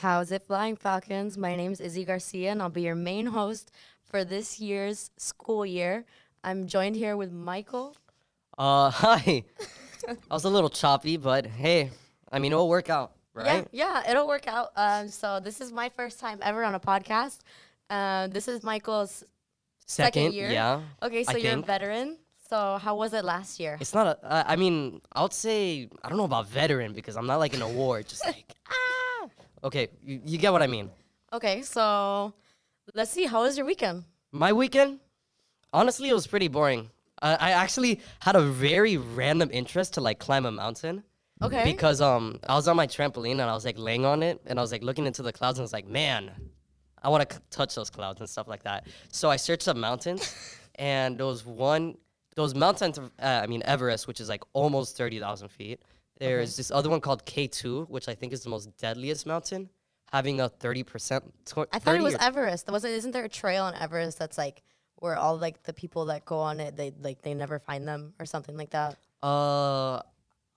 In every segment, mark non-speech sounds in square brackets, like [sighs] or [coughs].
How's it flying, Falcons? My name is Izzy Garcia, and I'll be your main host for this year's school year. I'm joined here with Michael. Uh, [laughs] hi. I was a little choppy, but hey, I mean, it'll work out, right? Yeah, yeah, it'll work out. Um, so this is my first time ever on a podcast. Uh, this is Michael's second, year. yeah. Okay, so I you're a veteran. So how was it last year? It's not a. Uh, I mean, I would say I don't know about veteran because I'm not like in an award. Just like [laughs] ah. Okay, you, you get what I mean. Okay, so let's see. How was your weekend? My weekend, honestly, it was pretty boring. Uh, I actually had a very random interest to like climb a mountain. Okay. Because um, I was on my trampoline and I was like laying on it and I was like looking into the clouds and I was like, man, I want to c- touch those clouds and stuff like that. So I searched up mountains, [laughs] and there was one, those mountains. Uh, I mean Everest, which is like almost thirty thousand feet. There's this other one called K two, which I think is the most deadliest mountain, having a thirty percent. I thought it was Everest. Wasn't isn't there a trail on Everest that's like where all like the people that go on it they like they never find them or something like that? Uh,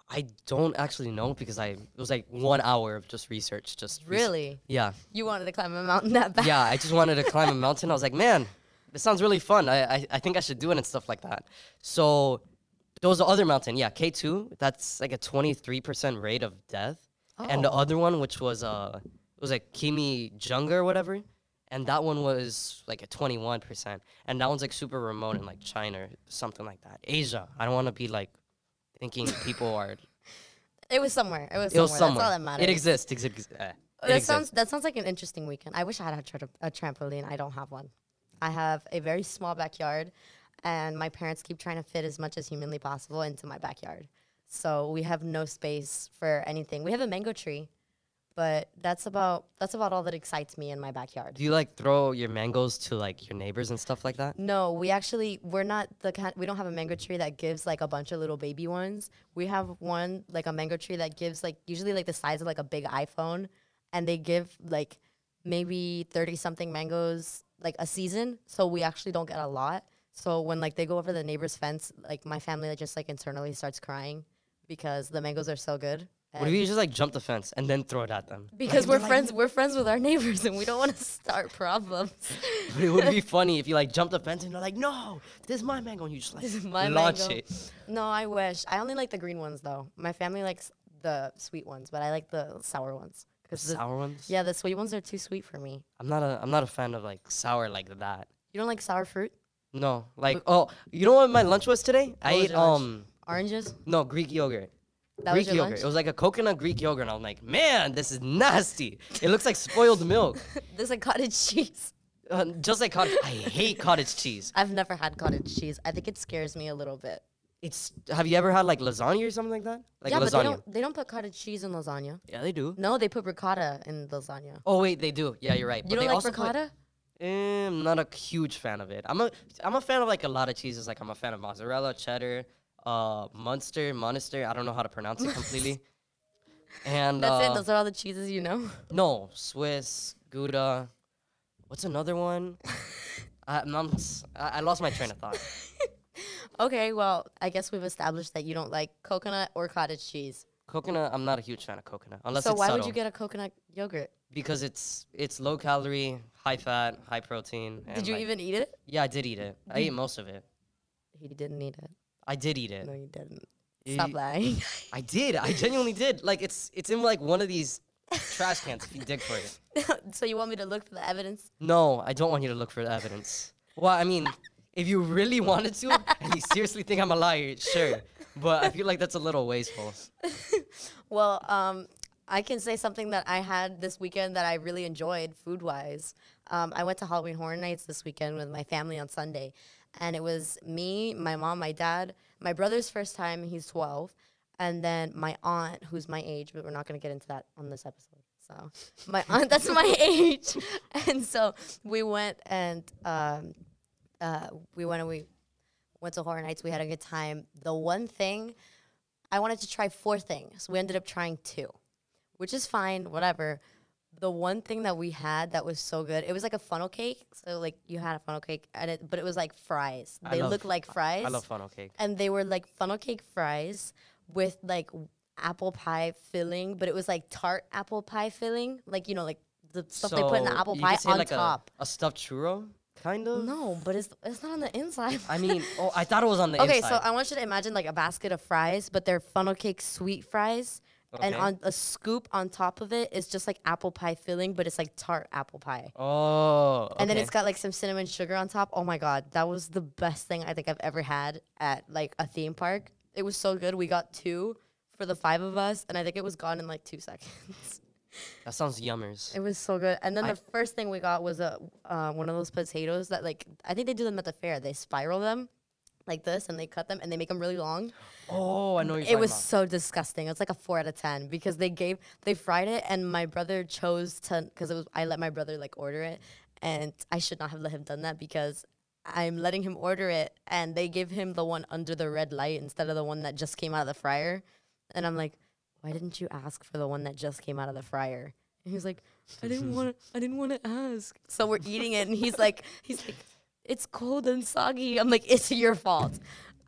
I don't actually know because I it was like one hour of just research. Just Really? yeah. You wanted to climb a mountain that bad? yeah, I just wanted to climb a [laughs] mountain. I was like, man, this sounds really fun. I, I, I think I should do it and stuff like that. So there was the other mountain, yeah, K2. That's like a 23% rate of death. And the Oh. other one, which was uh, it was like Kimi Junga or whatever. And that one was like a 21%. And that one's like super remote in like China or something like that. Asia. I don't want to be like thinking people are. [laughs] It was somewhere. It was It was somewhere. somewhere. That's all that matters. It exists. Ex- ex- uh, it That exists. sounds that sounds like an interesting weekend. I wish I had a, tra- a trampoline. I don't have one. I have a very small backyard, and my parents keep trying to fit as much as humanly possible into my backyard. So we have no space for anything. We have a mango tree, but that's about that's about all that excites me in my backyard. Do you like throw your mangoes to like your neighbors and stuff like that? No, we actually we're not the kind. We don't have a mango tree that gives like a bunch of little baby ones. We have one like a mango tree that gives like usually like the size of like a big iPhone, and they give like maybe thirty something mangoes like a season. So we actually don't get a lot. So when like they go over the neighbor's fence, like my family like, just like internally starts crying because the mangoes are so good. What if you just like jump the fence and then throw it at them? because Like, we're they're like, friends, we're friends with our neighbors, and we don't want to start problems. [laughs] But it would be [laughs] funny if you like jump the fence and they're like, no, this is my mango, and you just like This is my launch mango. it. No, I wish. I only like the green ones though. My family likes the sweet ones, but I like the sour ones. The Cause the, sour ones. yeah, the sweet ones are too sweet for me. I'm not a I'm not a fan of like sour like that. You don't like sour fruit? No, like oh, you know what my lunch was today? I was ate your lunch? um Oranges? no Greek yogurt. That Greek was your yogurt. lunch? It was like a coconut Greek yogurt, and I'm like, man, this is nasty. It looks like spoiled [laughs] milk. There's like cottage cheese. Uh, just like cottage. I hate cottage cheese. [laughs] I've never had cottage cheese. I think it scares me a little bit. It's. Have you ever had like lasagna or something like that? Like yeah, lasagna. but they don't they don't put cottage cheese in lasagna. Yeah, they do. No, they put ricotta in lasagna. Oh wait, they do. Yeah, you're right. You But don't they like also put- ricotta? Eh, I'm not a huge fan of it. I'm a I'm a fan of like a lot of cheeses. Like I'm a fan of mozzarella, cheddar, uh, Munster, Monster. I don't know how to pronounce it completely. [laughs] And That's uh, it. Those are all the cheeses you know. no Swiss Gouda. What's another one? [laughs] I, I'm not, s- I I lost my train of thought. [laughs] Okay, well, I guess we've established that you don't like coconut or cottage cheese. Coconut. I'm not a huge fan of coconut unless so why subtle. would you get a coconut yogurt? because it's it's low calorie, high fat, high protein. Did you like- even eat it? Yeah, I did eat it. I ate most of it. He didn't eat it. I did eat it. No, you didn't. Stop lying. I did. I genuinely did. Like it's it's in like one of these trash cans if you dig for it. [laughs] so you want me to look for the evidence? No, I don't want you to look for the evidence. Well, I mean, if you really wanted to and you seriously think I'm a liar, sure. But I feel like that's a little wasteful. [laughs] Well, um, I can say something that I had this weekend that I really enjoyed food wise. Um, I went to Halloween Horror Nights this weekend with my family on Sunday, and it was me, my mom, my dad, my brother's first time. He's twelve, and then my aunt, who's my age, but we're not gonna get into that on this episode. So my [laughs] aunt, that's my age, [laughs] and so we went and um, uh, we went and we went to Horror Nights. We had a good time. The one thing I wanted to try four things. We ended up trying two, which is fine, whatever. The one thing that we had that was so good, it was like a funnel cake. So like you had a funnel cake, and it, but it was like fries. They love- look like fries, I love funnel cake. and they were like funnel cake fries with like apple pie filling, but it was like tart apple pie filling, like you know, like the stuff they put in the apple pie on like top. A, a stuffed churro, kind of. No, but it's it's not on the inside. I mean, [laughs] oh, I thought it was on the okay, inside. so I want you to imagine like a basket of fries, but they're funnel cake sweet fries. And Okay. on a scoop on top of it is just like apple pie filling, but it's like tart apple pie. oh, And then okay. it's got like some cinnamon sugar on top. Oh my god, that was the best thing I think I've ever had at like a theme park. It was so good. We got two for the five of us, and I think it was gone in like two seconds. [laughs] that sounds yummers. it was so good. And then I- the first thing we got was a uh, one of those potatoes that like I think they do them at the fair. They spiral them like this, and they cut them and they make them really long. Oh, I know It was about. so disgusting. It was like a four out of ten because they gave they fried it and my brother chose to because it was I let my brother like order it and I should not have let him done that because I'm letting him order it and they give him the one under the red light instead of the one that just came out of the fryer and I'm like, why didn't you ask for the one that just came out of the fryer? And he was like, I didn't want to. I didn't want to ask. So we're eating it and he's like, he's like, it's cold and soggy. I'm like, it's your fault.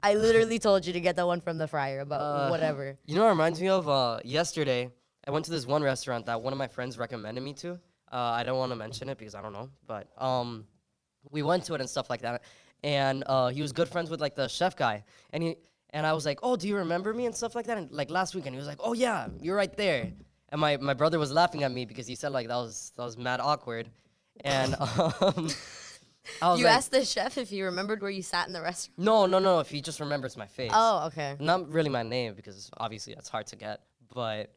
I literally told you to get the one from the fryer, but Uh, whatever. You know what reminds me of? Uh, yesterday, I went to this one restaurant that one of my friends recommended me to. Uh, I don't want to mention it because I don't know, but um, we went to it and stuff like that. And uh, he was good friends with like the chef guy, and he and I was like, "Oh, do you remember me?" and stuff like that. And like last weekend, he was like, "Oh yeah, you're right there." And my, my brother was laughing at me because he said like that was that was mad awkward, and [laughs] um, I was You like, asked the chef if he remembered where you sat in the restaurant. "No, no, no." If he just remembers my face. Oh, okay. not really my name because obviously that's hard to get, but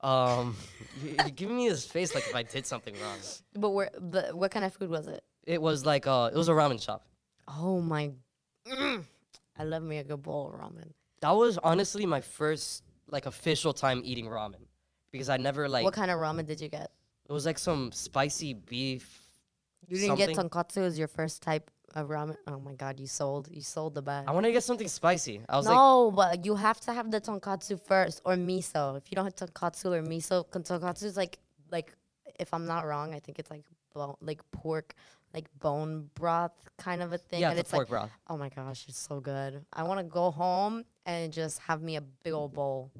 um, [laughs] you, you're giving me this face like if I did something wrong. But where? But what kind of food was it? It was like uh, it was a ramen shop. Oh my! Mm. I love me a good bowl of ramen. That was honestly my first like official time eating ramen because I never like what kind of ramen did you get? it was like some spicy beef. You didn't get tonkotsu as your first type of ramen. Oh my god, you sold! You sold the bag. I want to get something spicy. I was like, No, but you have to have the tonkotsu first or miso. If you don't have tonkotsu or miso, tonkotsu is like like if I'm not wrong, I think it's like bone, like pork, like bone broth kind of a thing. yeah, and the it's pork like broth. oh my gosh, it's so good. I want to go home and just have me a big old bowl.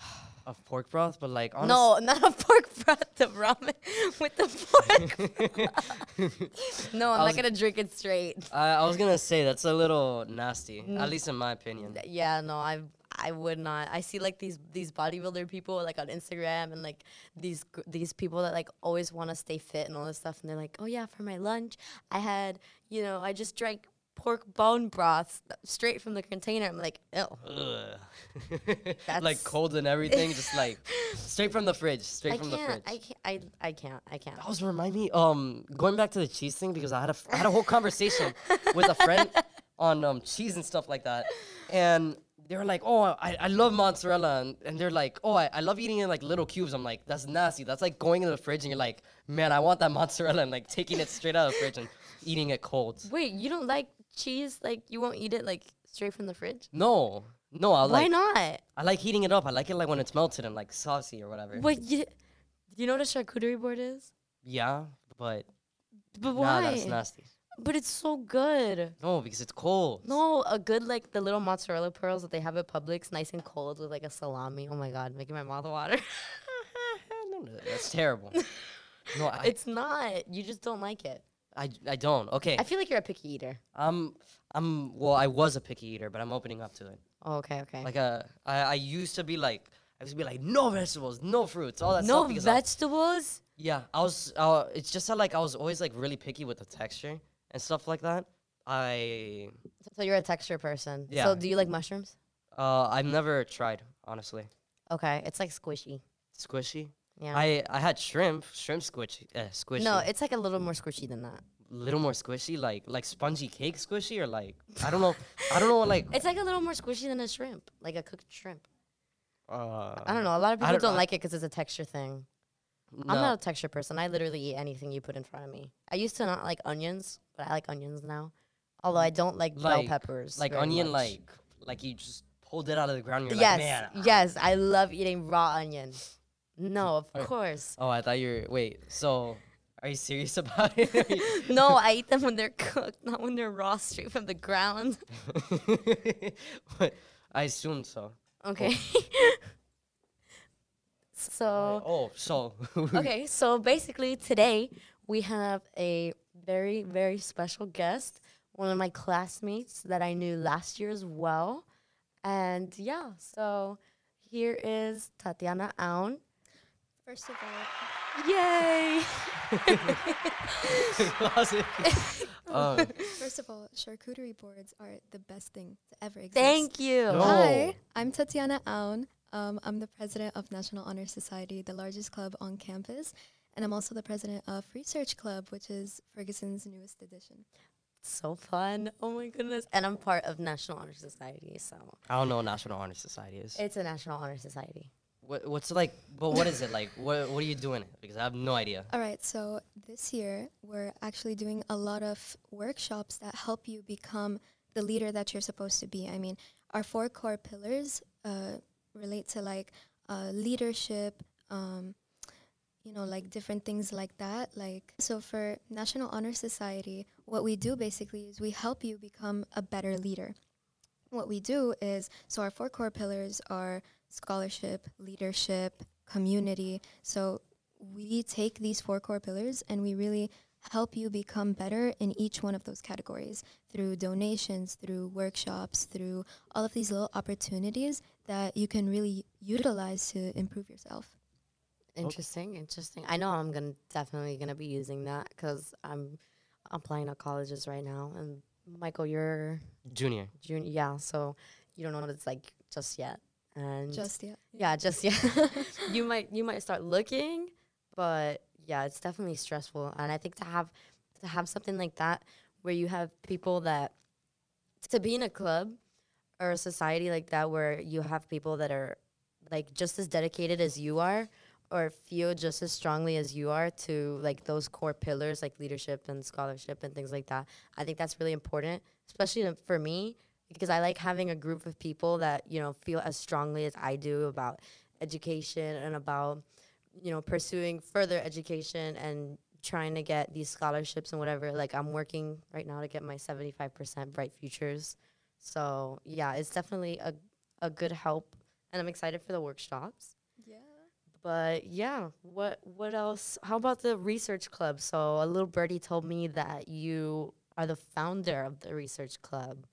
[sighs] Of pork broth, but like honest, No, not a pork broth, the ramen [laughs] with the pork. [laughs] [laughs] no, I'm I not gonna drink it straight. I, I was gonna say that's a little nasty, Mm. at least in my opinion. Yeah, no, I I would not. I see like these these bodybuilder people like on Instagram and like these these people that like always want to stay fit and all this stuff, and they're like, oh yeah, for my lunch I had you know I just drank pork bone broth straight from the container. I'm like, ew. [laughs] Like cold and everything, just like [laughs] straight from the fridge, straight I from the fridge. I can't. I I can't. I can't. That was remind me. Um, going back to the cheese thing because I had a I had a whole conversation with a friend [laughs] on um cheese and stuff like that, and they were like, "Oh, I, I love mozzarella," and, and they're like, "Oh, I, I love eating it in like little cubes." I'm like, "That's nasty. That's like going in the fridge and you're like, man, I want that [laughs] mozzarella,' and like taking it straight out of the fridge and eating it cold." Wait, you don't like cheese? Like you won't eat it like straight from the fridge? No, no, I like. Why not? I like heating it up. I like it like when it's melted and like saucy or whatever. But you, Do you know what a charcuterie board is? Yeah, but But nah, why? that's nasty. But it's so good. No, because it's cold. No, a good like the little mozzarella pearls that they have at Publix, nice and cold with like a salami. Oh my god, making my mouth water. [laughs] no, no, that's terrible. [laughs] No, I, it's not. You just don't like it. I, I don't. Okay. I feel like you're a picky eater. I'm I'm well, I was a picky eater, but I'm opening up to it. Oh, okay, okay. Like uh I, I used to be like I used to be like no vegetables, no fruits, all that no stuff I- vegetables. yeah, I was uh, it's just that like I was always like really picky with the texture and stuff like that. I So you're a texture person. Yeah. So do you like mushrooms? uh I've never tried, honestly. Okay, it's like squishy. Squishy. Yeah. I I had shrimp, shrimp squishy, uh, squishy. no, it's like a little more squishy than that. little more squishy, like like spongy cake squishy, or like I don't know, I don't know, what like [laughs] It's like a little more squishy than a shrimp, like a cooked shrimp. uh, I don't know. A lot of I people don't- don't, I- like it because it's a texture thing. I'm not a texture person. I literally eat anything you put in front of me. I used to not like onions, but I like onions now. Although I don't like, bell peppers. like onion, much. like like you just pulled it out of the ground. And you're yes, like, man. Ah. yes, I love eating raw onion. No, of course. Oh, I thought you were. Wait, so are you serious [laughs] about it? [laughs] No, I eat them when they're cooked, not when they're raw straight from the ground. [laughs] I assumed so. Okay. So oh, so [laughs] okay, so basically today we have a very very special guest, one of my classmates that I knew last year as well, and yeah, so here is Tatiana Aoun. First of all, Yay! [laughs] um, [laughs] first of all, charcuterie boards are the best thing to ever exist. Thank you. No. Hi, I'm Tatiana Aoun. Um, I'm the president of National Honor Society, the largest club on campus, and I'm also the president of Research Club, which is Ferguson's newest edition. So fun. Oh my goodness. And I'm part of National Honor Society, so I don't know what National Honor Society is. it's a National Honor Society. What, what's it like? But what is it like? What What are you doing? Because I have no idea. All right, so this year we're actually doing a lot of workshops that help you become the leader that you're supposed to be. I mean, our four core pillars uh, relate to like uh, leadership, um, you know, like different things like that. Like, so for National Honor Society, what we do basically is we help you become a better leader. What we do is, so our four core pillars are scholarship, leadership, community. So we take these four core pillars and we really help you become better in each one of those categories through donations, through workshops, through all of these little opportunities that you can really utilize to improve yourself. Interesting, interesting. I know I'm gonna definitely gonna be using that because I'm applying to colleges right now. And Michael, you're Junior. junior, yeah. So you don't know what it's like just yet. And Just yet. yeah, just yet. [laughs] you might you might start looking, but yeah, it's definitely stressful. And I think to have to have something like that where you have people that to be in a club or a society like that where you have people that are like just as dedicated as you are or feel just as strongly as you are to like those core pillars like leadership and scholarship and things like that. I think that's really important, especially for me because I like having a group of people that, you know, feel as strongly as I do about education and about you know pursuing further education and trying to get these scholarships and whatever. Like I'm working right now to get my 75% bright futures. So, yeah, it's definitely a a good help and I'm excited for the workshops. Yeah. But yeah, what what else? How about the research club? So a little birdie told me that you are the founder of the research club.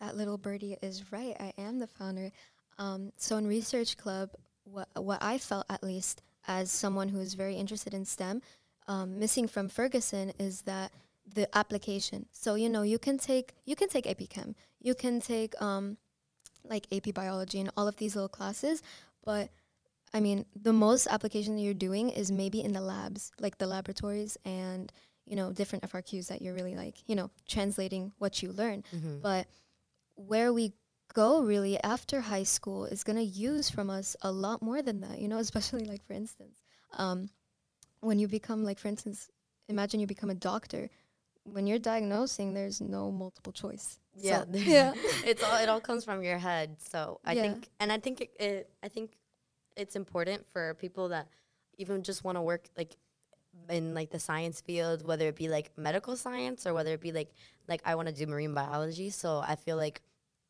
That little birdie is right. I am the founder. Um, so in Research Club, what what I felt at least as someone who is very interested in STEM, um, missing from Ferguson is that the application. So you know you can take you can take AP Chem, you can take um, like AP Biology and all of these little classes, but I mean the most application that you're doing is maybe in the labs, like the laboratories and you know different FRQs that you're really like you know translating what you learn. But where we go really after high school is going to use from us a lot more than that you know [laughs] especially like for instance um, when you become like for instance imagine you become a doctor when you're diagnosing there's no multiple choice Yeah, So- yeah [laughs] it's all it all comes from your head. So I Yeah. think, and I think it, it, I think it's important for people that even just want to work like in like the science field, whether it be like medical science or whether it be like like I want to do marine biology. So I feel like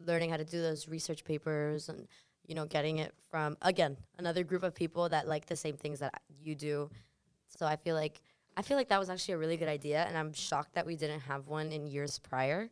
learning how to do those research papers and you know getting it from again another group of people that like the same things that you do. So I feel like I feel like that was actually a really good idea, and I'm shocked that we didn't have one in years prior.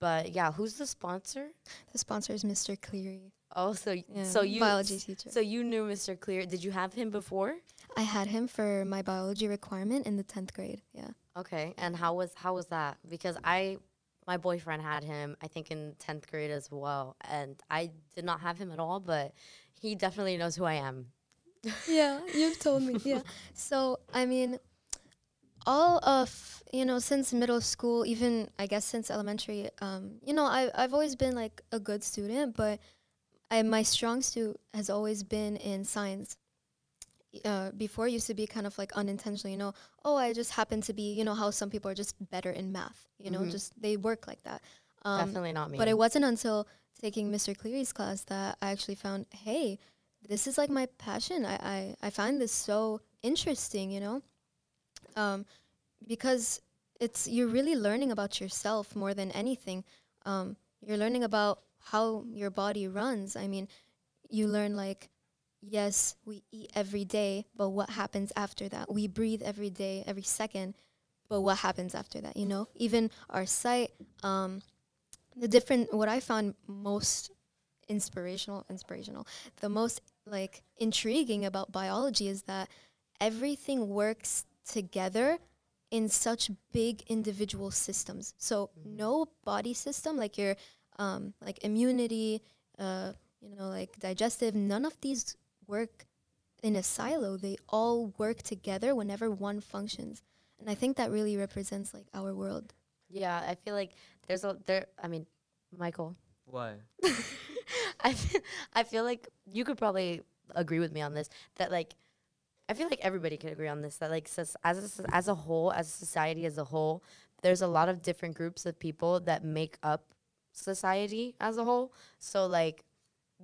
But yeah, who's the sponsor? the sponsor is mr cleary Oh, so yeah, so you biology teacher so you knew Mr. cleary Did you have him before? i had him for my biology requirement in the 10th grade yeah Okay, and how was how was that? Because I, my boyfriend had him. I think in tenth grade as well, and I did not have him at all. But he definitely knows who I am. yeah, [laughs] you've told me. Yeah. So, I mean, all of, you know, since middle school, even I guess since elementary, um, you know, I, I've always been like a good student, but I, my strong suit has always been in science. Uh, before used to be kind of like unintentional, you know, oh, I just happen to be, you know, how some people are just better in math, you know, Mhm. just they work like that. Um, definitely not me. but it wasn't until taking Mr. Cleary's class that I actually found, hey, this is like my passion. I, I, I find this so interesting, you know? Um, because it's you're really learning about yourself more than anything. Um, you're learning about how your body runs. I mean, you learn like yes, we eat every day, but what happens after that? We breathe every day, every second, but what happens after that? You know, even our sight, um, the different. What I found most inspirational, inspirational, the most like intriguing about biology is that everything works together in such big individual systems. So no body system like your um, like immunity, uh, you know, like digestive, none of these work in a silo. They all work together whenever one functions. And I think that really represents like our world. Yeah, I feel like there's a there. I mean, Michael, Why? [laughs] I feel, I feel like you could probably agree with me on this. That like, I feel like everybody could agree on this. That like, soc- as a, as a whole, as a society as a whole, there's a lot of different groups of people that make up society as a whole. So like,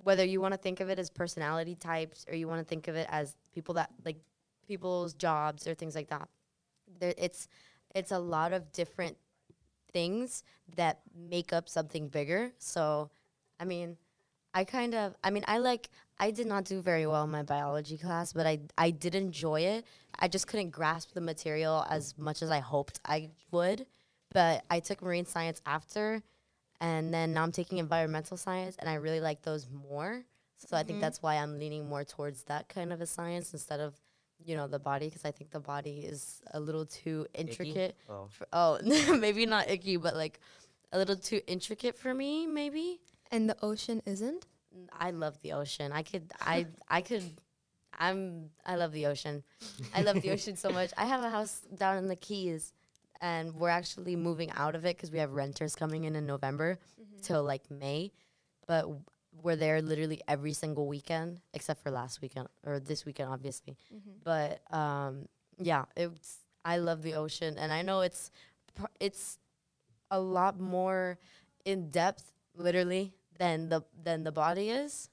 whether you want to think of it as personality types or you want to think of it as people that like people's jobs or things like that, there it's it's a lot of different things that make up something bigger. So, I mean, I kind of, I mean, I like, I did not do very well in my biology class, but I, I did enjoy it. I just couldn't grasp the material as much as I hoped I would. But I took marine science after, and then now I'm taking environmental science, and I really like those more. So I think mm-hmm. that's why I'm leaning more towards that kind of a science instead of, you know, the body, because I think the body is a little too intricate. Oh. For, oh, [laughs] maybe not icky, but like a little too intricate for me, maybe. And the ocean isn't? I love the ocean. I could, I, I could, I'm, I love the ocean. I love the [laughs] ocean so much. I have a house down in the Keys, and we're actually moving out of it because we have renters coming in in November till like May, but w- we're there literally every single weekend except for last weekend or this weekend, obviously. But um, yeah, it's. I love the ocean, and I know it's, pr- it's, a lot more in depth, literally, than the than the body is.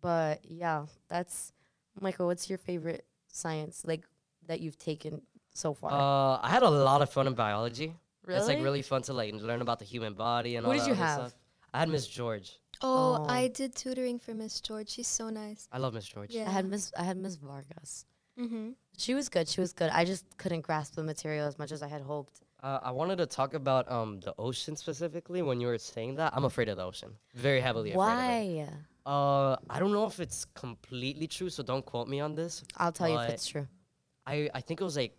But yeah, that's Michael. What's your favorite science like that you've taken so far? Uh, I had a lot of fun in biology. Really? It's like Really? really fun to like learn about the human body and Who all did that you other have? stuff. I had Miss George. Oh, Oh. I did tutoring for Miss George. She's so nice. I love Miss George. Yeah. I had Miss I had Miss Vargas. Mm-hmm. She was good. She was good. I just couldn't grasp the material as much as I had hoped. Uh, I wanted to talk about um the ocean specifically. When you were saying that, I'm afraid of the ocean. Very heavily afraid of it. Why? Uh, I don't know if it's completely true, so don't quote me on this. I'll tell you if But it's true. I I think it was like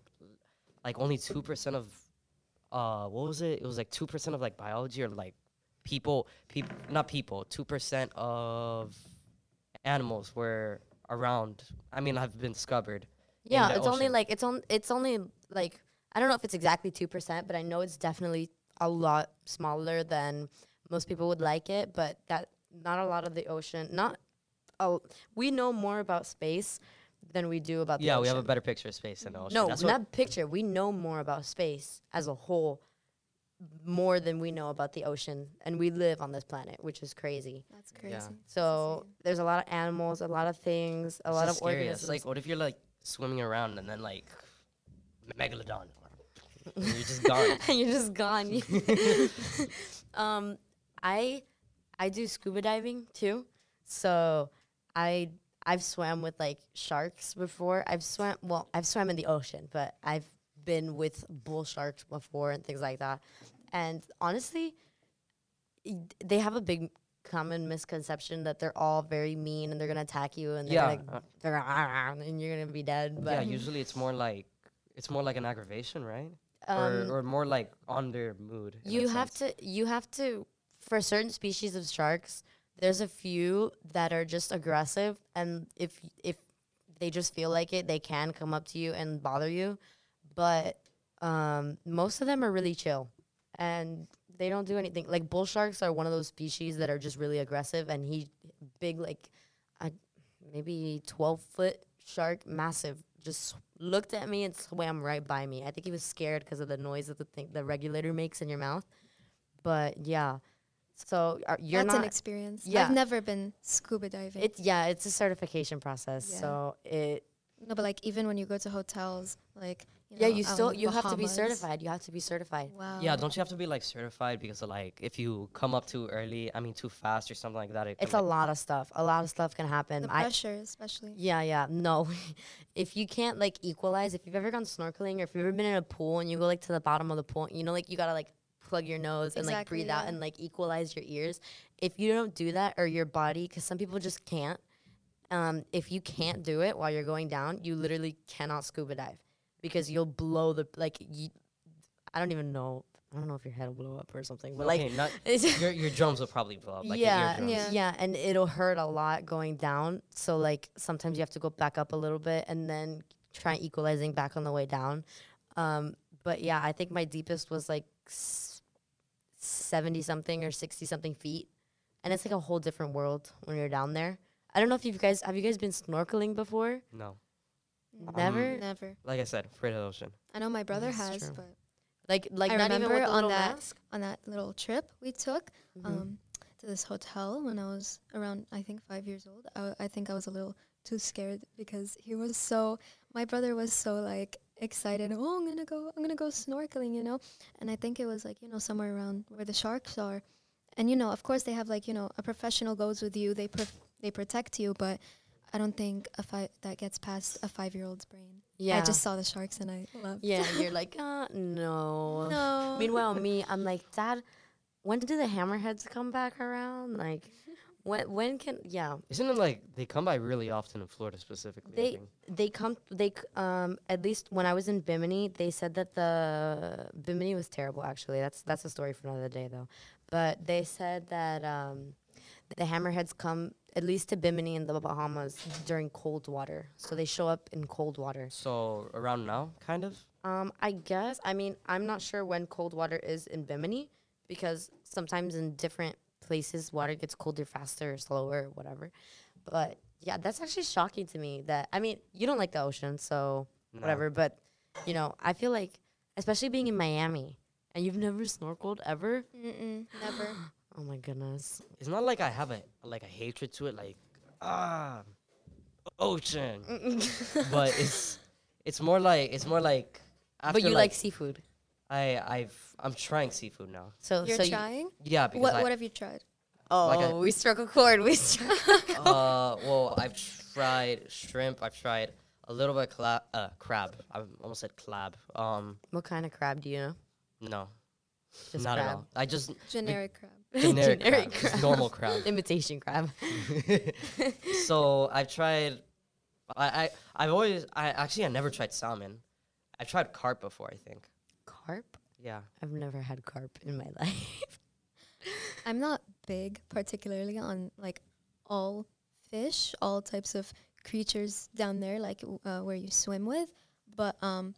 like only two percent of uh what was it? It was like two percent of like biology or like people people not people two percent of animals were around. I mean, have been discovered. Yeah, it's only like it's on. It's only like I don't know if it's exactly two percent, but I know it's definitely a lot smaller than most people would like it. But that not a lot of the ocean. Not oh, we know more about space than we do about the yeah, ocean. we have a better picture of space than the ocean. No, That's not what, picture. We know more about space as a whole, more than we know about the ocean, and we live on this planet, which is crazy. That's crazy. So there's a lot of animals, a lot of things, a it's lot just of scary. It's organisms. like, what if you're like swimming around and then like megalodon, and you're just gone. and [laughs] you're just gone. [laughs] [laughs] um, I I do scuba diving too, so I I've swam with like sharks before. I've swam well, I've swam in the ocean, but I've been with bull sharks before and things like that. And honestly, they have a big common misconception that they're all very mean and they're gonna attack you and they're Yeah, gonna, uh, they're gonna, and you're gonna be dead. But yeah, usually it's more like it's more like an aggravation, right? um, or, or more like on their mood. you have sense. to you have to for certain species of sharks there's a few that are just aggressive and if if they just feel like it they can come up to you and bother you. But um, most of them are really chill and they don't do anything. Like bull sharks are one of those species that are just really aggressive and he big like a maybe 12 foot shark massive just looked at me and swam right by me. I think he was scared because of the noise that the thing the regulator makes in your mouth. But yeah so are, you're That's not an experience. yeah. I've never been scuba diving. it's yeah it's a certification process Yeah. so it no, but like even when you go to hotels, like yeah, know, you out still in you have to be certified. You have to be certified. Wow. Yeah, don't you have to be like certified because of like if you come up too early, I mean too fast or something like that? It It's a like- lot of stuff. A lot of stuff can happen. the I, pressure, especially. Yeah, yeah. No. [laughs] if you can't like equalize, if you've ever gone snorkeling or if you've ever been in a pool and you go like to the bottom of the pool, you know, like you gotta like plug your nose and like Exactly, breathe out and like equalize your ears. If you don't do that or your body, because some people just can't, um, if you can't do it while you're going down, you literally cannot scuba dive because you'll blow the like. You, I don't even know. I don't know if your head will blow up or something, but like not [laughs] your your drums will probably blow up. Like yeah. Yeah. yeah, and it'll hurt a lot going down. So like sometimes you have to go back up a little bit and then try equalizing back on the way down. Um, but yeah, I think my deepest was like s- seventy something or sixty something feet, and it's like a whole different world when you're down there. I don't know if you guys have you guys been snorkeling before? No, Never. Never. like I said, afraid of the ocean. I know my brother That's has, true. but Like like I not even with remember the on that- mask? on that little trip we took Mhm. um, to this hotel when I was around, I think, five years old. I, I think I was a little too scared because he was so. My brother was so like excited. Oh, I'm gonna go. I'm gonna go snorkeling, you know. And I think it was like you know somewhere around where the sharks are, and you know, of course, they have like you know a professional goes with you. They they protect you, but I don't think a fi- that gets past a five year old's brain. yeah. I just saw the sharks and I loved. yeah, [laughs] you're like, uh, no. No. Meanwhile, me, I'm like, Dad, when do the hammerheads come back around? Like, when when can yeah Isn't it like they come by really often in Florida specifically? They they come they um at least when I was in Bimini, they said that the Bimini was terrible. Actually, that's that's a story for another day though. But they said that um the hammerheads come at least to Bimini in the Bahamas during cold water, so they show up in cold water. So around now, kind of. Um, I guess. I mean, I'm not sure when cold water is in Bimini because sometimes in different places water gets colder faster or slower or whatever. But yeah, that's actually shocking to me that I mean, you don't like the ocean, so No. whatever, but you know, I feel like especially being in Miami and you've never snorkeled ever? Mm-mm, never. [gasps] Oh my goodness. It's not like I have a like a hatred to it, like ah, ocean. but it's it's more like it's more like. After but you like, seafood. I I've I'm trying seafood now. So You're so you- trying? Yeah, because What I, What have you tried? Oh, like a- we struck a chord. We struck [laughs] uh well I've tried shrimp. I've tried a little bit of cla- uh, crab. I almost said crab. Um What kind of crab do you know? no, Just not at crab. all. I just Generic crab. [laughs] generic, [laughs] Generic crab, just crab. normal crab. Imitation crab. so I've tried. I, I I've always I actually I never tried salmon. I tried carp before. I think. Carp? Yeah. I've never had carp in my [laughs] life. I'm not big, particularly on like all fish, all types of creatures down there, like uh, where you swim with. But um,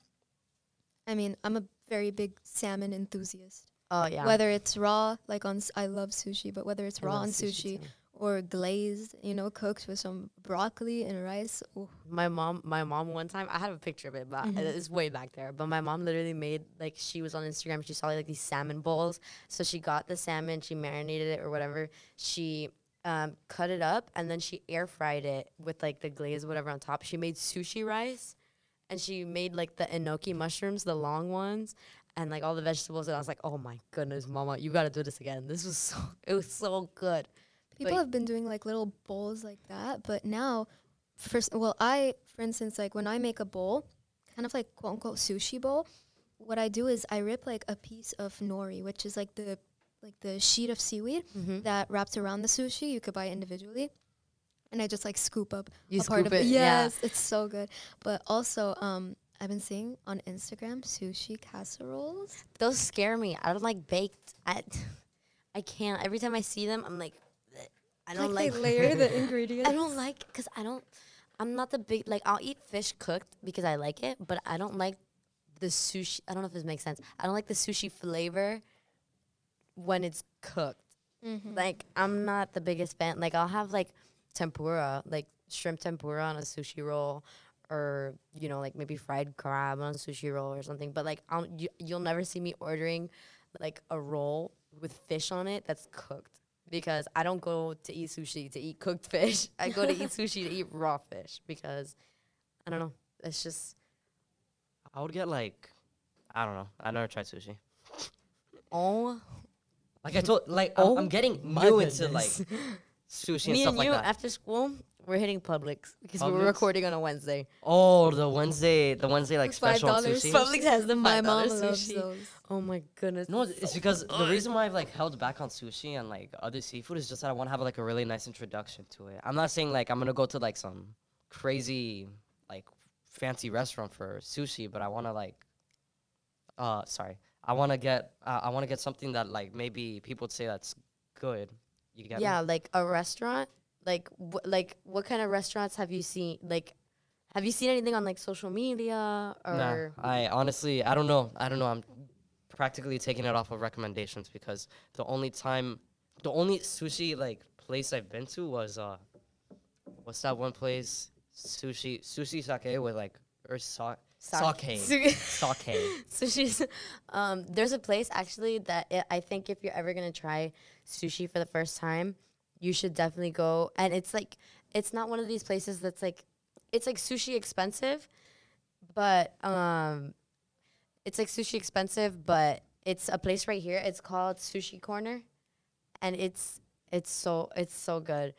I mean, I'm a very big salmon enthusiast. Oh yeah. Whether it's raw, like on, s- I love sushi, but whether it's I raw on sushi, too. Or glazed, you know, cooked with some broccoli and rice. ooh. My mom, my mom one time, I have a picture of it, but Mhm. it's way back there. But my mom literally made like she was on Instagram. She saw like these salmon bowls, so she got the salmon, she marinated it or whatever. She um, cut it up and then she air fried it with like the glaze whatever on top. She made sushi rice, and she made like the enoki mushrooms, the long ones. And like all the vegetables, and I was like, "Oh my goodness, Mama, you gotta do this again. This was so, it was so good." People But- have been doing like little bowls like that, but now, first, well, I, for instance, like when I make a bowl, kind of like quote unquote sushi bowl, what I do is I rip like a piece of nori, which is like the like the sheet of seaweed Mm-hmm. that wraps around the sushi. You could buy it individually, and I just like scoop up You a part scoop of it, yeah. Yes, it's so good. But also, um, I've been seeing on Instagram sushi casseroles. Those scare me. I don't like baked. I, [laughs] I can't. Every time I see them, I'm like. I don't like. they layer the ingredients. [laughs] I don't like because I don't. I'm not the big like. I'll eat fish cooked because I like it, but I don't like the sushi. I don't know if this makes sense. I don't like the sushi flavor when it's cooked. Mhm. Like I'm not the biggest fan. Like I'll have like tempura, like shrimp tempura on a sushi roll, or you know like maybe fried crab on a sushi roll or something. But like I'll, you, you'll never see me ordering like a roll with fish on it that's cooked because I don't go to eat sushi to eat cooked fish. [laughs] I go to eat sushi to eat raw fish because I don't know. It's just I would get like, I don't know. I never tried sushi. Oh, Like I told, like Oh I'm, I'm oh getting my new into like sushi and me stuff and like you that. after school, we're hitting Publix because we're recording on a Wednesday. oh, the Wednesday, the Wednesday like Five special on dollars. sushi. Publix has the My five mom dollar loves sushi. those. Oh my goodness. No, it's it's so because the reason why I've like held back on sushi and like other seafood is just that I want to have like a really nice introduction to it. I'm not saying like I'm gonna go to like some crazy like fancy restaurant for sushi, but I want to like, uh, sorry, I want to get uh, I want to get something that like maybe people would say that's good. You get me? yeah, like a restaurant. Like wh- like what kind of restaurants have you seen? Like, have you seen anything on like social media or? Nah, I honestly, I don't know. I don't know. I'm practically taking it off of recommendations because the only time, the only sushi like place I've been to was uh, what's that one place? Sushi, sushi sake with like or sa- sake, [laughs] Sake. sake. Sushi's. Um, there's a place actually that i I think if you're ever gonna try sushi for the first time, you should definitely go. And it's like it's not one of these places that's like it's like sushi expensive, but um, it's like sushi expensive, but it's a place right here. It's called Sushi Corner, and it's it's so it's so good.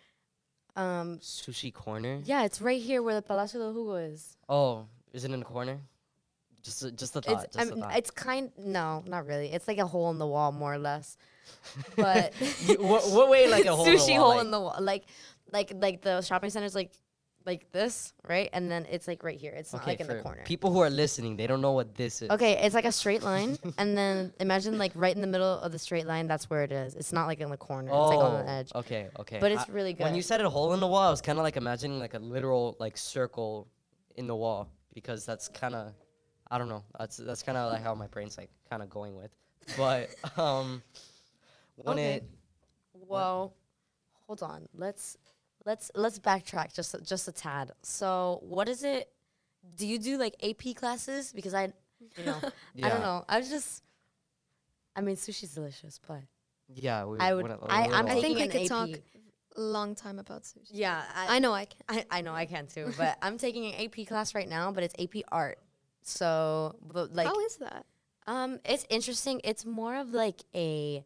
Um, Sushi corner. yeah, it's right here where the Palacio de los Jugos is. Oh, is it in the corner? Just, a- just the thought. It's just mean, thought. it's kind no, not really. It's like a hole in the wall, more or less. But [laughs] what, what way like a [laughs] hole? in the sushi wall, hole like- in the wall, like like like the shopping center's like like this, right? And then it's like right here. It's not like in the corner. people who are listening, they don't know what this is. Okay, it's like a straight line, [laughs] and then imagine like right in the middle of the straight line. That's where it is. It's not like in the corner. it's like on the edge. Oh, Okay, okay. But it's I- really good. When you said a hole in the wall, I was kind of like imagining like a literal like circle in the wall because that's kind of I don't know. That's that's kind of like how my brain's like kind of going with. But um when Okay. it Well, hold on. Let's let's let's backtrack just just a tad. So, what is it? Do you do like AP classes? Because I, you know, [laughs] I don't know. I was just. I mean, sushi's delicious, but yeah, we, I would- I- when I'm I think we could an talk a long time about sushi. yeah, I know I can. I, I know I can too. But I'm taking an AP class right now, but it's AP art. So, but like, How is that? Um, it's interesting. It's more of like a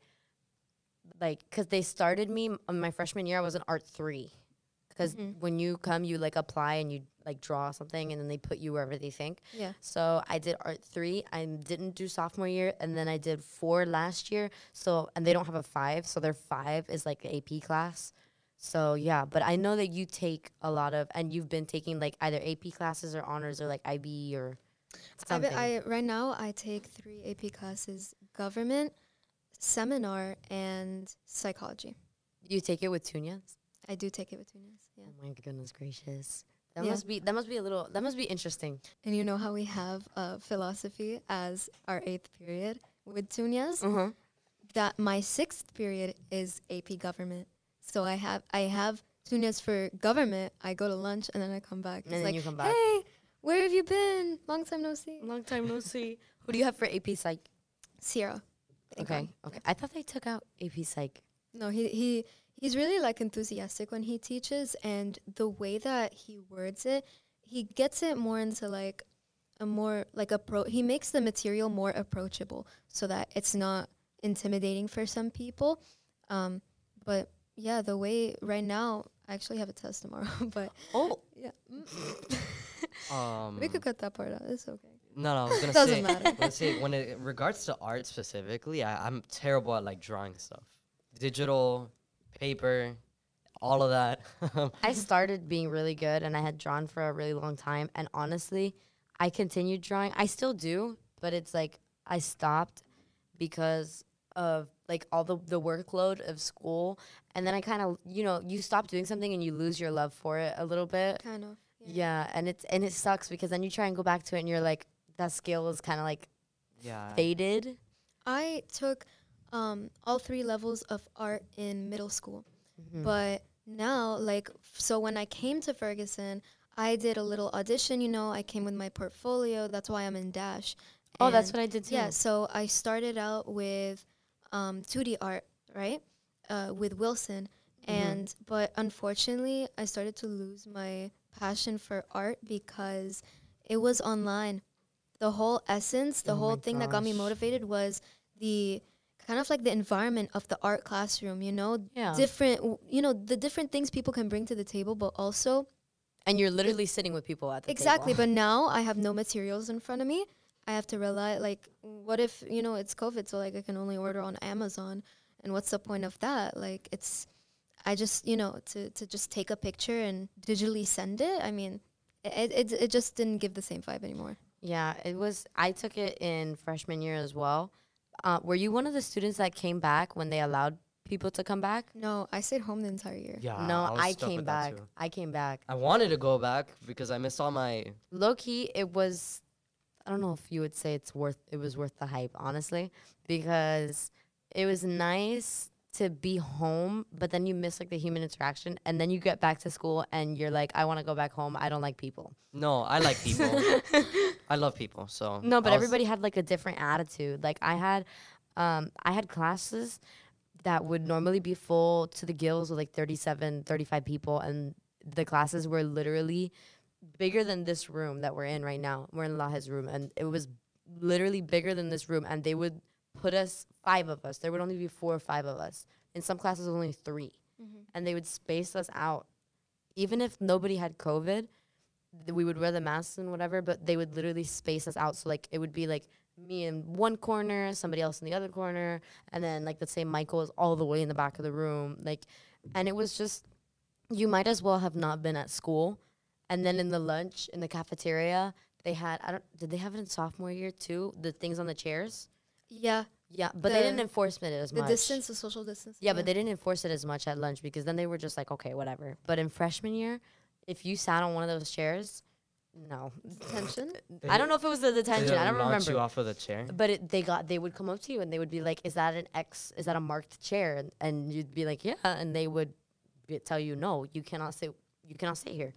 like because they started me my freshman year. I was in art three because Mhm. when you come, you like apply and you like draw something, and then they put you wherever they think. Yeah. So I did art three. I didn't do sophomore year, and then I did four last year. So and they don't have a five, so their five is like the AP class. So yeah, but I know that you take a lot of, and you've been taking like either AP classes or honors or like IB or I, something. I right now I take three AP classes: government, seminar, and psychology. you take it with Tunyas. I do take it with Tunis. Yeah. Oh my goodness gracious. That Yeah. must be that must be a little that must be interesting. And you know how we have uh, philosophy as our eighth period with Tunyas? Uh-huh. That my sixth period is AP government. So I have I have Tunyas for government. I go to lunch and then I come back. And it's then like, you come back. hey, where have you been? Long time no see. Long time no see. Who do you have for AP Psych? Sierra. Thank Okay. God. Okay. I thought they took out AP Psych. No, he he he's really like enthusiastic when he teaches, and the way that he words it, he gets it more into like a more like appro. He makes the material more approachable so that it's not intimidating for some people. Um, but yeah, the way right now, I actually have a test tomorrow, [laughs] but Oh, yeah, mm, um [laughs] we could cut that part out. It's okay. No, no, I was gonna Doesn't say. matter. Let's say when it regards to art specifically, I, I'm terrible at like drawing stuff, digital, paper, all of that. [laughs] I started being really good and I had drawn for a really long time and honestly, I continued drawing. I still do, but it's like I stopped because of like all the the workload of school and then I kind of, you know, you stop doing something and you lose your love for it a little bit. Kind of. Yeah, and it's and it sucks because then you try and go back to it and you're like that skill is kind of like yeah. faded. I took um, all three levels of art in middle school. Mm-hmm. But now, like, so when I came to Ferguson, I did a little audition, you know, I came with my portfolio. That's why I'm in Dash. Oh, that's what I did too. Yeah, so I started out with um, 2D art, right? Uh, with Wilson. Mm-hmm. And, but unfortunately, I started to lose my passion for art because it was online. The whole essence, the Oh whole thing that got me motivated was the kind of like the environment of the art classroom, you know, Yeah. different, you know, the different things people can bring to the table, but also and you're literally sitting with people at the exactly. table. But [laughs] now I have no materials in front of me. I have to rely like, what if you know it's COVID, so like I can only order on Amazon, and what's the point of that? Like it's, I just you know to to just take a picture and digitally send it. I mean, it it, it just didn't give the same vibe anymore. Yeah, it was. I took it in freshman year as well. Uh, were you one of the students that came back when they allowed people to come back? No, I stayed home the entire year. Yeah. no, was I stuck came with that back. too. I came back. I wanted to go back because I missed all my. Low key, it was. I don't know if you would say it's worth. It was worth the hype, honestly, because it was nice to be home, but then you miss like the human interaction, and then you get back to school and you're like, I want to go back home. I don't like people. No, I like people. [laughs] I love people. So No, but everybody had like a different attitude. Like I had, um, I had classes that would normally be full to the gills with like 37, 35 people, and the classes were literally bigger than this room that we're in right now. We're in Laha's room, and it was literally bigger than this room, and they would put us five of us. There would only be four or five of us. In some classes, only 3 and they would space us out. Even if nobody had COVID, th- we would wear the masks and whatever, but they would literally space us out. So like it would be like me in one corner, somebody else in the other corner, and then like let's say Michael is all the way in the back of the room. Like and it was just you might as well have not been at school. And then in the lunch in the cafeteria, they had I don't did they have it in sophomore year too? The things on the chairs? Yeah, Yeah, but they didn't enforce it as the much. The distance, the social distance. Yeah, but they didn't enforce it as much at lunch because then they were just like, okay, whatever. But in freshman year, if you sat on one of those chairs, no. [laughs] tension. I don't know if it was the They detention. I don't remember. you remember. off of the chair. But it, they got they would come up to you and they would be like, "Is that an X? Is that a marked chair?" And, and you'd be like, "Yeah," and they would be, tell you, "No, you cannot sit. You cannot sit here."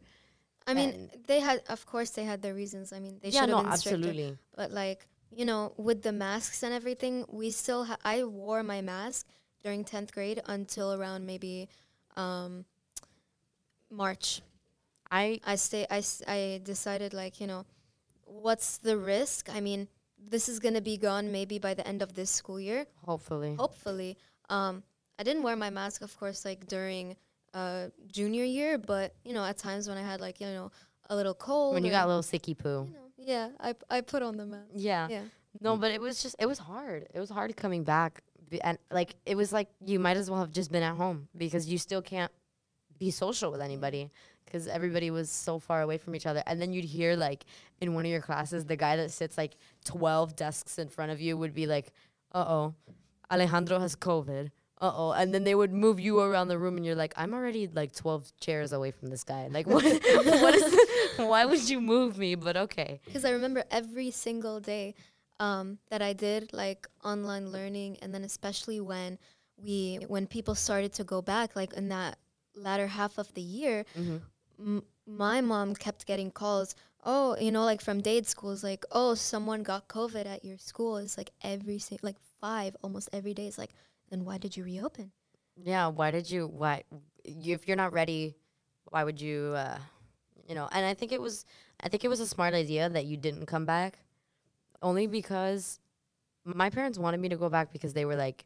I mean, And- they had, of course, they had their reasons. I mean, they yeah, should have no, been stricter. absolutely. But like, you know, with the masks and everything, we still ha- I wore my mask during 10th grade until around maybe um March. I I stay I, I decided like, you know, what's the risk? I mean, this is going to be gone maybe by the end of this school year, hopefully. hopefully. Um I didn't wear my mask of course like during uh junior year, but you know, at times when I had like, you know, a little cold when you got a little sicky poo. you know, yeah, I I put on the mask. Yeah. Yeah. No, but it was just it was hard. It was hard coming back, and like it was like you might as well have just been at home because you still can't be social with anybody because everybody was so far away from each other. And then you'd hear like in one of your classes, the guy that sits like twelve desks in front of you would be like, "Uh oh, Alejandro has COVID." Uh oh, and then they would move you around the room, and you're like, "I'm already like twelve chairs away from this guy. Like, what? [laughs] what is? why would you move me?" But okay. because I remember every single day um, that I did like online learning, and then especially when we when people started to go back, like in that latter half of the year, my mom kept getting calls. Oh, you know, like from date schools, like oh, someone got COVID at your school. It's like every like five almost every day. It's like then why did you reopen? Yeah, why did you why you, if you're not ready, why would you uh you know, and I think it was I think it was a smart idea that you didn't come back only because my parents wanted me to go back because they were like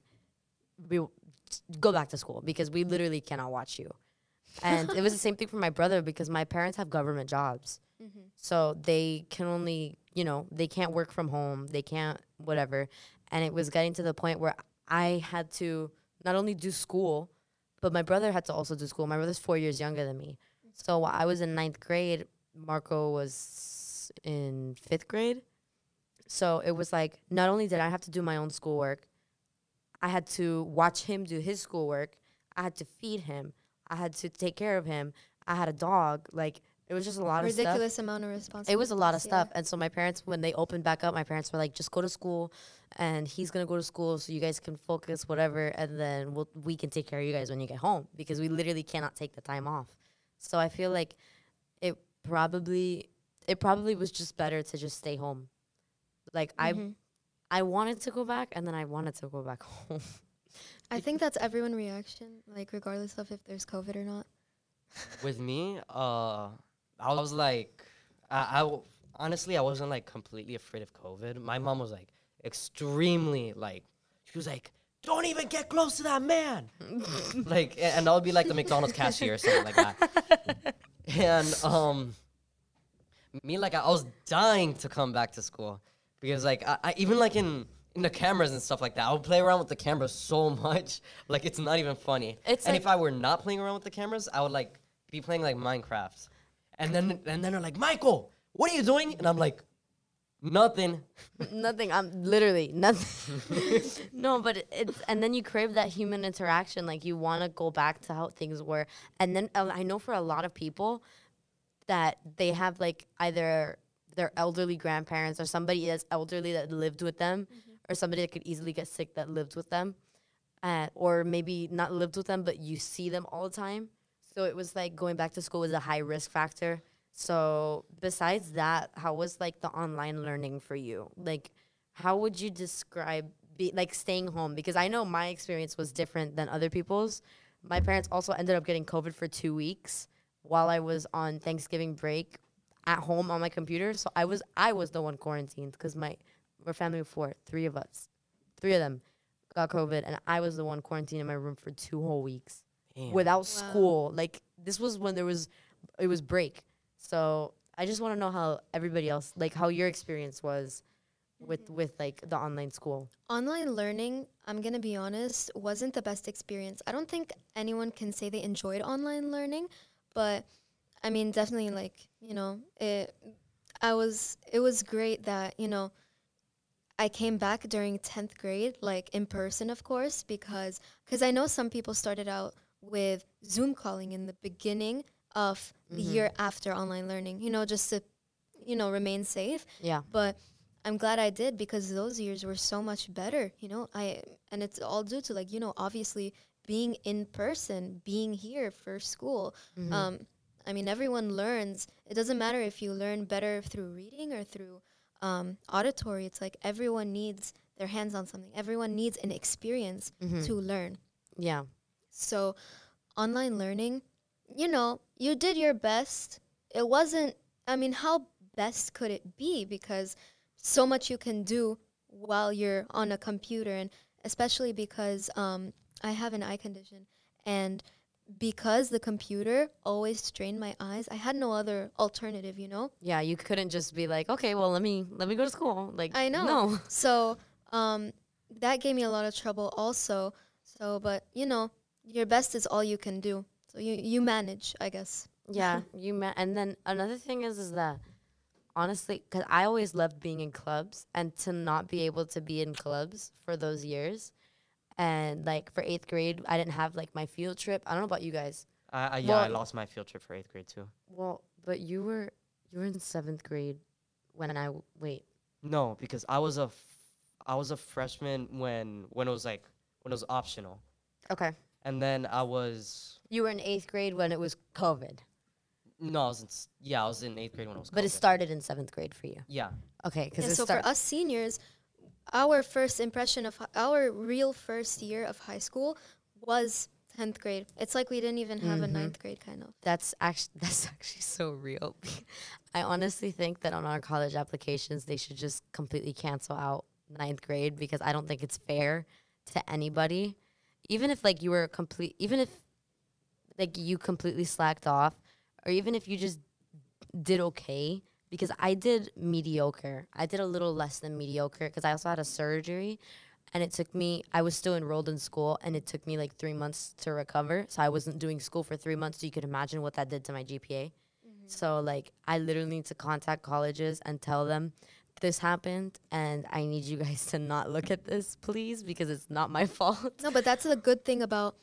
we go back to school because we literally cannot watch you. And it was the [laughs] same thing for my brother because my parents have government jobs. Mm-hmm. So they can only, you know, they can't work from home. They can't whatever. And it was getting to the point where I had to not only do school, but my brother had to also do school. My brother's four years younger than me. So while I was in ninth grade. Marco was in fifth grade. So it was like not only did I have to do my own schoolwork, I had to watch him do his schoolwork. I had to feed him. I had to take care of him. I had a dog. Like it was just a lot of. Ridiculous amount of responsibility. It was a lot of stuff. And so my parents, when they opened back up, my parents were like, just go to school and he's going to go to school so you guys can focus, whatever. And then we'll, we can take care of you guys when you get home because we literally cannot take the time off. So I feel like it probably, it probably was just better to just stay home. Like Mm-hmm. I, I wanted to go back and then I wanted to go back [laughs] home. I think that's everyone reaction, like regardless of if there's COVID or not. With me, uh, I was like, I, I w- honestly, I wasn't like completely afraid of COVID. My mom was like extremely like, she was like, "Don't even get close to that man." [laughs] like, and I would be like the McDonald's cashier or something like that. [laughs] and um, me like I, I was dying to come back to school because like I, I even like in in the cameras and stuff like that, I would play around with the cameras so much, [laughs] like it's not even funny. It's and like- if I were not playing around with the cameras, I would like be playing like Minecraft, and then and then they're like, Michael, what are you doing? And I'm like, nothing. [laughs] nothing. I'm literally nothing. [laughs] no, but it's and then you crave that human interaction. Like you want to go back to how things were. And then uh, I know for a lot of people that they have like either their elderly grandparents or somebody that's elderly that lived with them, or somebody that could easily get sick that lived with them, uh, or maybe not lived with them but you see them all the time. So it was like going back to school was a high risk factor. So besides that, how was like the online learning for you? Like, how would you describe be like staying home? Because I know my experience was different than other people's. My parents also ended up getting COVID for two weeks while I was on Thanksgiving break at home on my computer. So I was I was the one quarantined because my we're family of four, three of us, three of them got COVID, and I was the one quarantined in my room for two whole weeks Damn. without school. Like this was when there was it was break. So I just want to know how everybody else like how your experience was with mm-hmm. with like the online school. Online learning, I'm going to be honest, wasn't the best experience. I don't think anyone can say they enjoyed online learning, but I mean, definitely like, you know, it I was it was great that, you know, I came back during 10th grade, like in person, of course, because cause I know some people started out with Zoom calling in the beginning of the year after online learning, you know, just to, you know, remain safe Yeah. but I'm glad I did because those years were so much better, you know. I and it's all due to like you know obviously being in person, being here for school. Um, I mean, everyone learns. It doesn't matter if you learn better through reading or through um, auditory. It's like everyone needs their hands on something. Everyone needs an experience to learn. Yeah. So, online learning, you know, you did your best. It wasn't, I mean, how best could it be? Because so much you can do while you're on a computer, and especially because um, I have an eye condition. And because the computer always strained my eyes, I had no other alternative, you know? Yeah, you couldn't just be like, okay, well, let me let me go to school. Like, I know. No. [laughs] So um, that gave me a lot of trouble also. So, but you know, your best is all you can do. So you you manage, I guess. [laughs] Yeah, you met. And then another thing is, is that honestly, because I always loved being in clubs, and to not be able to be in clubs for those years, and like for eighth grade, I didn't have like my field trip. I don't know about you guys. I, I, yeah, I lost my field trip for eighth grade too. Well, but you were you were in seventh grade when I w- wait. No, because I was a, f- I was a freshman when when it was like when it was optional, Okay. and then I was You were in eighth grade when it was COVID, no, I was in s- yeah, I was in eighth grade when it was. but it started in seventh grade for you. Yeah, Okay, because Yeah, so start- for us seniors, our first impression of our real first year of high school was tenth grade. It's like we didn't even have a ninth mm-hmm. grade kind of. That's actually [laughs] that's actually so real. [laughs] I honestly think that on our college applications they should just completely cancel out ninth grade because I don't think it's fair to anybody. Even if like you were complete even if like you completely slacked off or even if you just did okay because I did mediocre. I did a little less than mediocre because I also had a surgery and it took me I was still enrolled in school and it took me like 3 months to recover. So I wasn't doing school for 3 months so you could imagine what that did to my GPA. Mm-hmm. So like I literally need to contact colleges and tell them this happened and I need you guys [laughs] to not look at this please because it's not my [laughs] fault. No, but that's the good thing about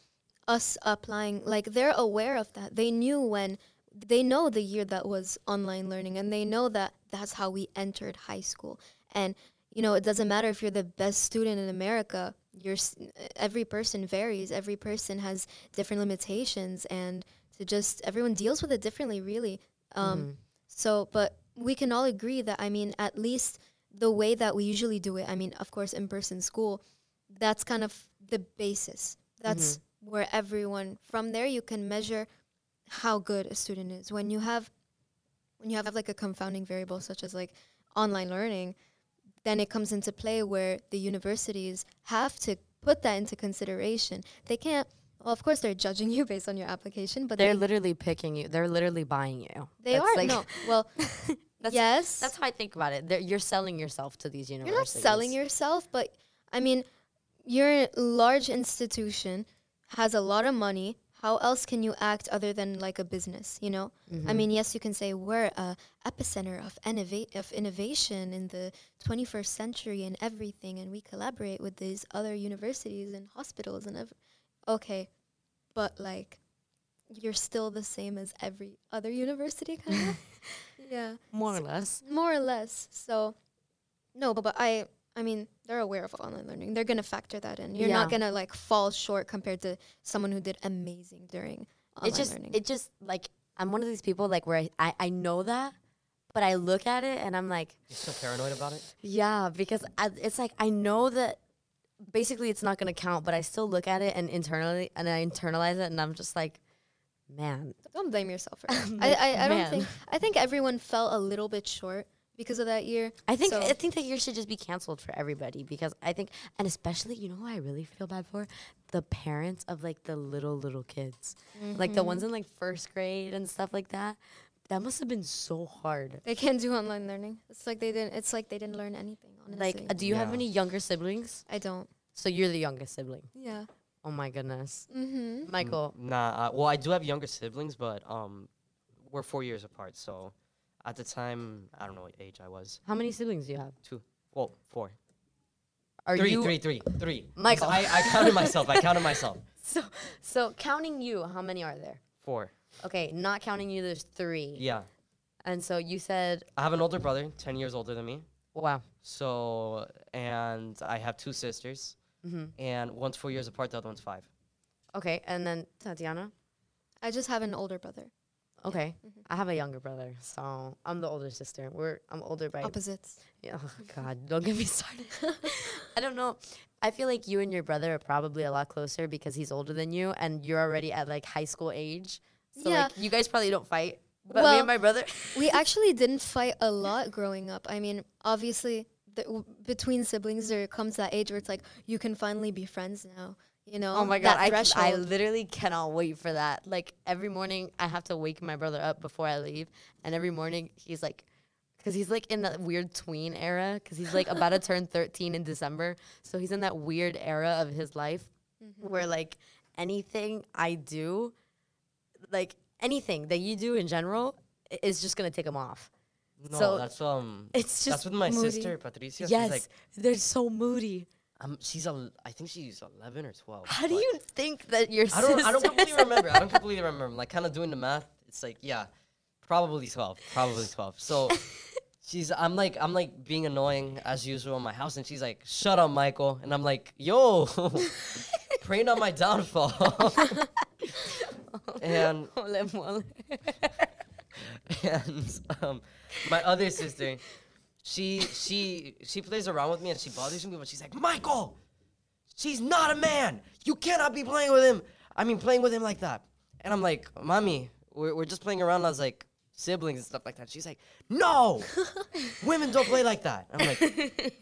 us applying. Like they're aware of that. They knew when they know the year that was online learning and they know that that's how we entered high school. And you know, it doesn't matter if you're the best student in America. You're every person varies. Every person has different limitations and to just everyone deals with it differently really. Um so but we can all agree that I mean at least the way that we usually do it, I mean, of course in person school, that's kind of the basis. That's where everyone from there you can measure how good a student is. When you have when you have like a confounding variable such as like online learning, then it comes into play where the universities have to put that into consideration. They can't. Well, of course, they're judging [laughs] you based on your application, but They're they, literally picking you. They're literally buying you. they That's are like- no. [laughs] Well, [laughs] That's, yes, That's how I think about it. They're, you're selling yourself to these universities. you're not selling yourself, but I mean, your large institution has a lot of money. How else can you act other than like a business? You know, Mm-hmm. I mean, yes, you can say we're a epicenter of innovate of innovation in the 21st century and everything, and we collaborate with these other universities and hospitals and ev- okay, but like, you're still the same as every other university, kind of. [laughs] yeah more or less. more or less. So, no, but, but I, I mean, they're aware of online learning. They're gonna factor that in. You're not gonna like fall short compared to someone who did amazing during online It just, learning. it just like I'm one of these people like where I, I, I know that, but I look at it and I'm like, You're so paranoid about it. yeah, because I, it's like I know that basically it's not gonna count, but I still look at it and internally and I internalize it and I'm just like, man, don't blame yourself for that. [laughs] I, I, I don't think. I think everyone fell a little bit short because of that year. I think So- I think that year should just be canceled for everybody because I think and especially you know who I really feel bad for the parents of like the little little kids like the ones in like first grade and stuff like that that must have been so hard They can't do online learning. It's like they didn't. It's like they didn't learn anything. Honestly, like uh, do you have any younger siblings I don't. so you're the youngest sibling Yeah. oh my goodness Mm-hmm. Michael Nah. Uh, well, I do have younger siblings, but um, we're four years apart. So, at the time, I don't know what age I was. how many siblings do you have Two. Well, four. are Three, you three, three, three. Michael. I, I counted myself. I counted myself. [laughs] so so counting you how many are there Four. okay not counting you there's three Yeah. and so you said I have an older brother, 10 years older than me. wow So, and I have two sisters, hmm and one's four years apart, the other one's five. okay and then Tatiana I just have an older brother. Okay. Mm-hmm. I have a younger brother, so I'm the older sister. We're I'm older by Opposites. yeah, oh [laughs] God, don't get me started. [laughs] I don't know. I feel like you and your brother are probably a lot closer because he's older than you and you're already at like high school age. So Yeah. like you guys probably don't fight. But me Well- and my brother [laughs] we actually didn't fight a lot growing up. I mean, obviously, the, w- between siblings, there comes that age where it's like you can finally be friends now. You know? Oh my god, that I, c- I threshold. literally cannot wait for that. Like every morning I have to wake my brother up before I leave and every morning he's like cuz he's like in that weird tween era cuz he's like about to [laughs] turn 13 in December. So he's in that weird era of his life where like anything I do like anything that you do in general is just going to take him off. No, So, that's um, It's just that's with my moody. sister Patricia. yes, like, they're so moody. Um, she's a, I think she's 11 or 12. How do you think that your I don't, I don't completely [laughs] remember. I don't completely remember. I'm like kind of doing the math. It's like, yeah, probably 12, probably 12. So [laughs] she's, I'm like, I'm like being annoying as usual in my house, and she's like, "Shut up, Michael," and I'm like, "Yo, [laughs] praying on my downfall." and and um, my other sister, she she she plays around with me and she bothers me, but she's like, Michael, she's not a man. You cannot be playing with him. I mean, playing with him like that. And I'm like, mommy, we're we're just playing around as like siblings and stuff like that. She's like, no, [laughs] women don't play like that. I'm like,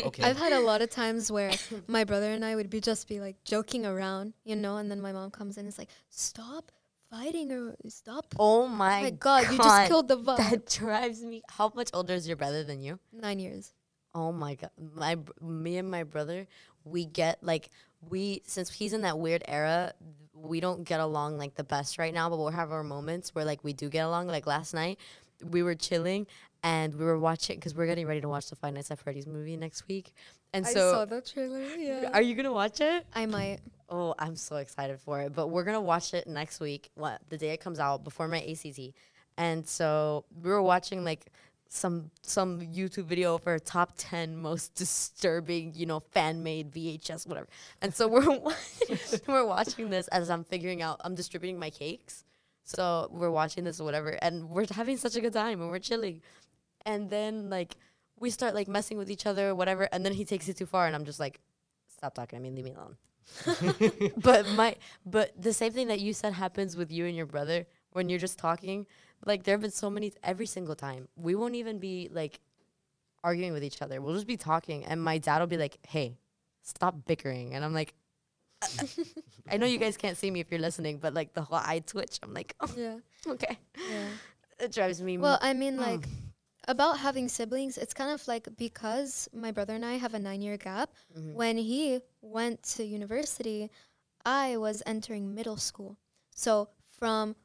okay. I've had a lot of times where my brother and I would be just be like joking around, you know, and then my mom comes in and is like, "Stop fighting or stop." Oh my, my God, you just killed the [laughs] vibe. That drives me. How much older is your brother than you? Nine years. Oh my god, my me and my brother, we get like we since he's in that weird era, we don't get along like the best right now. But we'll have our moments where like we do get along. Like last night, we were chilling and we were watching because we're getting ready to watch the Five Nights at Freddy's movie next week. And so, I saw the trailer. Yeah. are you gonna watch it? I might. Oh, I'm so excited for it. But we're gonna watch it next week, the day it comes out before my ACT. And so we were watching like some some YouTube video for top ten most disturbing, you know, fan made VHS, whatever. And so we're [laughs] [laughs] we're watching this as I'm figuring out I'm distributing my cakes. So we're watching this or whatever, and we're having such a good time and we're chilling. And then like we start like messing with each other whatever, and then he takes it too far, and I'm just like, stop talking to me, leave me alone but my but the same thing that you said happens with you and your brother when you're just talking like there have been so many every single time. We won't even be like arguing with each other. We'll just be talking, and my dad will be like, "Hey, stop bickering," and I'm like. [laughs] I know you guys can't see me if you're listening, but like the whole eye twitch, I'm like, oh, Yeah. okay. Yeah. [laughs] It drives me. Well, I mean, like, about having siblings, it's kind of like because my brother and I have a nine year gap, Mhm. when he went to university, I was entering middle school. So, from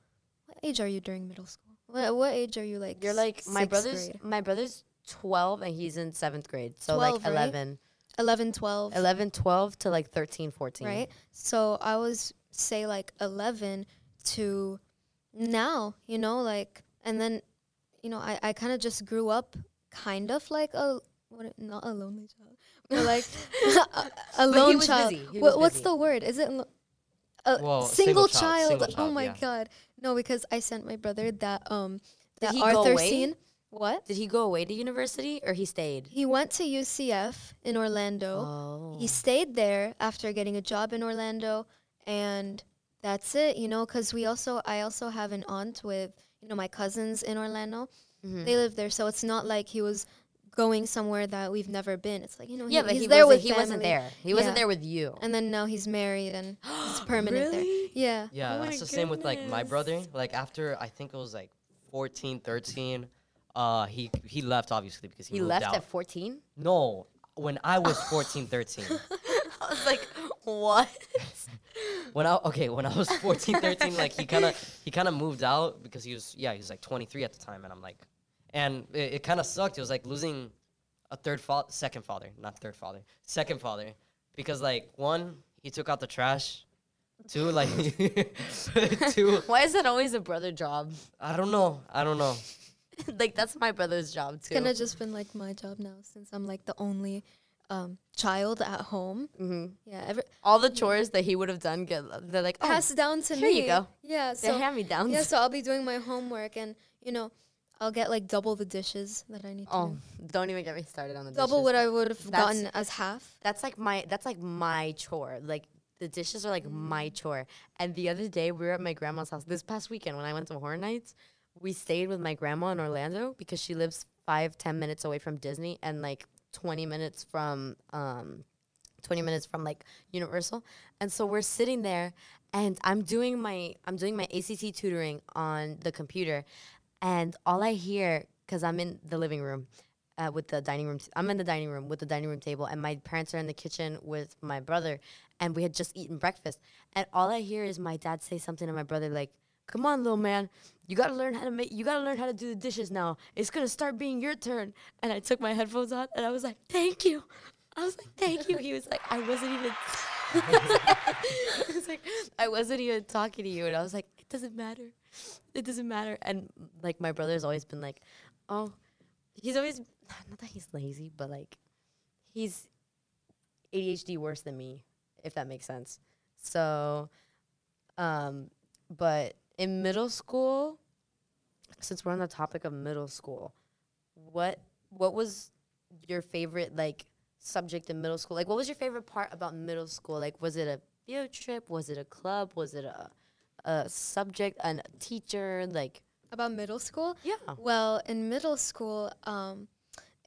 what age are you during middle school? What, what age are you like? You're like my brother's. grade? My brother's 12 and he's in seventh grade, so 12, like right? 11, 11, 12. 11, 12 to like 13, 14. right? So I was say like 11 to now, you know, like, and then, you know, I, I kind of just grew up kind of like a, what, not a lonely child, but like [laughs] [laughs] a, a lone child. busy. What, what's the word? Is it lo- a Well, single, single child, child? single oh my yeah. god, no, because I sent my brother that um Did that he go Arthur away? scene. What? Did he go away to university or he stayed? He went to UCF in Orlando. Oh. He stayed there after getting a job in Orlando, and that's it. You know, because we also, I also have an aunt with, you know, my cousins in Orlando. Mhm. They live there, so it's not like he was going somewhere that we've never been. It's like you know, yeah, he, but he's he there wasn't, with he wasn't there. He wasn't there with you. And then now he's married and [gasps] it's permanent there. Really? Yeah. Yeah, Oh that's the same with like my brother. Like after I think it was like 14, 13, uh he he left obviously because he, He moved left out. at 14? no, when I was 14, 13. [laughs] I was like, what? [laughs] when I okay, when I was 14, 13, like he kind of he kind of moved out because he was yeah, he was like 23 at the time and I'm like and it, it kind of sucked. It was like losing a third father, second father, not third father, second father because like one, he took out the trash. Two, like [laughs] two, [laughs] Why is that always a brother job? I don't know. I don't know. [laughs] like, that's my brother's job, too. Kind of just been like my job now since I'm like the only um, child at home. hmm Yeah. Every, All the chores that he would have done, get they're like, oh, passed down to here me. Here you go. Yeah. they're So hand-me-downs. yeah, so I'll be doing my homework and you know, I'll get like double the dishes that I need to oh, do. don't even get me started on the Double dishes. what I would have gotten as half. That's like my that's like my chore. Like the dishes are like my Mm. chore. And the other day we were at my grandma's house. This past weekend when I went to Horror Nights, we stayed with my grandma in Orlando because she lives five ten minutes away from Disney and like twenty minutes from um. 20 minutes from like universal and so we're sitting there and i'm doing my i'm doing my ACT tutoring on the computer and all i hear because i'm in the living room uh, with the dining room. I'm in the dining room with the dining room table, and my parents are in the kitchen with my brother, and we had just eaten breakfast. And all I hear is my dad say something to my brother like, "Come on, little man, you gotta learn how to make. You gotta learn how to do the dishes now. It's gonna start being your turn." And I took my headphones on, and I was like, "Thank you." I was like, "Thank you." He was like, "I wasn't even." [laughs] I was like, "I wasn't even talking to you," and I was like, "It doesn't matter. [laughs] It doesn't matter." And like my brother's always been like, "Oh." he's always [laughs] not that he's lazy, but like he's ADHD worse than me, if that makes sense. So, um, but in middle school, since we're on the topic of middle school, what what was your favorite like subject in middle school? Like, what was your favorite part about middle school? Like, was it a field trip? Was it a club? Was it a a subject, and a teacher? Like, About middle school? yeah. Well, in middle school, um,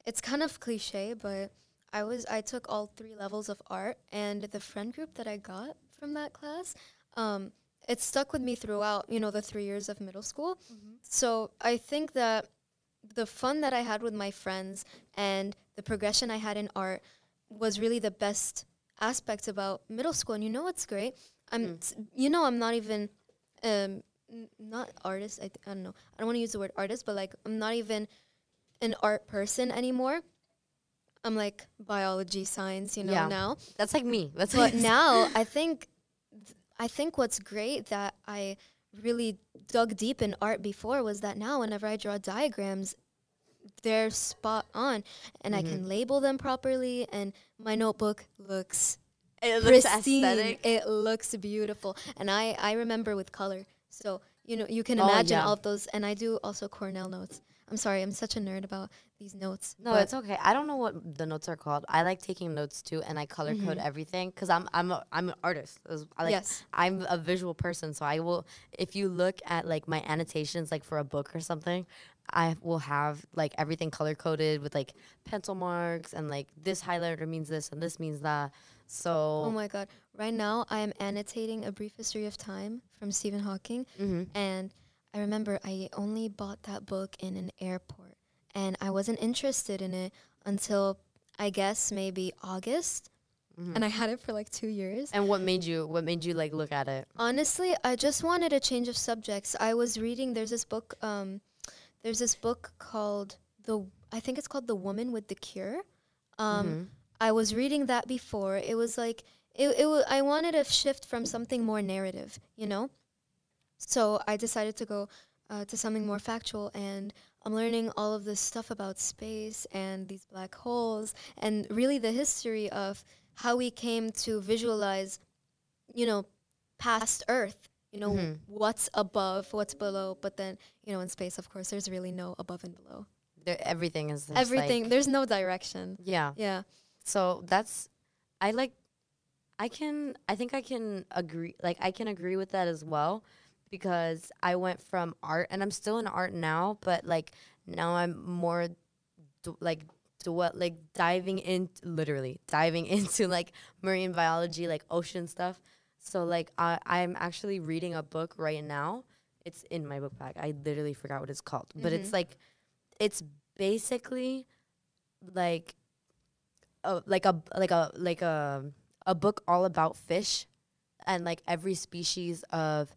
it's kind of cliche, but I was I took all three levels of art, and the friend group that I got from that class, um, it stuck with me throughout. You know, the three years of middle school. So I think that the fun that I had with my friends and the progression I had in art was really the best aspect about middle school. And you know what's great? I'm, s- you know, I'm not even, um, n- not artist. I, th- I don't know. I don't want to use the word artist, but like I'm not even an art person anymore. I'm like biology, science, you know Yeah. now. That's like me. That's But [laughs] now I think I think what's great that I really dug deep in art before was that now whenever I draw diagrams, they're spot on and I Mm-hmm. can label them properly and my notebook looks it looks pristine. aesthetic. It looks beautiful. And I, I remember with color. So you know you can Oh, imagine yeah. all of those. And I do also Cornell notes. I'm sorry, I'm such a nerd about these notes. No, it's okay. I don't know what the notes are called. I like taking notes too, and I color code mm-hmm. everything because I'm I'm a, I'm an artist. I like, Yes. I'm a visual person, so I will. If you look at like my annotations, like for a book or something, I will have like everything color coded with like pencil marks and like this highlighter means this and this means that. So Oh my god! Right now, I am annotating a brief history of time from Stephen Hawking, Mhm. and I remember I only bought that book in an airport, and I wasn't interested in it until I guess maybe August, and I had it for like two years. and what made you what made you like look at it? Honestly, I just wanted a change of subjects. I was reading. There's this book. Um, there's this book called the. I think it's called The Woman with the Cure. Um, I was reading that before. It was like it. It. wa- I wanted a shift from something more narrative. You know. So I decided to go uh, to something more factual, and I'm learning all of this stuff about space and these black holes, and really the history of how we came to visualize, you know, past Earth. You know, Mhm. what's above, what's below, but then you know, in space, of course, there's really no above and below. There, everything is Everything. Like, there's no direction. yeah. Yeah. So that's i like i can i think i can agree like i can agree with that as well because i went from art and i'm still in art now but like now i'm more d- like to what like diving in literally diving [laughs] into like marine biology like ocean stuff. So like I, i'm actually reading a book right now. It's in my book bag. I literally forgot what it's called. But it's mm-hmm. like it's basically like a, like a like a like a a book all about fish and like every species of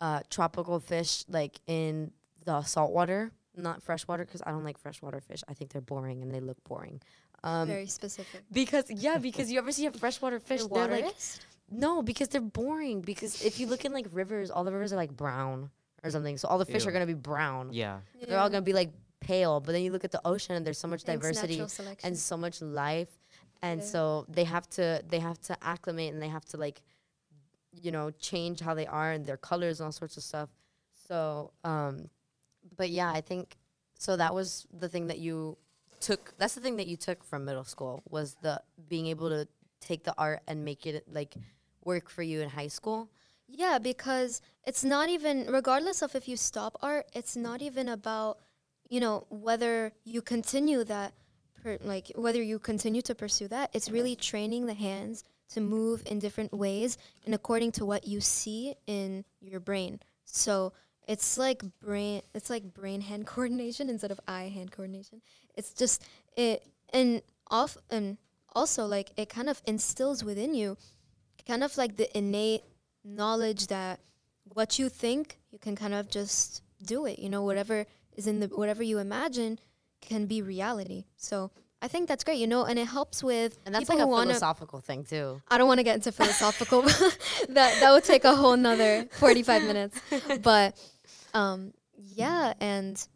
uh tropical fish like in the saltwater not freshwater because i don't like freshwater fish i think they're boring and they look boring um Very specific. because yeah because you ever see a freshwater fish they're like no because they're boring because if you look in like rivers all the rivers are like brown or something so all the fish Ew. are going to be brown Yeah. they're all going to be like pale but then you look at the ocean and there's so much Thanks, diversity and so much life and Yeah. so they have to they have to acclimate and they have to like you know change how they are and their colors and all sorts of stuff so um but yeah i think so that was the thing that you took that's the thing that you took from middle school was the being able to take the art and make it like work for you in high school Yeah, because it's not even regardless of if you stop art, it's not even about you know whether you continue that like whether you continue to pursue that. It's really training the hands to move in different ways and according to what you see in your brain. So it's like brain it's like brain hand [laughs] coordination instead of eye hand coordination. It's just it and off and also like it kind of instills within you kind of like the innate knowledge that what you think you can kind of just do it you know whatever is in the whatever you imagine can be reality. So i think that's great you know and it helps with and that's like a who wanna, philosophical thing too. I don't want to get into philosophical [laughs] that that would take a whole nother [laughs] 45 minutes. But um yeah and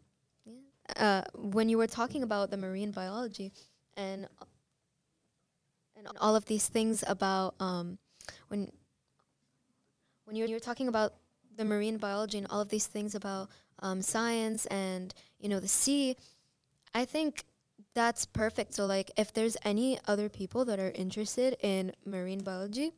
uh, when you were talking about the marine biology and and all of these things about um, when when you were talking about the marine biology and all of these things about um, science and you know the sea, I think that's perfect. So like, if there's any other people that are interested in marine biology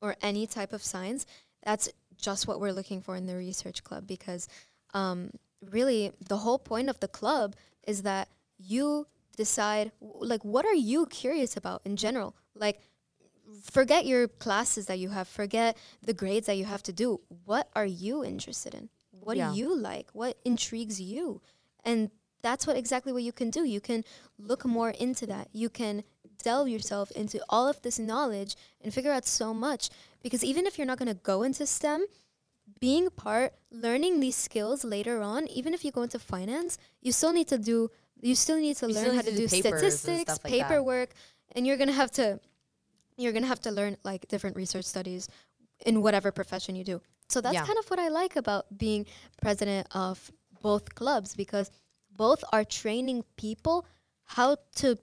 or any type of science, that's just what we're looking for in the research club because um, really the whole point of the club is that you decide like what are you curious about in general? Like forget your classes that you have forget the grades that you have to do. What are you interested in? What Yeah. do you like? What intrigues you? And that's what exactly what you can do you can look more into that you can delve yourself into all of this knowledge and figure out so much because even if you're not going to go into stem being part learning these skills later on even if you go into finance you still need to do you still need to You learn how to to do do and statistics like that. paperwork and you're going to have to you're going to have to learn like different research studies in whatever profession you do so that's Yeah. kind of what i like about being president of both clubs because both are training people how to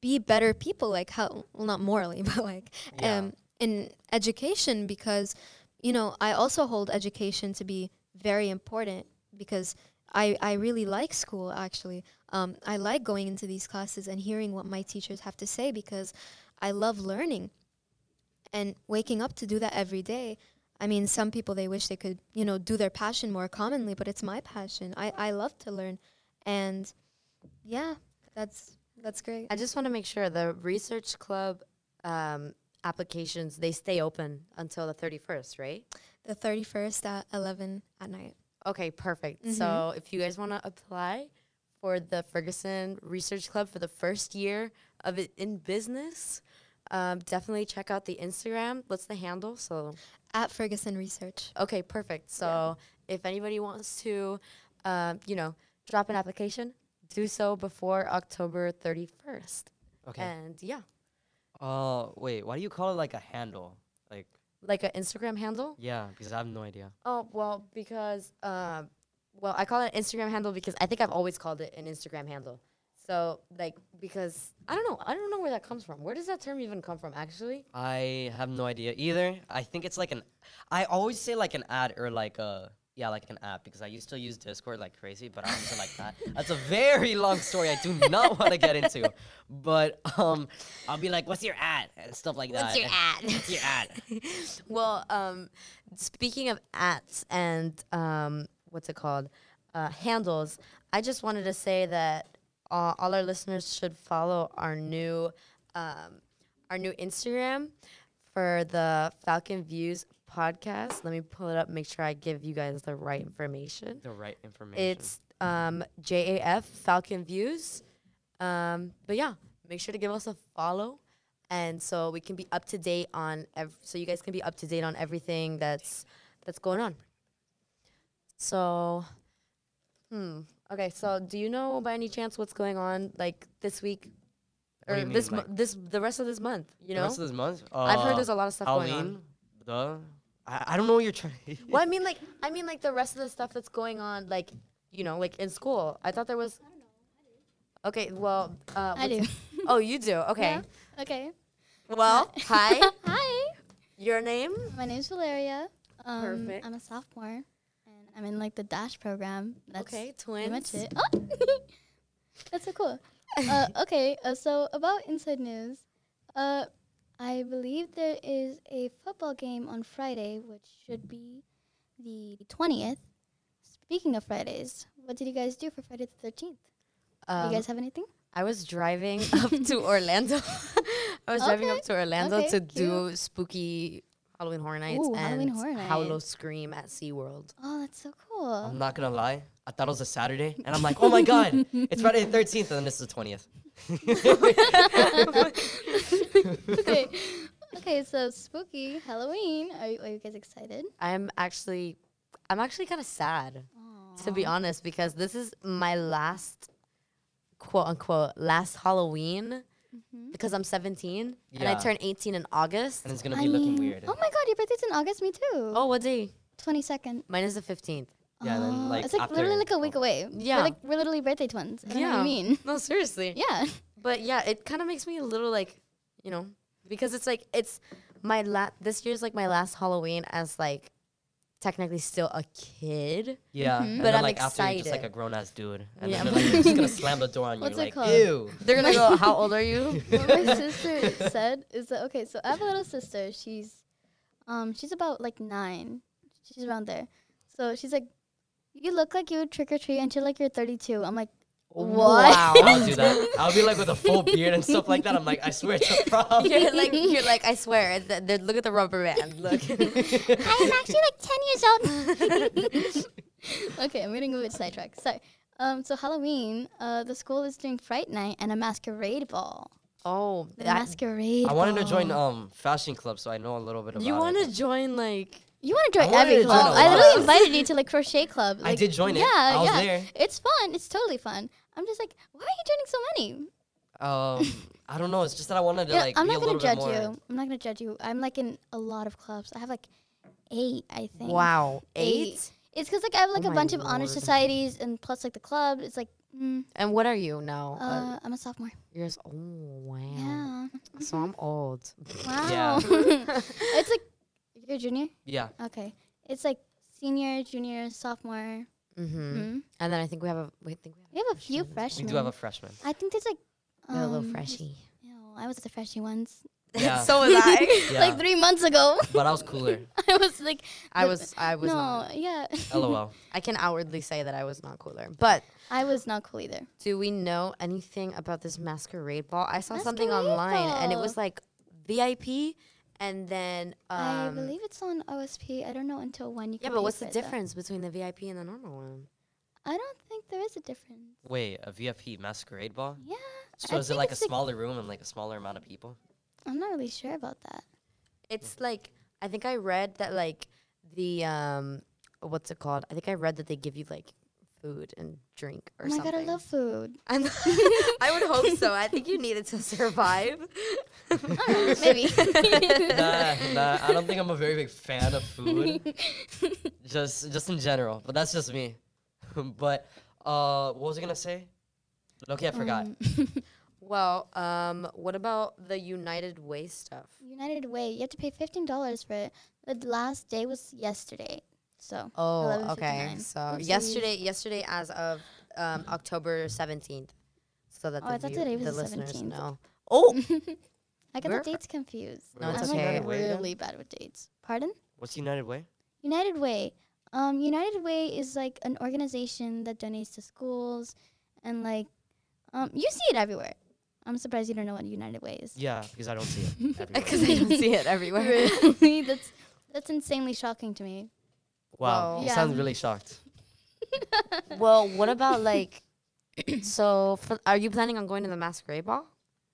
be better people like how well not morally [laughs] but like Yeah. um in education because you know i also hold education to be very important because I, I really like school actually. Um, I like going into these classes and hearing what my teachers have to say because I love learning and waking up to do that every day. I mean, some people they wish they could, you know, do their passion more commonly, but it's my passion. I, I love to learn, and yeah, that's that's great. I just want to make sure the research club um, applications they stay open until the 31st, right? The thirty first at eleven at night. Okay, perfect. Mhm. So if you guys want to apply for the Ferguson Research Club for the first year of it in business, um, definitely check out the Instagram. What's the handle? So At Ferguson Research. okay, perfect. So if anybody wants to, um, you know, drop an application, do so before October 31st. Okay. And yeah, Uh, wait. Why do you call it like a handle? Like, like an Instagram handle. yeah, because I have no idea. Oh well, because um, well, I call it an Instagram handle because I think I've always called it an Instagram handle. So like because I don't know, I don't know where that comes from. Where does that term even come from? Actually, I have no idea either. I think it's like an. I always say like an ad or like a yeah like an app because I used to use Discord like crazy, but I don't like that. That's a very long story. I do not want to get into, but um, I'll be like, "What's your ad?" and stuff like that. [laughs] What's your ad? What's your ad? well, um, speaking of ads and um, what's it called, uh, handles, I just wanted to say that uh, all our listeners should follow our new, um, our new Instagram for the Falcon Views podcast. Let me pull it up, make sure I give you guys the right information. The right information. It's um, JAF Falcon Views. Um, but yeah, make sure to give us a follow, and so we can be up to date on. Ev- so you guys can be up to date on everything that's that's going on. So, hmm. Okay. So, do you know by any chance what's going on like this week, or mean, this mo- like- this the rest of this month? You the know, rest of this month. I've heard Uh, there's a lot of stuff going on. Halloween. The I, I don't know what you're trying. [laughs] Well, I mean, like, I mean, like the rest of the stuff that's going on, like, you know, like in school. I thought there was. Okay, well, uh, I do. [laughs] Oh, you do. Okay. Yeah. Okay. Well, hi. [laughs] Hi. Your name? My name's Valeria. Um, Perfect. I'm a sophomore, and I'm in like the Dash program. That's okay, pretty twins. much it. Oh! That's so cool. uh, okay, uh, so about inside news, uh, I believe there is a football game on Friday, which should be the 20th. Speaking of Fridays, what did you guys do for Friday the 13th? Um, you guys have anything? I was driving [laughs] up to Orlando. [laughs] I was driving up to Orlando okay, to do spooky Halloween Horror Nights Ooh, and Halloween Horror Howlo Nights. Scream at SeaWorld. Oh, that's so cool. I'm not gonna lie. I thought it was a Saturday, and I'm like, oh my god, it's Friday the 13th, and then this is the 20th. [laughs] [laughs] okay. Okay, so spooky Halloween. Are you, are you guys excited? I'm actually, I'm actually kind of sad. to be honest, because this is my last quote unquote last Halloween mm-hmm. because I'm 17 and I turn 18 in August. And it's gonna be looking weird. Oh my god, your birthday's in August. Me too. Oh, what day? 22nd. Mine is the 15th. Yeah, then, Oh, like, it's like after- literally like a week away. Yeah. We're like we're literally birthday twins. I don't know what you mean. [laughs] No, seriously. [laughs] Yeah. But yeah, it kind of makes me a little like, you know, because it's like it's my la- this year's like my last Halloween as like technically still a kid. Yeah, Mhm. and But then, I'm like after you're just like a grown ass dude, and Yeah. then they're, like, just gonna [laughs] slam the door on you, What's it like called? ew. They're gonna go, "How old are you?" what my sister said is that okay. So I have a little sister. She's, um, she's about like nine. She's around there. So she's like, you look like you would trick or treat until like you're 32. I'm like, what? Wow. I'll do [laughs] that. I'll be like with a full beard and stuff like that. I'm like, I swear it's a [laughs] prom. you're like you're like I swear. it's that- that- Look at the rubber band. Look. [laughs] I'm actually like 10 years old. okay, I'm getting a bit sidetracked. Sorry. Um, so Halloween, uh, the school is doing Fright Night and a masquerade ball. oh, The that, masquerade. I wanted to join um fashion club, so I know a little bit about you it. want to join like You want to join wanted every to join club? a I lot. literally invited you to like crochet club. I did join it. Yeah, I was yeah. there. It's fun. It's totally fun. I'm just like, why are you joining so many? Um, [laughs] I don't know. It's just that I wanted to Yeah, like I'm be a not gonna judge you. I'm not gonna judge you. I'm like in a lot of clubs. I have like eight, I think. wow Eight. eight. It's because like I have like Oh a my bunch of honor societies and plus like the club. It's like, mm, And what are you now? Uh, uh, I'm a sophomore. you're s- oh wow. Yeah. So I'm old. Wow. Yeah. [laughs] [laughs] it's like you're a junior. Yeah. Okay. It's like senior, junior, sophomore. Mm-hmm. hmm And then I think we have a. We think we have, We have a few Freshmen. We do have a freshman. I think there's like we have a little um, freshie. No, I was the freshie once. [laughs] Yeah. [laughs] so was I. [laughs] Yeah, Like three months ago. but I was cooler. I was like, I was. I was no, not. yeah. LOL. I can outwardly say that I was not cooler. But I was not cool either. do we know anything about this masquerade ball? I saw something Masquerade online, and it was like VIP, and then um, I believe it's on OSP. I don't know until when you can. Yeah, can but what's the it, though. difference between the VIP and the normal one? I don't think there is a difference. Wait, a VIP masquerade ball? Yeah. So I is it like a it's like- smaller room and like a smaller amount of people? I'm not really sure about that. It's like I think I read that like the um what's it called? I think I read that they give you like food and drink or something. oh my something. god, I love food. [laughs] I'm- [laughs] I would hope so. I think you need it to survive. [laughs] Maybe. nah, nah. I don't think I'm a very big fan of food. just, just in general. But that's just me. but uh, what was I gonna say? Okay, I forgot. Um, Well, um, what about the United Way stuff? United Way, you have to pay fifteen dollars for it. The last day was yesterday, so Oh, okay. So Oopsies. yesterday, yesterday as of um, October seventeenth, so that Oh, the, I thought view- today was the the listeners 17th. know. Oh, [laughs] I got We're- the dates confused. No, it's I'm okay. like United Way really bad with dates. Pardon? What's United Way? United Way. Um, United Way is like an organization that donates to schools, and like, um, you see it everywhere. I'm surprised you don't know what United Way is. Yeah, because I don't see it. [laughs] everywhere. [laughs] because I don't see it everywhere. really? That's that's insanely shocking to me. Wow, Well- you Yeah. sound really shocked. [laughs] well, what about like? [coughs] so, for, are you planning on going to the masquerade ball?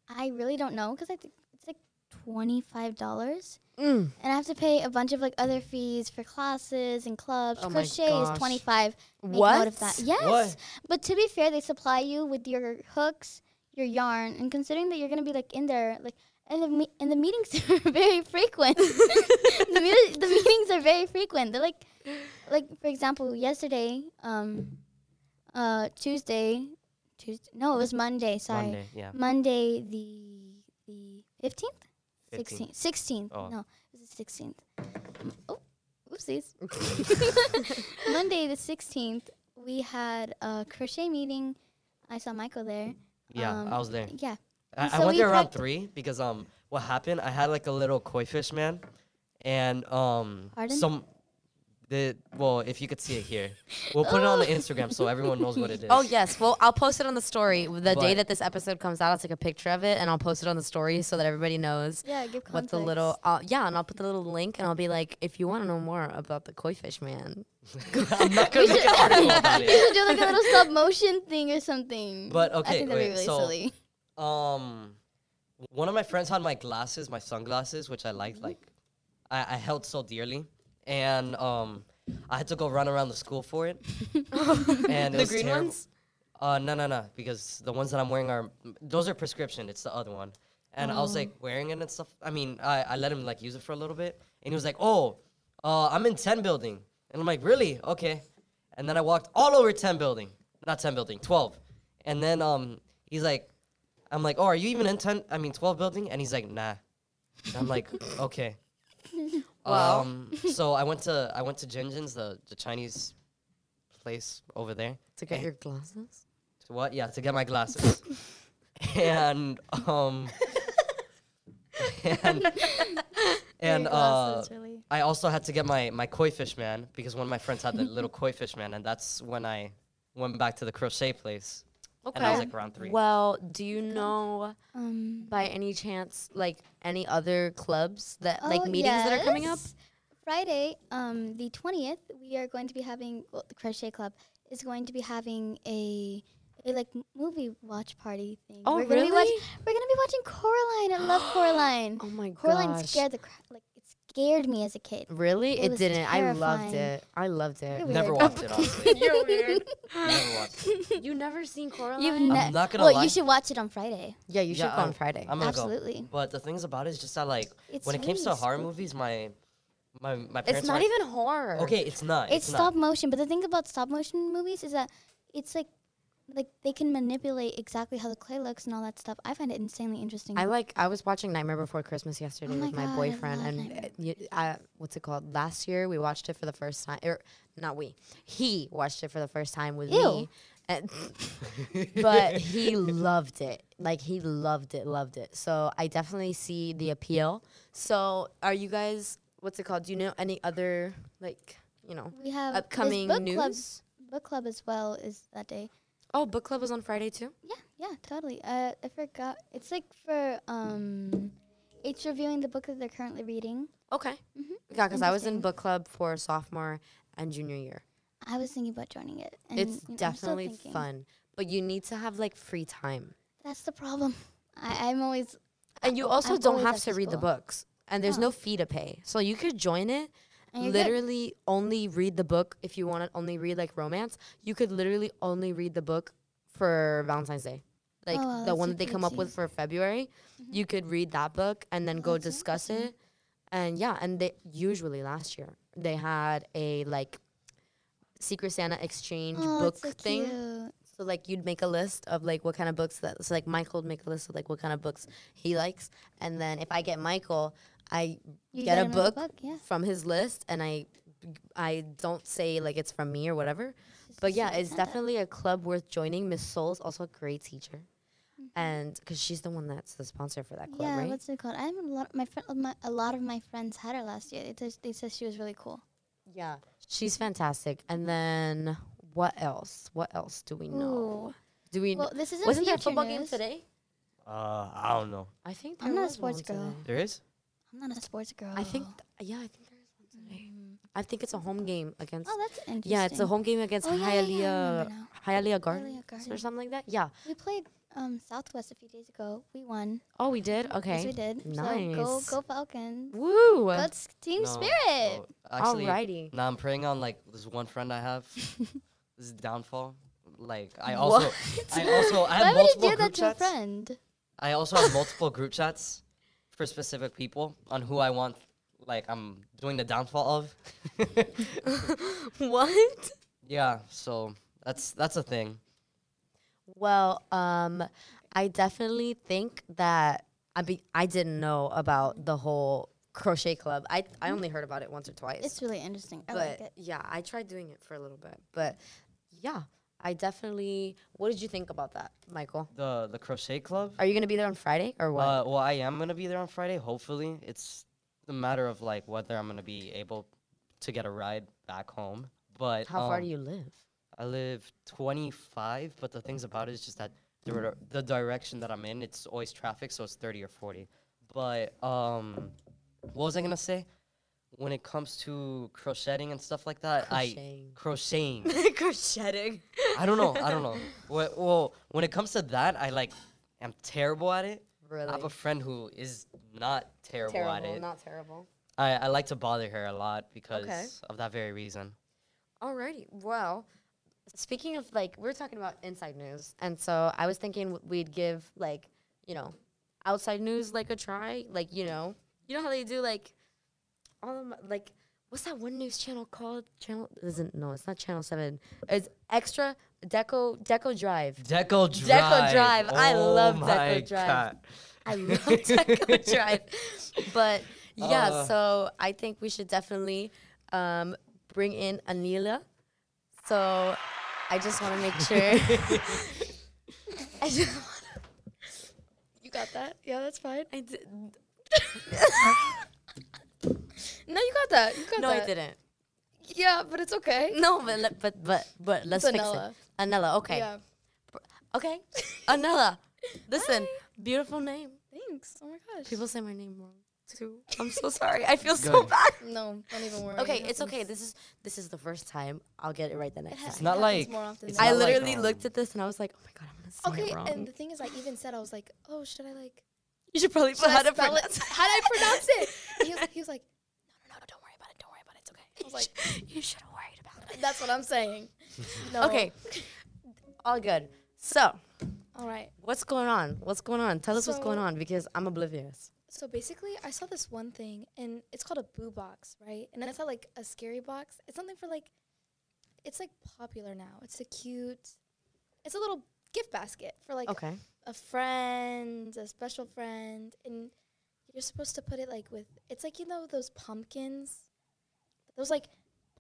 I really don't know because I think it's like twenty five dollars, Mm. and I have to pay a bunch of like other fees for classes and clubs. Oh my Crochet gosh. is twenty five. Make What? note of that. Yes, What? but to be fair, they supply you with your hooks, your yarn, and considering that you're gonna be like in there, like. And the, me- and the meetings [laughs] are very frequent. [laughs] the, meet- the meetings are very frequent. They're like, like for example, yesterday, um, uh, Tuesday, Tuesday. No, it was Monday. Sorry, Monday, yeah. Monday the the fifteenth, sixteenth, sixteenth. Oh. No, it was the sixteenth. Oh, oopsies. [laughs] Monday the sixteenth, we had a crochet meeting. I saw Michael there. Yeah, Um, I was there. Yeah. I, I went we there around three because um, what happened? I had like a little koi fish man, and um, Pardon? some the well, if you could see it here, we'll put it on the Instagram so everyone knows what it [laughs] is. Oh yes. Well, I'll post it on the story the day that this episode comes out. I'll take a picture of it and I'll post it on the story so that everybody knows Yeah, give what the little. Uh, yeah, and I'll put the little link and I'll be like, if you want to know more about the koi fish man. [laughs] I'm not gonna [laughs] make an article about You it. should do like a little stop motion thing or something. But, I okay, think that'd wait, be really so- silly. Um, one of my friends had my glasses, my sunglasses, which I liked. Like, I, I held so dearly, and um, I had to go run around the school for it. [laughs] and it the was green terrible. ones. Uh, no, no, no, because the ones that I'm wearing are those are prescription. It's the other one, and I was like wearing it and stuff. I mean, I, I let him like use it for a little bit, and he was like, "Oh, uh, I'm in 10 building," and I'm like, "Really? Okay." And then I walked all over 10 building, not 10 building, 12, and then um, he's like, "I'm like, oh, are you even in 10? I mean 12 building?" And he's like, "Nah." And I'm like, [laughs] "Okay." [laughs] Wow. Um, so I went to I went to Jinjin's, the the Chinese place over there. To get your glasses. To what? Yeah, to get my glasses. [laughs] and um [laughs] and and uh really. I also had to get my my koi fish man because one of my friends had the little koi fish man and that's when I went back to the crochet place. Okay. And I was like around 3. Well, do you know Um, by any chance like any other clubs that like oh, meetings that are coming up? Friday, um, the twentieth, we are going to be having well, the crochet club is going to be having a a like movie watch party thing. Oh, we're gonna Be watch- really? we're gonna be watching Coraline. I love Coraline. [gasps] Oh my Coraline gosh. scared the crap. Like it scared me as a kid. Really? It It, didn't. I loved it. I loved it. You're Never watched it [laughs] honestly. You're weird. Never watched it. [laughs] you never seen Coraline? You've I'm not gonna well, lie. you should watch it on Friday. yeah, you should Yeah, go on I'm- Friday. I'm gonna Absolutely. go. But the things about it is just that like It's when it comes to horror movies, my my my parents it's not aren't- even horror. Okay, it's not. It's It's, stop not. motion, but the thing about stop motion movies is that it's like like they can manipulate exactly how the clay looks and all that stuff. I find it insanely interesting. I like. I was watching Nightmare Before Christmas yesterday Oh my with my God, boyfriend, love and Nightmare uh, uh, what's it called? Last year we watched it for the first time. Or not we. He watched it for the first time with me. Ew. And [laughs] but he loved it. Like he loved it, loved it. So I definitely see the appeal. So are you guys? What's it called? Do you know any other like you know we have this upcoming book news? Club, book club as well is that day. Oh, book club was on Friday too. Yeah, yeah, totally. Uh, I forgot. It's like for um, it's reviewing the book that they're currently reading. Okay. Mhm. Yeah, because I was in book club for sophomore and junior year. I was thinking about joining it. And, it's you know, definitely fun, but you need to have like free time, That's the problem. I, I'm always and you I'm also don't have to read the books, and there's No. no fee to pay, so you could join it. You're good. literally only read the book if you want to only read like romance. You could literally only read the book for Valentine's Day, like Oh, wow, the one that they come up with for February. Mhm. You could read that book and then Oh, go discuss it. And yeah, and they usually last year they had a like Secret Santa exchange oh, book so thing. cute. So like you'd make a list of like what kind of books that so like Michael would make a list of like what kind of books he likes, and then if I get Michael, I You get a him another book yeah. from his list, and I I don't say like it's from me or whatever. But yeah, it's definitely a club worth joining. Miss Soul's also a great teacher, Mhm. and because she's the one that's the sponsor for that club, yeah, right? what's it called? I have a lot. My friend, my, a lot of my friends had her last year. They, just, they said she was really cool. Yeah, she's fantastic. And then what else? What else do we know? Ooh. Do we? Well, this isn't wasn't there a future football game today? Uh, I don't know. I think I'm not a was sports girl. today. There is. I'm not a sports girl. I think th- yeah, I think there is one today. Mm. I think it's a home game against. Oh, that's interesting. yeah, it's a home game against Oh, yeah, yeah, yeah, I Hialeah remember. Hialeah Gardens or something like that. Yeah. We played um, Southwest a few days ago. We won. Oh, we did. Okay. Yes, we did. So go, Nice. go Falcons. Woo! That's team No, spirit. no, actually, Alrighty. Nah, I'm praying on like this one friend I have. [laughs] this is downfall. Like I also, I also, I Why have would you do group that to a friend? I also have multiple group chats for specific people on who I want. Like I'm doing the downfall of. [laughs] what? yeah, so that's that's a thing. Well, um, I definitely think that I be I didn't know about the whole crochet club. I I only heard about it once or twice. It's really interesting. I but like it. yeah, I tried doing it for a little bit. But yeah, I definitely. What did you think about that, Michael? The the crochet club. Are you gonna be there on Friday or what? Uh, well, I am gonna be there on Friday. Hopefully, it's a matter of like whether I'm gonna be able to get a ride back home. But How far um, do you live? I live 25, but the things about it is just that the, the direction that I'm in, it's always traffic, so it's 30 or 40. But um, what was I gonna say? When it comes to crocheting and stuff like that, I crocheting. Crocheting. [laughs] I don't know. I don't know. [laughs] Well, well, when it comes to that, I like am terrible at it. Really? I have a friend who is not terrible, terrible, at it. not terrible. I, I like to bother her a lot because Okay. of that very reason. Alrighty. Well, speaking of like, we're talking about inside news, and so I was thinking we'd give like, you know, outside news like a try. Like, you know, you know how they do like, all of my, like, what's that one news channel called? Channel isn't no, it's not Channel Seven. It's Extra Deco Deco Drive. Deco Drive. Deco Drive. I Oh love my Deco Drive. God. I love Deco [laughs] Drive. But yeah, Uh. so I think we should definitely um, bring in Anila. So I just want to make [laughs] sure. I just wanna, You got that? Yeah, that's fine. I did, [laughs] No, you got that. You got no, that. I didn't. Yeah, but it's okay. No, but let- but but but let's It's fix Anela. it. Anela, okay, Yeah. okay. Anela, [laughs] listen, beautiful name. Thanks. Oh my gosh. People say my name wrong too. [laughs] I'm so sorry. I feel so Good. bad. no, don't even worry. Okay, It it's okay. This is this is the first time. I'll get it right the next ha- time. It's not happens like- more often it's than I not not. like, literally um, looked at this and I was like, oh my god, I'm gonna say Okay, it wrong. Okay, and the thing is, I even said I was like, oh, should I like? you should probably Should put how to spell pronounce it? How do I pronounce it? He was, he was like, no, no, no, don't worry about it. Don't worry about it. It's okay. I was like, [laughs] you should have worried about it. [laughs] that's what I'm saying. [laughs] No. Okay, all good. So, All right. what's going on? What's going on? Tell us what's going on because I'm oblivious. So basically, I saw this one thing, and it's called a boo box, right? And then it's not like a scary box. It's something for like, it's like popular now. It's a cute, it's a little gift basket for like Okay. a friend, a special friend, and you're supposed to put it like with it's like you know those pumpkins, those like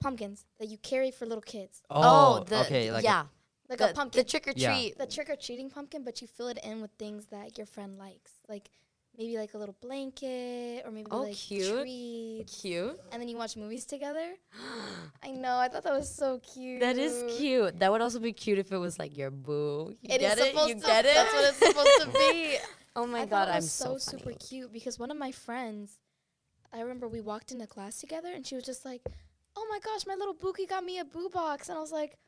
pumpkins that you carry for little kids, Oh, oh the, okay. Like a- yeah, like the, a pumpkin, the trick or Yeah. treat. the trick or treating pumpkin, but you fill it in with things that your friend likes, like maybe like a little blanket or maybe Oh, like cute. treats, Cute. and then you watch movies together. [gasps] I know, I thought that was so cute. That is cute. That would also be cute if it was like your boo. You It is get it? supposed You to. get it? That's what it's supposed to be. [laughs] Oh my I god, thought it I'm was so, so, super cute because one of my friends, I remember we walked into class together and she was just like, "Oh my gosh, my little Bookie got me a boo box," and I was like,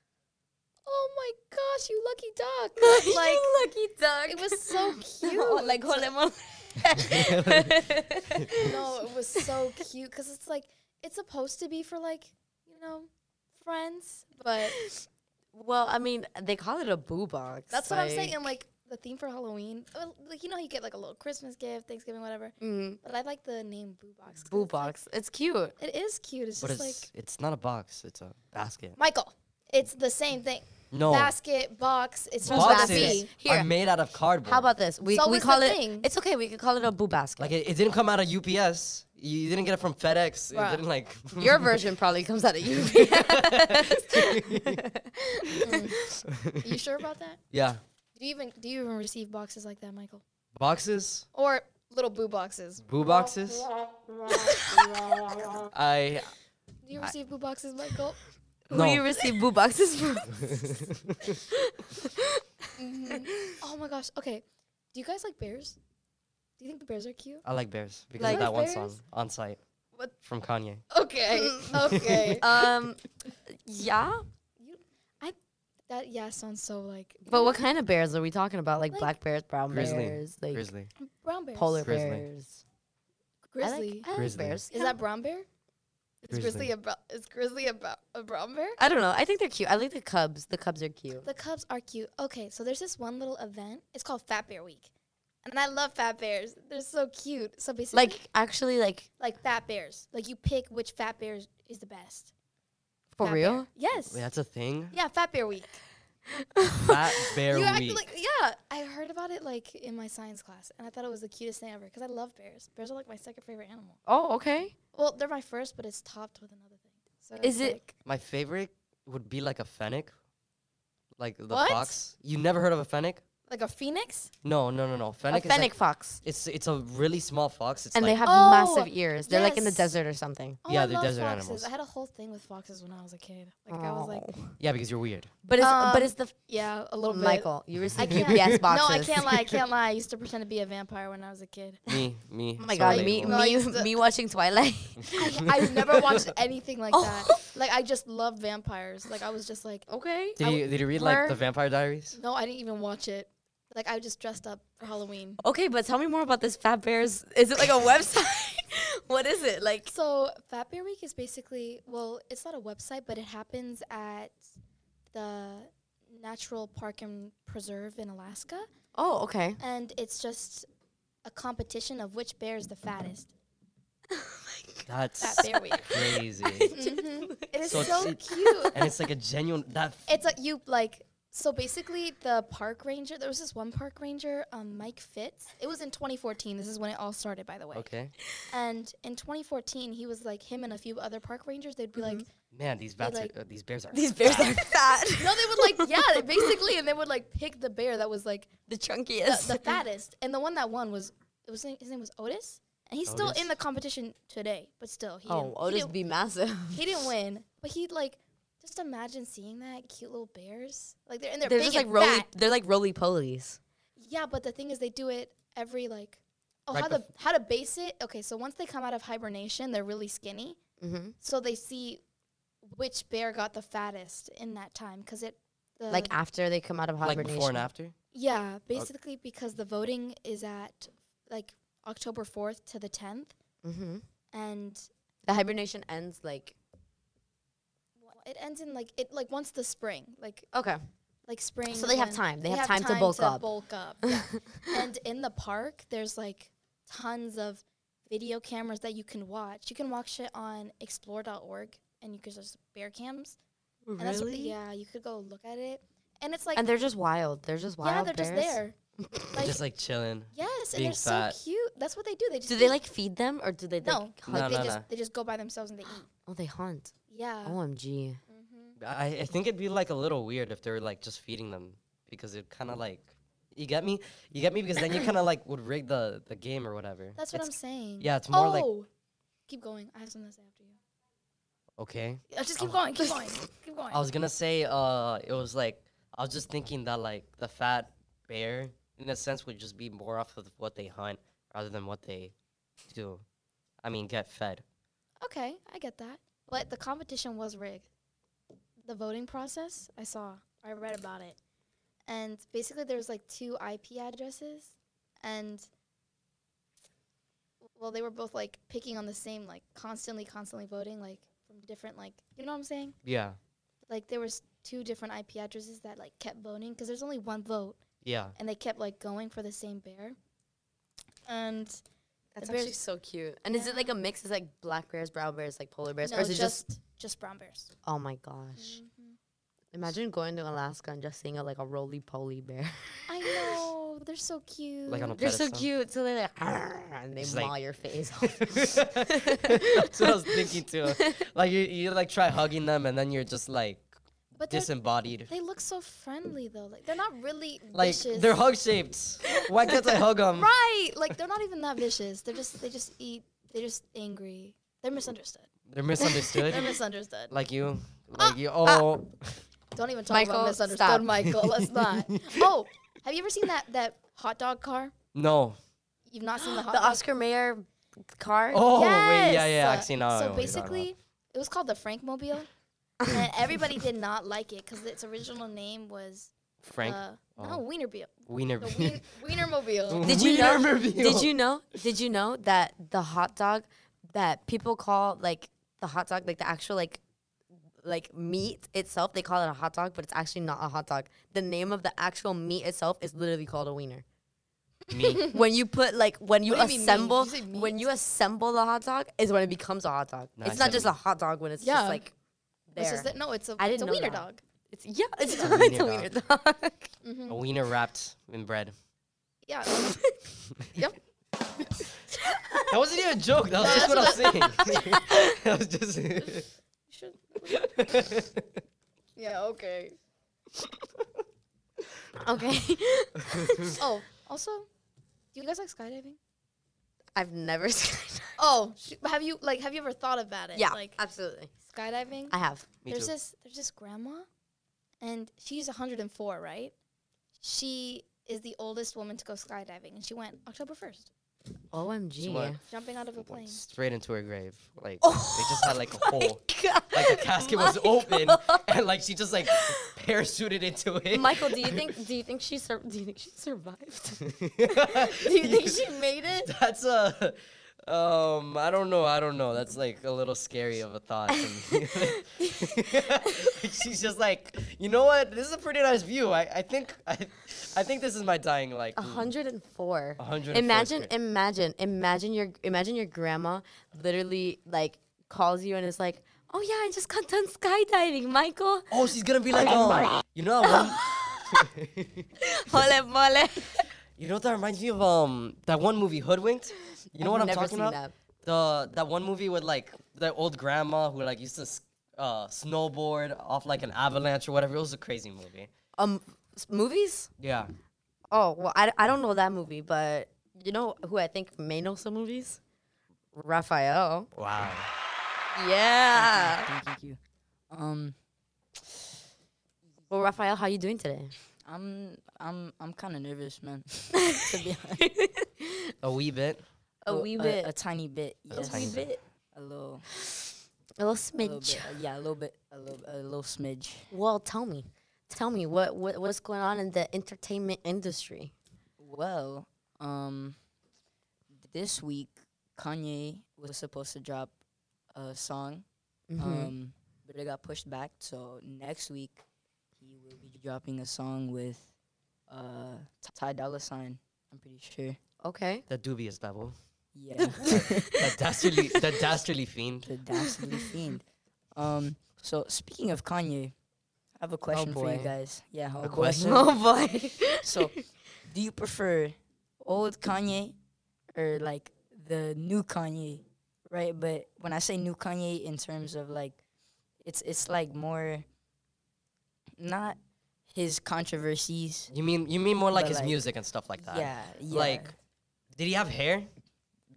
"Oh my gosh, you lucky duck!" [laughs] like you lucky duck. it was so [laughs] cute. like Jole Mole. [laughs] no, it was so cute because it's like it's supposed to be for like you know friends, but well, I mean, they call it a boo box. that's what I'm saying. And like the theme for Halloween, uh, like you know, you get like a little Christmas gift, Thanksgiving, whatever. Mm, But I like the name boo Box. boo it's, like, box. It's cute. It is cute. It's but just it's like it's not a box. It's a basket. Michael. It's the same thing. No, Basket, box. It's just Boxes. boxes basket. Here. are made out of cardboard. How about this? We So we call the it. thing. It's okay. We can call it a boo basket. like it, it didn't come out of UPS. You didn't get it from FedEx. Bruh. It didn't like [laughs] Your version probably comes out of [laughs] UPS. [laughs] You sure about that? yeah, Do you even do you even receive boxes like that, Michael? boxes, Or little boo boxes? boo boxes. [laughs] I Do you receive boo boxes, Michael? [laughs] Who do you receive boo boxes from? [laughs] Oh my gosh. Okay. Do you guys like bears? Do you think the bears are cute? I like bears because Like of that one bears? song on site What? from Kanye. Okay. okay. um, yeah. You, I. That yeah sounds so like. But what kind of bears are we talking about? Like, Like black bears, brown Grizzly. bears, like Grizzly. Brown bears. polar Grizzly. bears. I Grizzly. like, I like Grizzly. bears. Is yeah. that brown bear? Is grizzly Grizzly. a bro- is grizzly a, bro- a brown bear? I don't know. I think they're cute. I like the cubs. The cubs are cute. The cubs are cute. Okay, so there's this one little event. It's called Fat Bear Week, and I love fat bears. They're so cute. So basically, Like actually, like like fat bears. Like you pick which fat bear is the best. For Fat real. Bear. Yes. Wait, that's a thing. Yeah, Fat Bear Week. [laughs] Fat Bear you Week. like yeah. I heard about it like in my science class, and I thought it was the cutest thing ever because I love bears. Bears are like my second favorite animal. Oh, okay. Well, they're my first, but it's topped with another thing. So Is it- like- My favorite would be like a fennec, like the What? fox. You never heard of a fennec? Like a phoenix? No, no, no, no. A Fennec is fennec like, fox. it's it's a really small fox. It's And like they have Oh, massive ears. They're like in the yes. desert or something. Oh, Yeah, I they're love desert foxes. animals. I had a whole thing with foxes when I was a kid. Like I was like, Oh. yeah, because you're weird. But it's but Um, it's the yeah, a little bit. Michael. You receive can't- [laughs] UPS boxes. [laughs] No, I can't lie. I can't lie. I used to pretend to be a vampire when I was a kid. [laughs] Me, me. Oh my so god, relatable. me No, me used to- me watching Twilight. I, I've never watched anything like Oh. that. Like I just love vampires. Like I was just like, okay. Did I you did you read like the Vampire Diaries? no, I didn't even watch it. Like I just dressed up for Halloween. Okay, but tell me more about this Fat Bears. Is it like a [laughs] website? [laughs] what is it? Like So Fat Bear Week is basically well, it's not a website, but it happens at the Natural Park and Preserve in Alaska, Oh, okay. and it's just a competition of which bear is the fattest. [laughs] That's Fat Bear Week. crazy. hmm It is So so, it- cute. and it's like a genuine that f- It's like you like so basically the park ranger. There was this one park ranger, um, Mike Fitz. It was in 2014. This is when it all started, by the way. okay. And in 2014, he was like him and a few other park rangers. They'd be like, Man, these bats like- are, uh, these bears are These bears are fat. no, they would like, yeah, [laughs] basically, and they would like pick the bear that was like the the, chunkiest. the fattest, and the one that won was it was his name was Otis, and he's still in the competition today, but still, he oh, didn't, he Otis be massive. he didn't win, but he'd like. Just imagine seeing that cute little bears, like they're and they're, They're big just like and roly. fat. They're like roly polies. Yeah, but the thing is, they do it every like. Oh, Right how to how to base it? Okay, so once they come out of hibernation, they're really skinny. Mm-hmm. So they see which bear got the fattest in that time, because it. The, Like after they come out of hibernation. like hibernation. before and after. yeah, basically because the voting is at like October fourth to the tenth, Mm-hmm. and The hibernation ends like it ends in like it like once the spring, like okay. like spring. So they have time. They have time to bulk up. Bulk up. yeah. [laughs] and in the park, there's like tons of video cameras that you can watch. You can watch it on explore.org and you can just bear cams. And that's Really? yeah, you could go look at it. and it's like and they're just wild. They're just wild. yeah, they're just there. [laughs] Like, just like chilling. yes, and they're fat. so cute. That's what they do. They just Do they eat. like feed them or do they like, no, hunt? No, they no, just they just go by themselves and they eat. Oh, they hunt. Yeah. OMG. I, I think it'd be like a little weird if they were like just feeding them because it kind of like you get me you get me because then you kind of like would rig the the game or whatever That's what I'm saying. yeah it's more oh, like keep going. I have something to say after you. okay Uh, just keep Oh. going. Keep going. Keep going. i was gonna say uh it was like i was just thinking that like the fat bear in a sense would just be more off of what they hunt rather than what they do i mean get fed Okay, I get that. But the competition was rigged. The voting process, I saw. I read about it. And basically there was like two IP addresses and well they were both like picking on the same like constantly constantly voting like from different like you know what I'm saying? yeah Like there was two different IP addresses that like kept voting because there's only one vote yeah and they kept like going for the same bear. And That's bears- actually so cute. And is it like a mix? Is like black bears, brown bears, like polar bears, no, or is it just, just just brown bears. Oh my gosh! Mm-hmm. Imagine going to Alaska and just seeing a like a roly poly bear. I [laughs] know they're so cute. like on a They're so cute. So they're like, and they Just maw like- your face. [laughs] off. That's what I was thinking too. Like you, you like try hugging them and then you're just like but they're, disembodied. they look so friendly though. Like they're not really Like vicious. they're hug shaped. [laughs] Why can't I hug them? right. Like they're not even that vicious. They're just they just eat. They're just angry. They're misunderstood. They're misunderstood. They're misunderstood. like you, ah, like you. Ah. Oh, Don't even talk Michael, about misunderstood, stop. Michael. Let's not. [laughs] Oh, have you ever seen that that hot dog car? no. You've not seen the hot the dog. Oscar Mayer car. Oh wait, yeah, yeah. Actually, no. I know So what you're talking about. basically, it was called the Frank Mobile, and [laughs] everybody did not like it because its original name was Frank Uh, Oh. No, Wienermobile. Wiener. The Wien- [laughs] Wienermobile. Did you know? Did you know? Did you know that the hot dog that people call like the hot dog, like the actual like like meat itself, they call it a hot dog, but it's actually not a hot dog. The name of the actual meat itself is literally called a wiener. Me. [laughs] When you put like when you What you assemble You when you assemble the hot dog is when it becomes a hot dog. No, I it's not said just a hot dog when it's Yeah. just like there. It's just that, no, it's a, I it's a didn't know wiener that. dog. it's yeah, it's, It's a not [laughs] wiener a wiener dog. [laughs] Mm-hmm. A wiener wrapped in bread. Yeah. [laughs] yep. That wasn't even a joke. That was just what I was saying. that was just. Yeah, okay. okay. Oh, also, do you guys like skydiving? I've never [laughs] skydived. Oh, sh- have you like have you ever thought about it? Yeah, Like absolutely. skydiving? I have. Me there's too. this there's this grandma and she's 104, right? She is the oldest woman to go skydiving and she went October 1st, OMG. what? jumping out of a Went plane. straight into her grave. Like Oh they just had like a hole. God. [laughs] Like the casket was oh open, and like she just like parachuted into it. Michael, do you [laughs] think do you think she sur- do you think she survived? do [laughs] do you think she made it? That's a. Um, I don't know. I don't know. That's like a little scary of a thought. to me. Like, [laughs] she's just like, you know what? This is a pretty nice view. I, I think I, I think this is my dying like. 104. 104 Imagine, imagine, imagine your imagine your grandma literally like calls you and is like, "Oh yeah, I just got done skydiving, Michael." Oh, she's gonna be like, um, you know, [laughs] Mole, mole. [laughs] you know what that reminds me of? Um, that one movie Hoodwinked. You know what I'm talking about? that. The that one movie with like the old grandma who like used to uh, snowboard off like an avalanche or whatever. It was a crazy movie. Um, s- movies? Yeah. Oh well, I, I don't know that movie, but you know who I think may know some movies? Raphael. Wow. Yeah. Thank you, thank you. Um, Well, Raphael, how you doing today? I'm I'm I'm kind of nervous, man. [laughs] to be [laughs] honest, A wee bit. A Oh, wee bit. a tiny bit, A yes. tiny bit. a little, A little a little smidge. bit, uh, yeah, a little bit, a little, a little smidge. Well, tell me, tell me what, what what's going on in the entertainment industry? Well, um, this week Kanye was supposed to drop a song, Mm-hmm. um, but it got pushed back. So next week he will be dropping a song with uh Ty Dolla Sign. I'm pretty sure. Okay. The dubious devil. Yeah. [laughs] The dastardly, the dastardly fiend. the dastardly fiend. Um. So speaking of Kanye, I have a question for you guys. Yeah, oh A boy. question? [laughs] Oh boy. So, do you prefer old Kanye or like the new Kanye? Right, but when I say new Kanye in terms of like it's it's like more not his controversies. You mean you mean more like his like, music and stuff like that? Yeah, yeah. Like, did he have hair?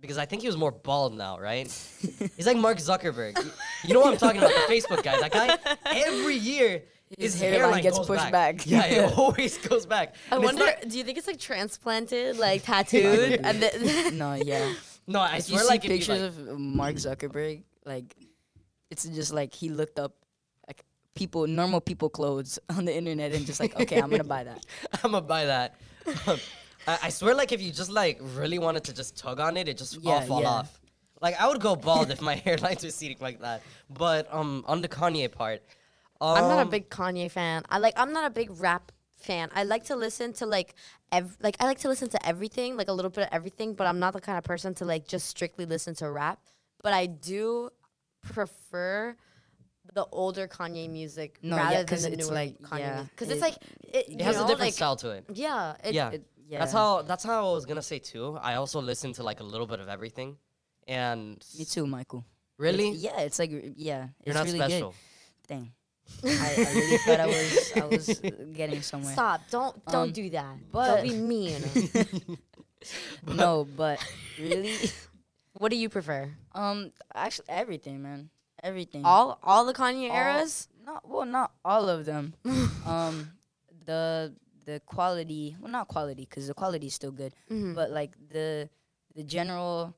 Because I think he was more bald now, right? [laughs] He's like Mark Zuckerberg. You know what I'm talking about? The Facebook guy. That guy every year His his, hairline gets goes pushed back. Yeah, it [laughs] always goes back. I And wonder. not- do you think it's like transplanted, like tattooed, [laughs] and then no, yeah. no, I if you swear, see like if you, pictures like, of Mark Zuckerberg, like it's just like he looked up like people, normal people clothes on the internet and just like, okay, I'm gonna buy that. I'm gonna buy that. I, I swear, like if you just like really wanted to just tug on it, it just all fall yeah. off. Like I would go bald if my [laughs] hairline's receding like that. But um, on the Kanye part, um, I'm not a big Kanye fan. I like. I'm not a big rap fan. I like to listen to like, ev- like I like to listen to everything, like a little bit of everything. But I'm not the kind of person to like just strictly listen to rap. But I do prefer the older Kanye music No, yeah, rather 'cause than the it's newer like- Kanye yeah, Because it- it's like it, It has know, a different like, style to it. Yeah, it, yeah. It- yeah, That's how that's how I was gonna say too. I also listen to like a little bit of everything, and Me too, Michael. It's- really, yeah, it's like yeah, you're it's not really special. good. Dang, [laughs] I, I really thought I was I was getting somewhere. Stop! Don't don't Um, do that. but- don't be mean. [laughs] No, but really, [laughs] what do you prefer? um, actually everything, man, everything. All all the Kanye All- eras? Not well, not all of them. um, the the quality, well, not quality, because the quality is still good, Mhm. but like the the general,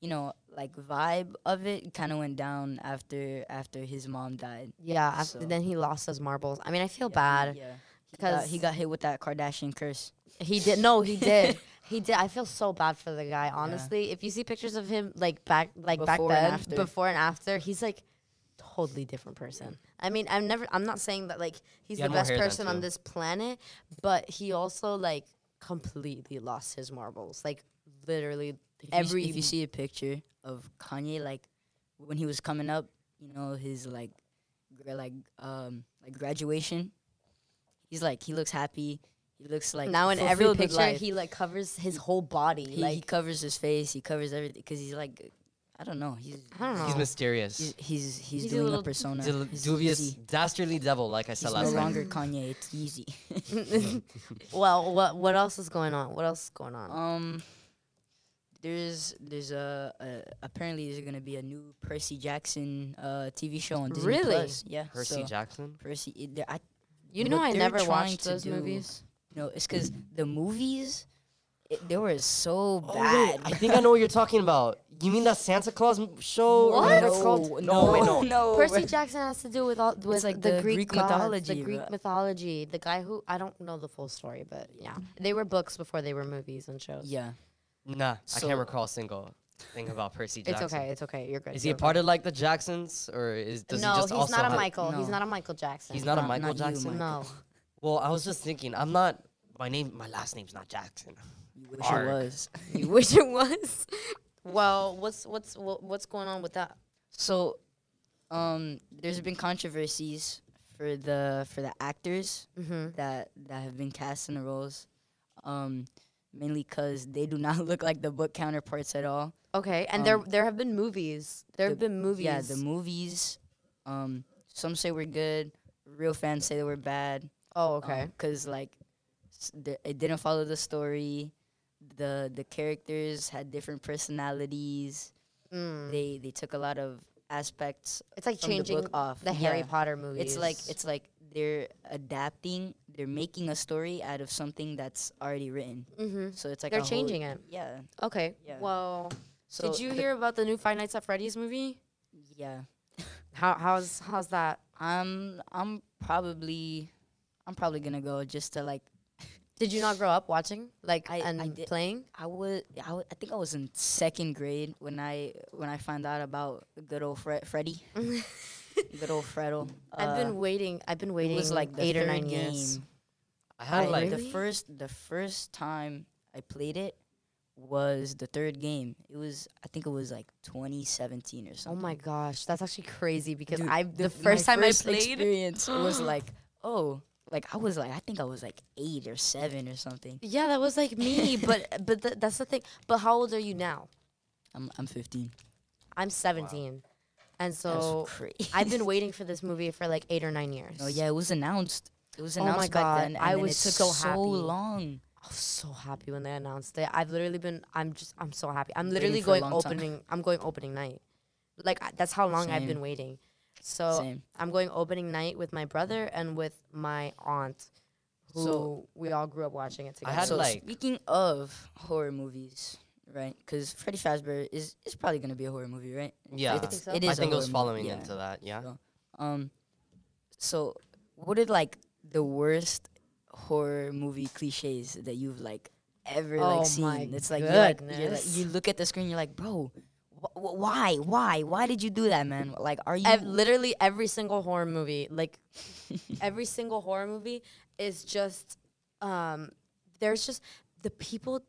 you know, like vibe of it kind of went down after after his mom died. Yeah, after, So- then he lost his marbles. I mean, I feel Yeah, bad. Yeah, he because- he got hit with that Kardashian curse. He did. No, he did. [laughs] he did. I feel so bad for the guy. Honestly, if you see pictures of him like back, like Before back and then, after. before and after, he's like totally different person. I mean, I'm never. I'm not saying that like he's He the best person on this planet, but he also like completely lost his marbles. Like literally If every. you, if you see a picture of Kanye, like when he was coming up, you know, his like, gra- like um, like graduation. He's like he looks happy. He looks like now in every picture, he like covers his whole body. he, he covers his face. He covers everything because he's like, I don't know. He's I don't know. He's mysterious. he's he's, he's, He's doing a, little persona. Dil- He's dubious, easy. dastardly devil, like I said He's last no time. longer Kanye. It's easy. [laughs] [laughs] well, what what else is going on? What else is going on? um, there's there's a, a apparently there's gonna be a new Percy Jackson uh TV show on Disney Really? Plus. Yeah, Percy so Jackson. Percy. It, I you know, I never watched those do- movies. no, it's because the movies it, they were so Oh, bad. wait, I think I know what you're talking about. You mean that Santa Claus m- show? or whatever it's called? No, No, wait, no. no. Percy Jackson has to do with all with like the, the Greek, Greek gods, mythology, the Greek right? mythology. The guy who I don't know the full story, but yeah, mm-hmm. they were books before they were movies and shows. Yeah. Nah, I So- can't recall a single thing about Percy Jackson. it's Jackson. okay. It's okay. You're good. Is he a you're part of like the Jacksons, or is does no, he just he's also not a have- Michael. He's No. not a Michael Jackson. He's not, a Not- Michael not you, Jackson. Michael. no. Well, I was just thinking, I'm not. My name, my last name's not Jackson. You wish Arg. it was. you wish it was. Well, what's what's what's going on with that? So, um, there's been controversies for the for the actors Mm-hmm. that that have been cast in the roles, um, mainly because they do not [laughs] look like the book counterparts at all. Okay, and there Um, there have been movies. There have the- been movies. Yeah, the movies. Um, some say we're good. Real fans say they were bad. oh, okay. Because like, it didn't follow the story. The the characters had different personalities. Mm. They they took a lot of aspects It's like the changing book off. the Harry Yeah. Potter movies. It's like it's like they're adapting. They're making a story out of something that's already written. mm-hmm. So it's like they're a whole- changing it. Yeah. Okay. Yeah. Well, So did you hear about the new Five Nights at Freddy's movie? Yeah. [laughs] How how's how's that? I'm I'm probably I'm probably gonna go just to like Did you not grow up watching like I- and I did- playing? I would I, think I was in second grade when I when I found out about good old Fre- Freddy, [laughs] good old Freddle. I've been Uh, waiting. I've been waiting. it waiting was like eight or third nine game. years. I had I- like the first the first time I played it was the third game. It was I think it was like 2017 or something. Oh my gosh, that's actually crazy because Dude, I the, first time first I played. experience [gasps] was like, oh, like I was like I think I was like eight or seven or something. Yeah, that was like me, [laughs] but but th- that's the thing. But how old are you now? I'm I'm 15. I'm 17, and so. I've been [laughs] waiting for this movie for like eight or nine years. Oh yeah, it was announced. It was Oh my announced back God, then. And I was it took so so happy. long. I was so happy when they announced it. I've literally been. I'm just. I'm so happy. I'm literally going long time. opening. I'm going opening night. Like I- that's how long I've been waiting. So Same. I'm going opening night with my brother and with my aunt, who So- we all grew up watching it I together. had, so like- speaking of horror movies, right? Because Freddy Fazbear is is probably gonna be a horror movie, right? Yeah. It's, so. it I think it was following movie, yeah. into that. Yeah. So, um, so what are like the worst horror movie cliches that you've like ever Oh like my seen? It's like you're like, you're like you look at the screen, you're like, bro, wh- wh- why, why, why did you do that, man? Like, are you? Ev- literally every single horror movie, like every single horror movie, is just um, there's just the people.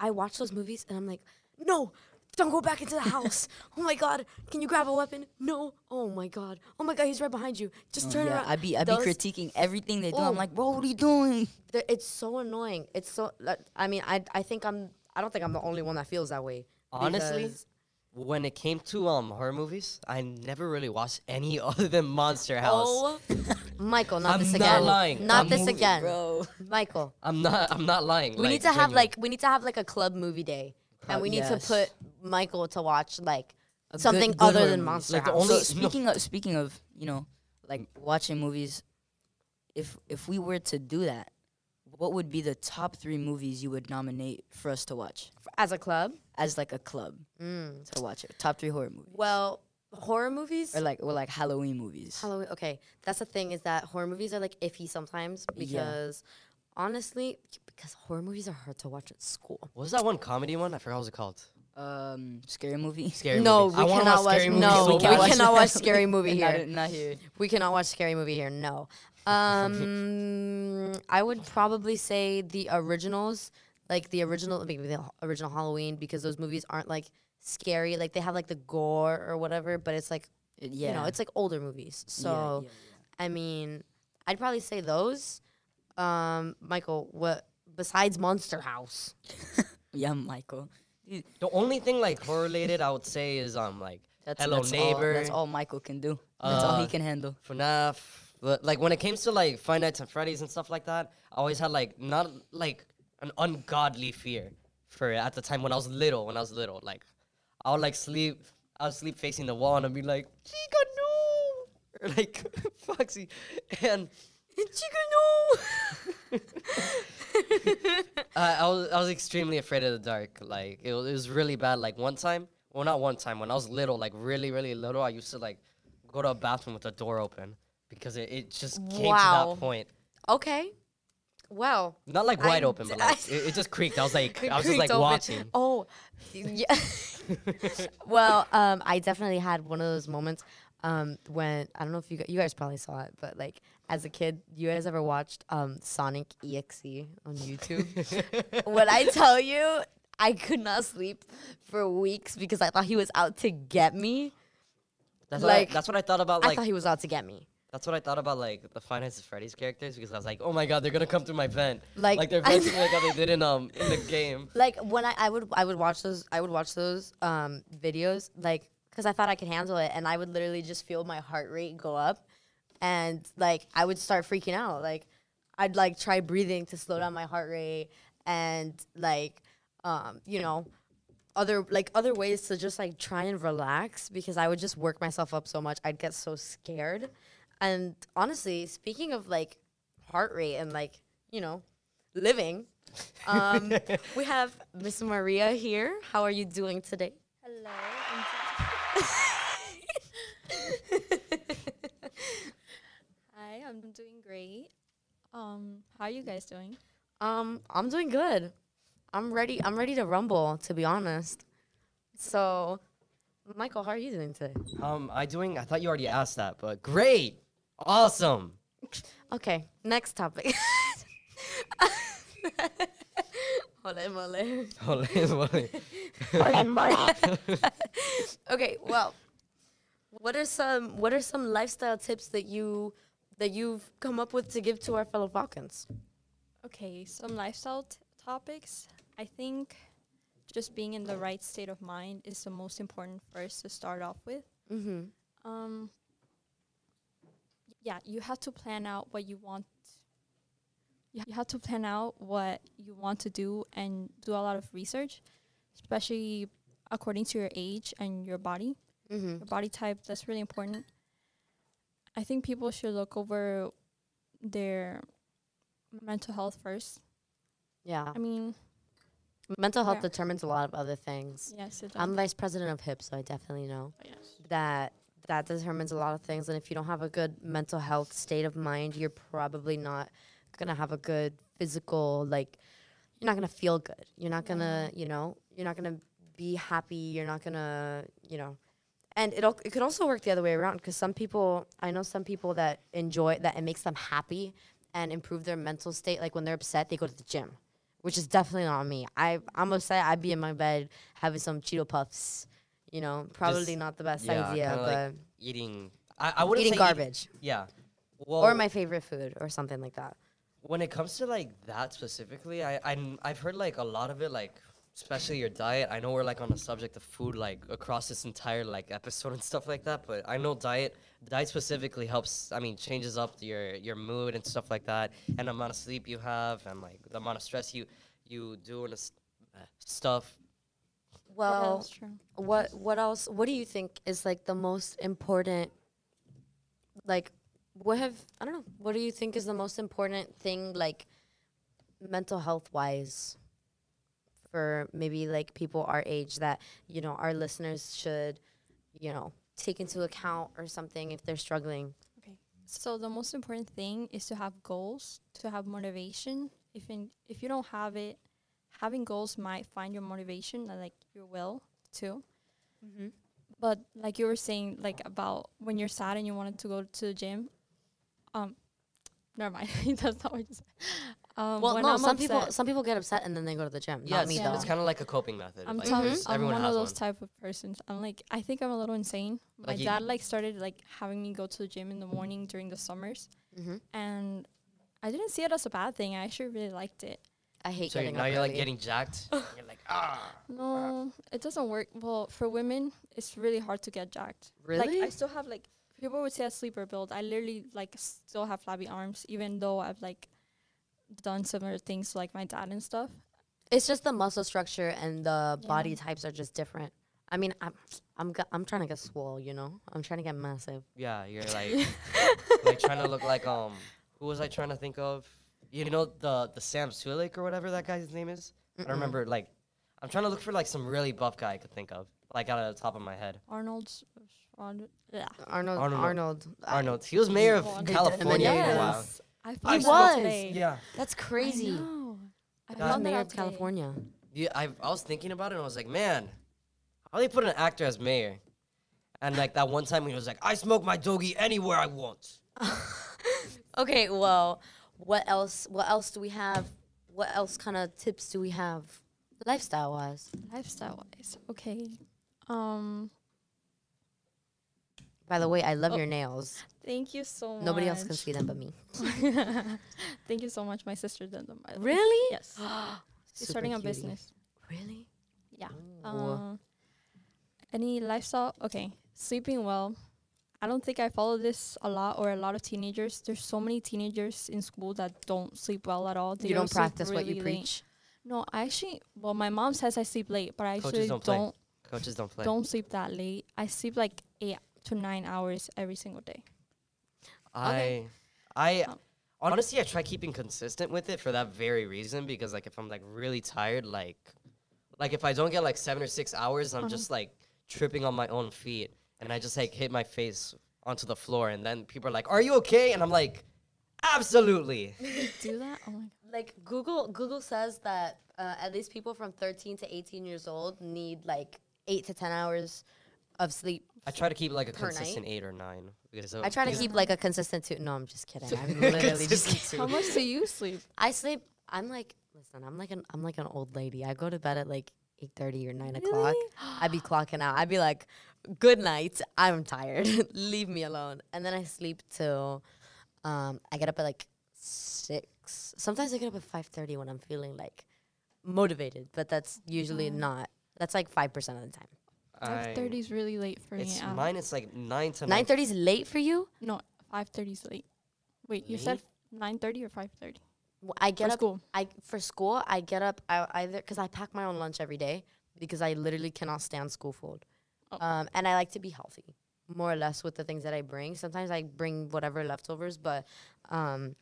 I watch those movies and I'm like, no, don't go back into the house. oh my god, can you grab a weapon? No. Oh my god. Oh my god, he's right behind you. Just Oh, turn yeah, around. I be I be Those- critiquing everything they do. Oh. I'm like, bro, what are you doing? They're- it's so annoying. It's so. like, I mean, I I think I'm. I don't think I'm the only one that feels that way. Honestly, because- when it came to um horror movies, I never really watched any [laughs] other than Monster House. Oh, Michael, not I'm this not again. lying. Not I'm this moving, again, bro. Michael. I'm not. I'm not lying. We need to have like we need to have like a club movie day, and we need yes. to put Michael to watch like A something good- good other than. Monster Like House. only- So no. speaking of speaking of you know like watching movies, if if we were to do that, what would be the top three movies you would nominate for us to watch as a club. As like a club Mm. to watch it? Top three horror movies, Well, horror movies. or like or like Halloween movies. Halloween. Okay, that's the thing is that horror movies are like iffy sometimes Yeah. because honestly, because horror movies are hard to watch at school. What was that one comedy one? I forgot what was it called. Um, scary movie. [laughs] Scary no, movie. we I cannot watch. Scary Movie No, so we, bad. cannot watch [laughs] scary movie not, here. not here. We cannot watch scary movie here. No. Um, [laughs] I would probably say the originals, like the original, maybe the original Halloween, because those movies aren't like scary. Like they have like the gore or whatever, but it's like yeah, you know, it's like older movies. Yeah, So yeah, I mean, I'd probably say those. Um, Michael, what besides Monster House? yeah. [laughs] yeah, Michael. The only thing like horror related I would say is um like That's Hello that's Neighbor. All, that's all Michael can do. That's all he Uh, can handle. FNAF. But like when it comes to like Five Nights and Freddy's and stuff like that, I always had like not like an ungodly fear for it at the time when I was little. When I was little, like I would like sleep, I would sleep facing the wall and I'd be like, Chica, no, or [laughs] like [laughs] Foxy, and [laughs] Chica, no. I, I was I was extremely afraid of the dark. Like it was, it was really bad. Like one time, well not one time, when I was little, like really really little, I used to like go to a bathroom with the door open because it, it just came to that point. Okay. Well, Not like wide I open, but [laughs] d- like it, it just creaked. I was like I was just like open. watching. Oh, yeah. [laughs] well, um, I definitely had one of those moments um, when I don't know if you guys, you guys probably saw it, but like as a kid, you guys ever watched um, Sonic EXE on YouTube? [laughs] when I tell you, I could not sleep for weeks because I thought he was out to get me. That's what I, Like, that's what I thought about I like thought he was out to get me. That's what I thought about like the Five Nights at Freddy's characters because I was like, oh my god, they're gonna come through my vent. Like- like they're venting [laughs] like how they did in um in the game. like when I, I would I would watch those I would watch those um videos like because I thought I could handle it and I would literally just feel my heart rate go up and like I would start freaking out like I'd like try breathing to slow down my heart rate and like um you know other like other ways to just like try and relax because I would just work myself up so much I'd get so scared and honestly speaking of like heart rate and like you know living um, [laughs] we have Miss Maria here. How are you doing today? Hello. [laughs] Hi, I'm doing great. Um, how are you guys doing? Um, I'm doing good. I'm ready. I'm ready to rumble. To be honest. So, Michael, how are you doing today? Um, I doing? I thought you already asked that, but great, awesome. Okay, next topic. Ole, mole. okay, well, what are some what are some lifestyle tips that you that you've come up with to give to our fellow Falcons? Okay, some lifestyle t- topics. I think just being in the right state of mind is the most important first to start off with. Mm-hmm. Um, yeah, you have to plan out what you want. You you have to plan out what you want to do and do a lot of research, especially according to your age and your body, Mm-hmm. your body type. That's really important. I think people should look over their mental health first. Yeah. I mean, Mental health Yeah. determines a lot of other things. yes, it I'm vice president of HIP, so I definitely know yes. that that determines a lot of things. And if you don't have a good mental health state of mind, you're probably not gonna have a good physical like. You're not gonna feel good. You're not gonna, you know, you're not gonna be happy. You're not gonna, you know, and it it could also work the other way around because some people I know some people that enjoy that it makes them happy and improve their mental state. Like when they're upset, they go to the gym, which is definitely not me. I I'm upset. I'd be in my bed having some Cheeto puffs. You know, probably Just- not the best yeah, idea, kinda but like eating. I, I wouldn't eating say eat- garbage yeah. Well, or my favorite food or something like that. when it comes to like that specifically, I I I've heard like a lot of it like especially your diet. I know we're like on the subject of food like across this entire like episode and stuff like that, but I know diet diet specifically helps. I mean, changes up your your mood and stuff like that, and the amount of sleep you have, and like the amount of stress you you do and the s- uh, stuff. Well, what what else? What do you think is like the most important? Like, what have I don't know. What do you think is the most important thing, like, mental health wise, for maybe like people our age that you know our listeners should, you know, take into account or something if they're struggling. Okay. So the most important thing is to have goals, to have motivation. If in, if you don't have it, having goals might find your motivation and like your will too. Mm-hmm. But like you were saying, like about when you're sad and you wanted to go to the gym, um, never mind. [laughs] That's not what you said. Um, Well, no, I'm some people some people get upset and then they go to the gym. Yeah, not it's, me yeah. though. it's kind of like a coping method. I'm, like, tough. there's- I'm everyone one of those one. type of persons. I'm like, I think I'm a little insane. My Like you- dad like started like having me go to the gym in the morning during the summers, hmm and I didn't see it as a bad thing. I actually really liked it. I hate So getting now up you're like getting jacked. [laughs] you're like ah. No, it doesn't work. Well, for women, it's really hard to get jacked. really. Like I still have like people would say a sleeper build. I literally like still have flabby arms, even though I've like done similar things to, like my dad and stuff. It's just the muscle structure and the body types are just different. I mean, I'm I'm go- I'm trying to get swole, you know. I'm trying to get massive. Yeah, you're like [laughs] like trying to look like um who was I trying to think of? You know the the Sam Sulek or whatever that guy's name is. I don't remember. Like I'm trying to look for like some really buff guy I could think of, like out of the top of my head. Arnold's. Arnold, yeah. Arnold Arnold. Arnold. Arnold. He was mayor of Well, California for a while. Yes. I He that was. today. Yeah. That's I crazy. know. I He That- was found that mayor out of today. California. Yeah, I, I was thinking about it and I was like, man, how they put an actor as mayor? And like that one time when he was like, I smoke my doggy anywhere I want. [laughs] Okay, well, what else? What else do we have? What else kind of tips do we have, lifestyle wise? Lifestyle wise, okay. Um, By the way, I love Oh. your nails. thank you so much. Nobody else can see them but me. [laughs] thank you so much. My sister did them. Really? Yes. [gasps] She's starting a business. Really? Yeah. Uh, any lifestyle? Okay. Sleeping well. I don't think I follow this a lot or a lot of teenagers. There's so many teenagers in school that don't sleep well at all. They you don't sleep practice what you really late. preach. No, I actually. Well, my mom says I sleep late, but I Coaches actually don't don't Coaches don't play. don't sleep that late. I sleep like eight to nine hours every single day. I, I Um, honestly, I try keeping consistent with it for that very reason because like if I'm like really tired, like, like if I don't get like seven or six hours, I'm Uh-huh. just like tripping on my own feet and I just like hit my face onto the floor and then people are like, "Are you okay?" And I'm like, "Absolutely." [laughs] Do that? Oh my god. Like Google, Google says that uh, at least people from 13 to 18 years old need like eight to 10 hours of sleep. I try to keep like a Per night? consistent eight or nine because I try to keep like a consistent two. No, I'm just kidding. I'm [laughs] literally just Consistent How much do you sleep? I sleep. I'm like, listen, I'm like an I'm like an old lady. I go to bed at like eight thirty or nine o'clock. I'd be clocking out. I'd be like, good night. I'm tired. [laughs] Leave me alone. And then I sleep till Um, I get up at like six. Sometimes I get up at five thirty when I'm feeling like motivated, but that's usually Wow. not. That's like five percent of the time. Five thirty is really late for It's me. Um, mine. is like nine to Nine thirty is late for you. No, five thirty is late. Wait, you said nine thirty or five thirty? W- I For get up. school. I for school. I get up. I either because I pack my own lunch every day because I literally cannot stand school food. Oh. Um, and I like to be healthy, more or less with the things that I bring. Sometimes I bring whatever leftovers, but um,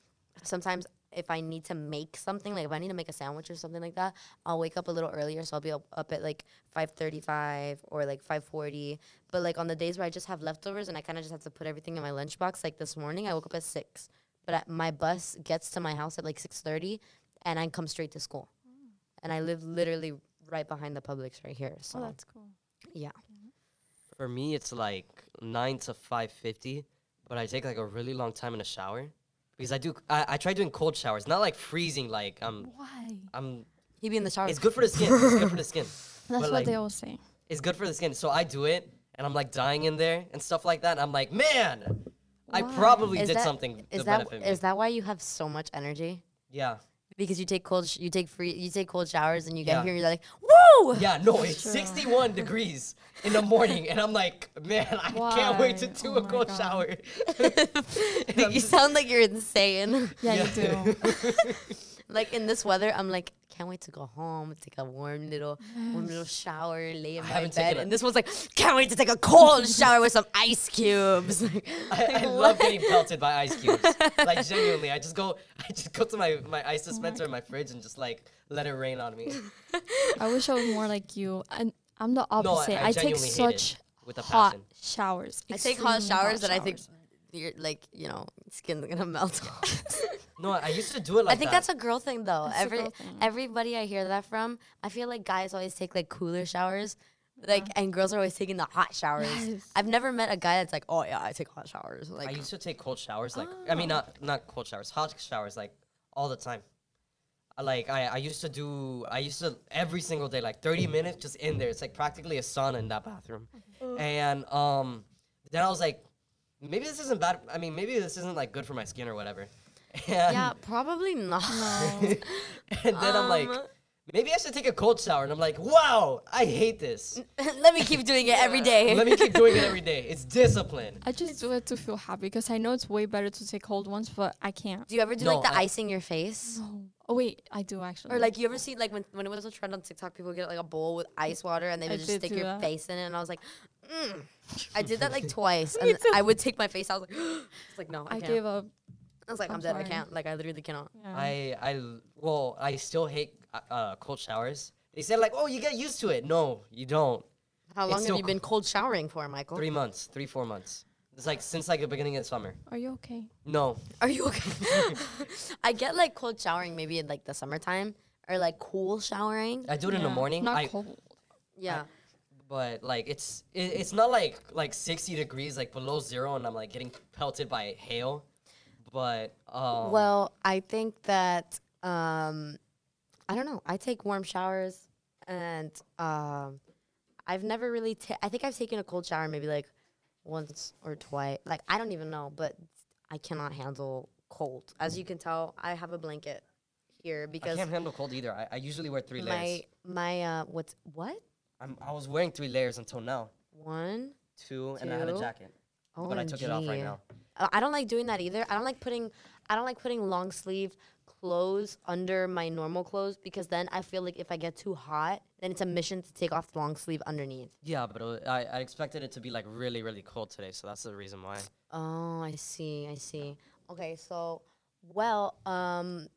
sometimes if I need to make something, like if I need to make a sandwich or something like that, I'll wake up a little earlier. So I'll be up, up at like five thirty-five or like five forty. But like on the days where I just have leftovers and I kind of just have to put everything in my lunchbox, like this morning, I woke up at six. But I, my bus gets to my house at like six thirty, and I come straight to school. And I live literally right behind the Publix right here. So Oh, that's cool. yeah. For me, it's like nine to five fifty, but I take like a really long time in the shower because I do. I, I try doing cold showers, not like freezing. Like I'm, Why? Um, I'm. He be in the shower. It's good for the skin. It's good for the skin. [laughs] That's But, what like- they all say. It's good for the skin. So I do it, and I'm like dying in there and stuff like that. I'm like, man, I probably Is did that- something Is to that benefit is me. that why you have so much energy? yeah. Because you take cold, sh- you take free, you take cold showers, and you get Yeah. here, and you're like, woo! Yeah, no, it's True. 61 [laughs] degrees in the morning, and I'm like, man, I can't wait to Why? do Oh a cold God. shower. [laughs] [laughs] You just- sound like you're insane. Yeah, Yeah. you do. Like in this weather, I'm like, can't wait to go home, take a warm little, warm little shower, lay in I my bed. a- And this one's like, can't wait to take a cold shower with some ice cubes. [laughs] I, I [laughs] love getting pelted by ice cubes. like [laughs] genuinely, I just go, I just go to my my ice dispenser in my fridge and just like let it rain on me. I wish I was more like you. And I'm the opposite. I I, take genuinely hate it such with a hot passion. showers. I take hot extremely showers and I think showers. you're like, you know, skin's gonna [laughs] melt off. [laughs] No, I used to do it like that. I think that. that's a girl thing though. That's a Every girl thing. everybody I hear that from, I feel like guys always take like cooler showers. Like and girls are always taking the hot showers. Yes. I've never met a guy that's like, oh yeah, I take hot showers. Like I used to take cold showers, like I mean, not not cold showers, hot showers, like all the time. I Like I, I used to do, I used to every single day, like 30 minutes just in there. It's like practically a sauna in that bathroom. And um, then I was like, maybe this isn't bad. I mean, maybe this isn't like good for my skin or whatever. [laughs] And, yeah, probably not. [laughs] and then I'm like, Um, maybe I should take a cold shower. And I'm like, wow, I hate this. [laughs] Let me keep doing it every day. Let me keep doing it every day. It's [laughs] discipline. I just do it to feel happy because I know it's way better to take cold ones, but I can't. Do you ever do No, like the I- icing your face? No. Oh wait, I do actually. Or like you ever see like when, when it was a trend on TikTok, people get like a bowl with ice water and they I would just did stick do your that. face in it, and I was like, mm. I did that like [laughs] twice, and I would take my face. I was like, [gasps] it's like no, I, I can't. gave up. I was like, I'm, I'm dead. I sorry. can't. Like I literally cannot. Yeah. I I l- well I still hate uh, uh, cold showers. They said like, oh, you get used to it. No, you don't. How It's long have still you been cold showering for, Michael? Three months, three four months. It's like since like the beginning of summer. Are you okay? No, Are you okay? [laughs] [laughs] I get like cold showering maybe in like the summertime or like cool showering. I do it in the Yeah, morning. Not I, cold. Yeah. but like it's it, it's not like like 60 degrees like below zero and I'm like getting pelted by hail. But um Well, I think that um, I don't know. I take warm showers, and um, I've never really. Ta- I think I've taken a cold shower maybe like once or twice. Like I don't even know, but I cannot handle cold. As you can tell, I have a blanket here because I can't handle cold either. I, I usually wear three my layers. my uh, what's what I'm, I was wearing three layers until now. one. Two, and I had a Two. jacket. But I took it off right OMG. now. Uh, I don't like doing that either. I don't like putting I don't like putting long sleeve clothes under my normal clothes because then I feel like if I get too hot, then it's a mission to take off the long sleeve underneath. Yeah, but it I, I expected it to be like really, really cold today, so that's the reason why. Oh, I see. I see. Okay, so well, um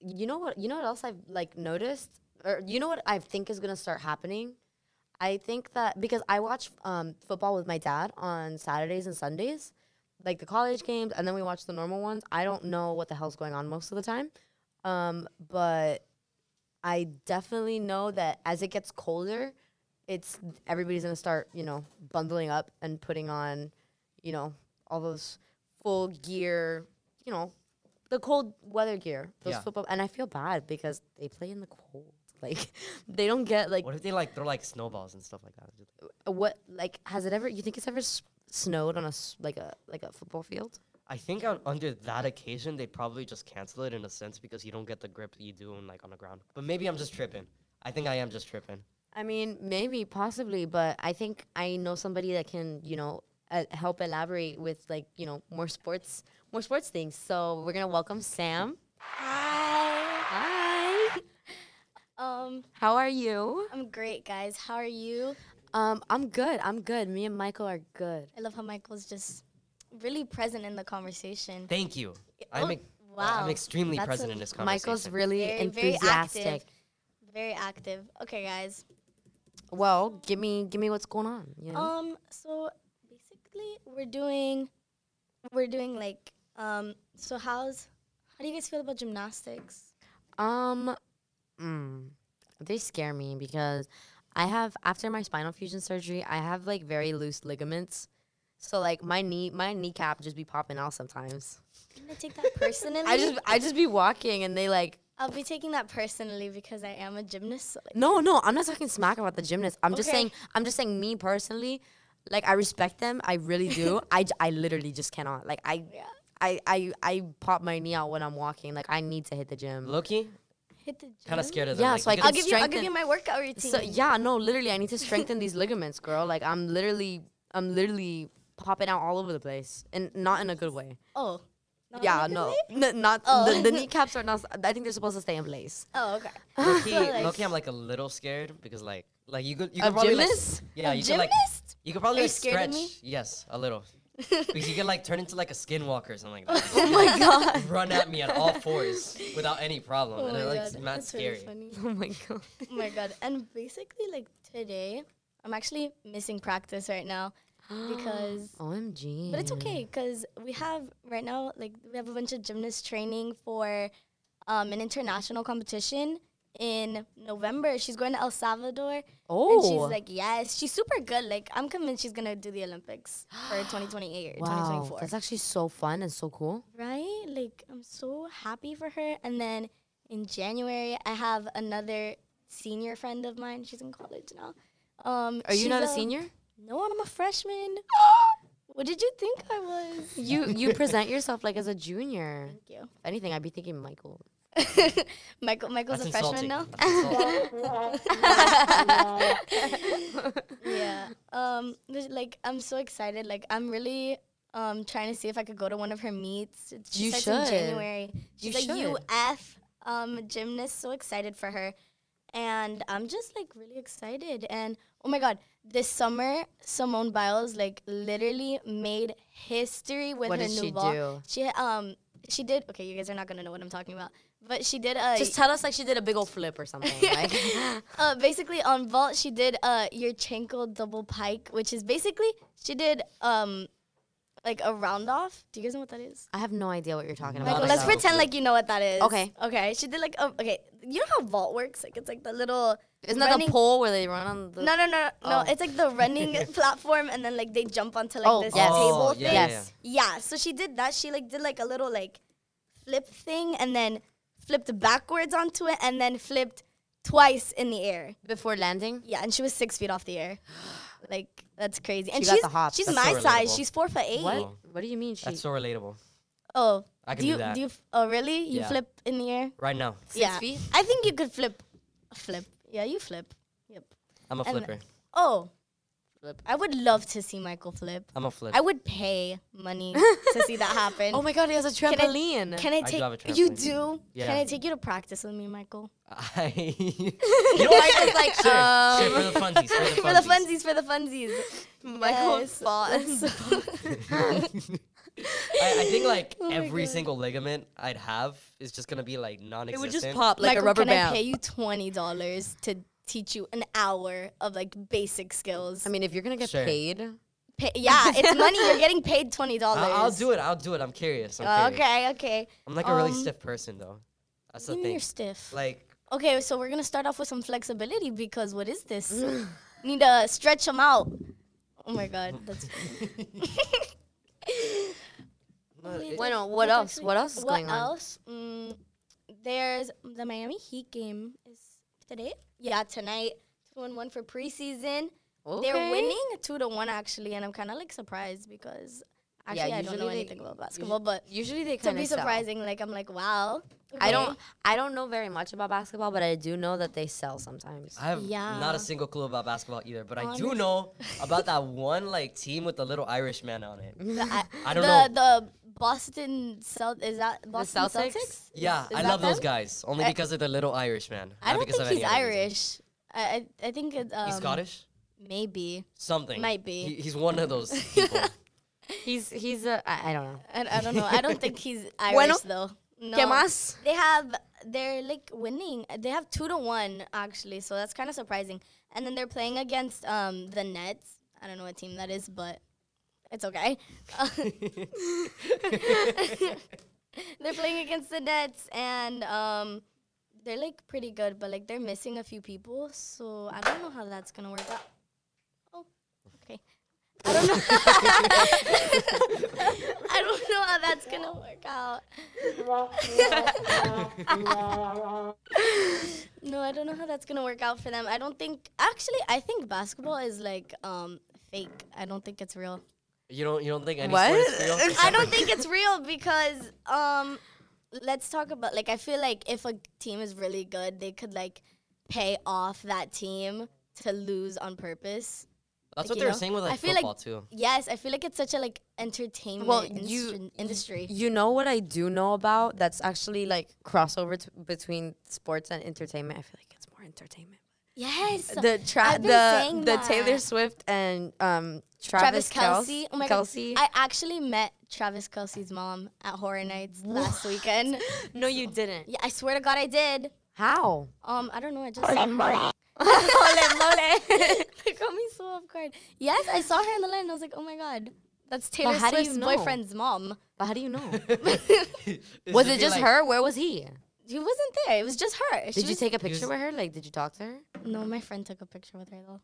you know what you know what else I've like noticed or you know what I think is going to start happening? I think that because I watch um football with my dad on Saturdays and Sundays, like the college games and then we watch the normal ones. I don't know what the hell's going on most of the time. Um but I definitely know that as it gets colder, it's everybody's gonna start, you know, bundling up and putting on, you know, all those full gear, you know, the cold weather gear. Those Yeah. football and I feel bad because they play in the cold. [laughs] Like they don't get like What if they like throw like snowballs and stuff like that? uh, what like has it ever you think it's ever s- snowed on a s- like a like a football field? I think on, under that occasion they probably just cancel it in a sense because you don't get the grip you do in, like on the ground. But maybe I'm just tripping. I think I am just tripping. I mean, maybe, possibly, but I think I know somebody that can, you know, uh, help elaborate with like, you know, more sports, more sports things. So we're gonna welcome Sam. Hi. Hi. [laughs] Um, How are you? I'm great, guys. How are you? Um, I'm good. I'm good. Me and Michael are good. I love how Michael's just really present in the conversation. Thank you. I'm, Oh, wow. I'm extremely That's present a- in this conversation. Michael's really Very, very active. Very active. Okay, guys. Well, give me, give me what's going on. You know? Um, so basically, we're doing, we're doing like, um, so how's, how do you guys feel about gymnastics? Um, mm, they scare me because I have after my spinal fusion surgery, I have like very loose ligaments. So like my knee, my kneecap just be popping out sometimes. I'm gonna take that personally. [laughs] I just, I just be walking and they like, I'll be taking that personally because I am a gymnast. So like, no, no, I'm not talking smack about the gymnast. I'm just saying, I'm just saying me personally, like I respect them, I really do. [laughs] I, I literally just cannot. Like I, Yeah. I, I, I pop my knee out when I'm walking. Like I need to hit the gym. Loki, hit the gym. kind of scared of them. Yeah, like, so I will give you. I'll give you my workout routine. So yeah, no, literally, I need to strengthen these ligaments, girl. Like I'm literally, I'm literally popping out all over the place, and not in a good way. Oh. not yeah, no. N- not Oh. the, the [laughs] kneecaps are not. I think they're supposed to stay in place. Oh, okay. Loki, [laughs] So, like- Loki, I'm like a little scared because like, like you could, you A could probably like, gymnast? yeah, a you could like, gymnast? you could probably Are you like scared stretch. me? Yes, a little. [laughs] because you could like turn into like a skinwalker or something like that. Oh my god! Run at me at all fours without any problem, Oh and my it, like, god, it's mad that's really scary. funny. Oh my god! oh my god! And basically, like today, I'm actually missing practice right now because, [gasps] OMG! but it's okay because we have right now like we have a bunch of gymnasts training for um, an international competition in November. She's going to El Salvador, Oh, and she's like, yes, she's super good. Like I'm convinced she's gonna do the Olympics for [gasps] 2028 or wow, 2024. that's actually so fun and so cool. Right? Like I'm so happy for her. And then in January, I have another senior friend of mine. She's in college now. Um, Are you not a senior? No, I'm a freshman. [gasps] what did you think I was? You you [laughs] present yourself like as a junior. Thank you. If anything, I'd be thinking Michael. [laughs] Michael, Michael's That's a freshman insulting. now. [laughs] Yeah. Um, like I'm so excited. Like I'm really um trying to see if I could go to one of her meets. She You starts should. in January. You She's a should. UF um gymnast. So excited for her, and I'm just like really excited. And oh my god, this summer Simone Biles like literally made history with What her did new she ball. do? She um she did okay. You guys are not gonna know what I'm talking about, but she did uh Just tell us like she did a big old flip or something. [laughs] Like, [laughs] uh, basically on vault she did uh Yurchenko double pike, which is basically she did um like a round off. Do you guys know what that is? I have no idea what you're talking Not about. Like let's pretend like you know what that is. Okay. Okay. She did like a, okay. You know how vault works? Like it's like the little Isn't that running- the pole where they run on the? no no no no Oh. no. It's like the running [laughs] platform and then like they jump onto like Oh, this yes. table Oh, thing. yeah, Yes. yeah, yeah. Yeah, so she did that. She like did like a little like flip thing and then flipped backwards onto it and then flipped twice in the air. Before landing. Yeah, and she was six feet off the air. Like that's crazy. And She got she's the hops. she's That's my so size. She's four foot eight. What? Oh. What do you mean she? That's so relatable. Oh, I can do you that do you? f- Oh, really? You Yeah. flip in the air? right now. Six yeah. feet? I think you could flip. Flip. Yeah, you flip. Yep. I'm a And- flipper. Oh. Flip. I would love to see Michael flip. I'm a flipper. I would pay money [laughs] to see that happen. Oh my god, he has a I- trampoline. Can I I do take have a you do? Yeah. Can I take you to practice with me, Michael? I, [laughs] [laughs] you know what? Michael's like, Sure, um, sure, for the funsies, for the for the funsies. funsies, for the funsies. Michael Yes. Fought. [laughs] I, I think [laughs] like Oh my every God. single ligament I'd have is just gonna be like It non-existent. It would just pop like Michael, a rubber can band. I pay you twenty dollars to teach you an hour of like basic skills? I mean, if you're gonna get Sure. paid, Pay, yeah, it's [laughs] money. You're getting paid twenty dollars. I'll, I'll do it. I'll do it. I'm curious. I'm Oh, curious. okay, okay. I'm like a really Um, stiff person though. That's the You mean thing. you're stiff. Like Okay, so we're gonna start off with some flexibility because what is this? [sighs] Need to stretch them out. Oh my god, that's. No, it- bueno, what else? What else is what going on? else? Mm, there's the Miami Heat game is today. Yeah, tonight. Two and one for preseason. They're winning two to one actually, and I'm kind of like surprised because Actually, I don't usually know they- anything about basketball, but Usually they to kind be of surprising, like I'm like, wow. I don't. I don't know very much about basketball, but I do know that they sell sometimes. I have not a single clue about basketball either, but I do know [laughs] about that one like team with the little Irish man on it. The, I, I don't the, know. The Boston Celt is that Boston Celtics? Celtics? Yeah, Is I that love those guys only I- because of the little Irish man. I not don't because think of any he's. Irish. I, I I think it's um, He's Scottish. Maybe. Something. might be. He, he's one of those [laughs] people. He's he's a. I, I don't know. I, I don't know. I don't think he's [laughs] Irish Bueno. though. No. ¿Qué más? They have they're like winning. They have two to one actually, so that's kind of surprising. And then they're playing against um the Nets. I don't know what team that is, but it's okay. [laughs] they're playing against the Nets, and um they're like pretty good, but like they're missing a few people, so I don't know how that's gonna work out. Okay. I don't know. [laughs] I don't know how that's gonna work out. no, I don't know how that's gonna work out for them. I don't think. Actually, I think basketball is like um fake. I don't think it's real. You don't you don't think any What? sport is real? [laughs] I don't think it's real because um let's talk about like I feel like if a team is really good, they could like pay off that team to lose on purpose. That's like, what they're know, saying with like I feel like- football too. Yes, I feel like it's such a like entertainment Well, industry, you- industry. You know what I do know about? That's actually like crossover t- between sports and entertainment. I feel like it's more entertainment. yes. The tra- I've the saying the Taylor. Swift and um Travis Travis, Kelce. Oh my god. Kelce. I actually met Travis Kelce's mom at Horror Nights last weekend. no, you didn't. Yeah, I swear to God I did. How? Um, I don't know. I just mole mole. [laughs] it got me so off guard. Yes, I saw her in the line. and I was like, oh my god, that's Taylor how do you Swift's know? boyfriend's mom. But how do you know? [laughs] [laughs] Was it just like- her? Where was he? He wasn't there. It was just her. She Did you take a picture with her? Like, did you talk to her? No, my friend took a picture with her though.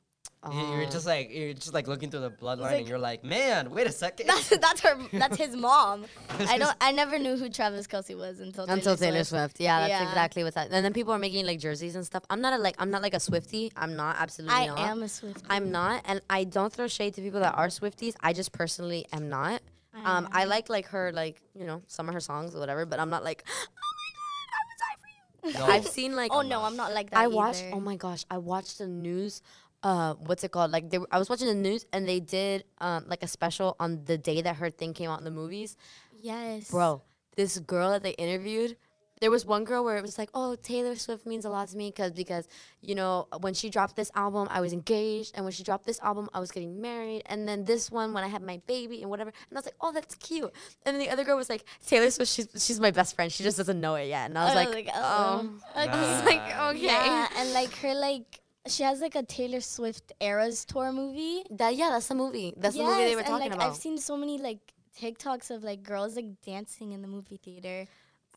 You- You're just like you're just like looking through the bloodline like- and you're like, man, wait a second. That's that's her. That's his mom. [laughs] I don't. I never knew who Travis Kelce was until until Taylor Swift. Yeah, that's Yeah. exactly what's that. And then people are making like jerseys and stuff. I'm not a like I'm not like a Swifty. I'm not absolutely I not. am a Swift. I'm not, and I don't throw shade to people that are Swifties. I just personally am not. Um, I like like her like you know some of her songs or whatever, but I'm not like, oh my god, I would die for you. No. I've seen like Oh no, I'm not like that. I watched. either. Oh my gosh, I watched the news. Uh, what's it called? Like they, were- I was watching the news and they did um like a special on the day that her thing came out in the movies. Yes, Bro, this girl that they interviewed, there was one girl where it was like, "Oh, Taylor Swift means a lot to me because because you know when she dropped this album, I was engaged, and when she dropped this album, I was getting married, and then this one when I had my baby and whatever." And I was like, "Oh, that's cute." And then the other girl was like, "Taylor Swift, she's she's my best friend. She just doesn't know it yet." And I was I like, was "Oh." okay. I was like, "Okay." Yeah, and like her like she has like a Taylor Swift Eras tour movie. That yeah, that's the movie. That's the movie they Yes, were and, talking like, about. I've seen so many like TikToks of like girls like dancing in the movie theater.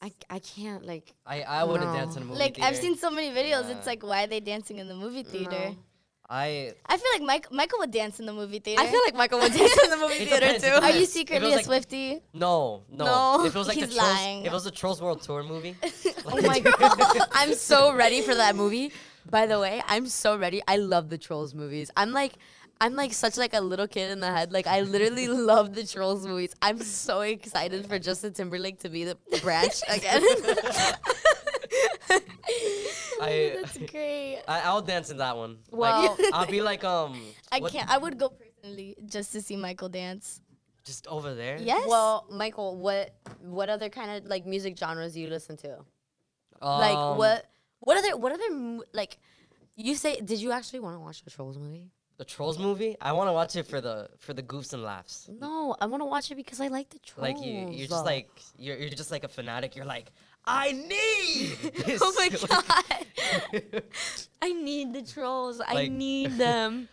I, I can't like I, I wouldn't dance in a movie like I've seen so many videos. Nah. It's like why are they dancing in the movie theater? No. I I feel like Mike, Michael would dance in the movie theater. I feel like Michael would dance in the movie [laughs] It theater depends, too. Are you secretly was a like- Swifty? no no. No. If it was like the He's Trolls, lying. if it was the Trolls World Tour movie, [laughs] Oh my god. [laughs] I'm so ready for that movie. By the way, I'm so ready. I love the Trolls movies. I'm like I'm like such like a little kid in the head. Like I literally [laughs] love the Trolls movies. I'm so excited for Justin Timberlake to be the branch [laughs] again. I, [laughs] That's great. I I'll dance in that one. Well- like, I'll be like um. I what- can't. I would go personally just to see Michael dance. Just over there. Yes. well, Michael, what what other kind of like music genres do you listen to? Um, Like what what other what other like you say did you actually want to watch the Trolls movie? The Trolls movie. I want to watch it for the for the goofs and laughs. No, I want to watch it because I like the Trolls. Like you, you're just like you're, you're just like a fanatic. You're like, I need. [laughs] Oh my [laughs] god. [laughs] I need the trolls. I need them.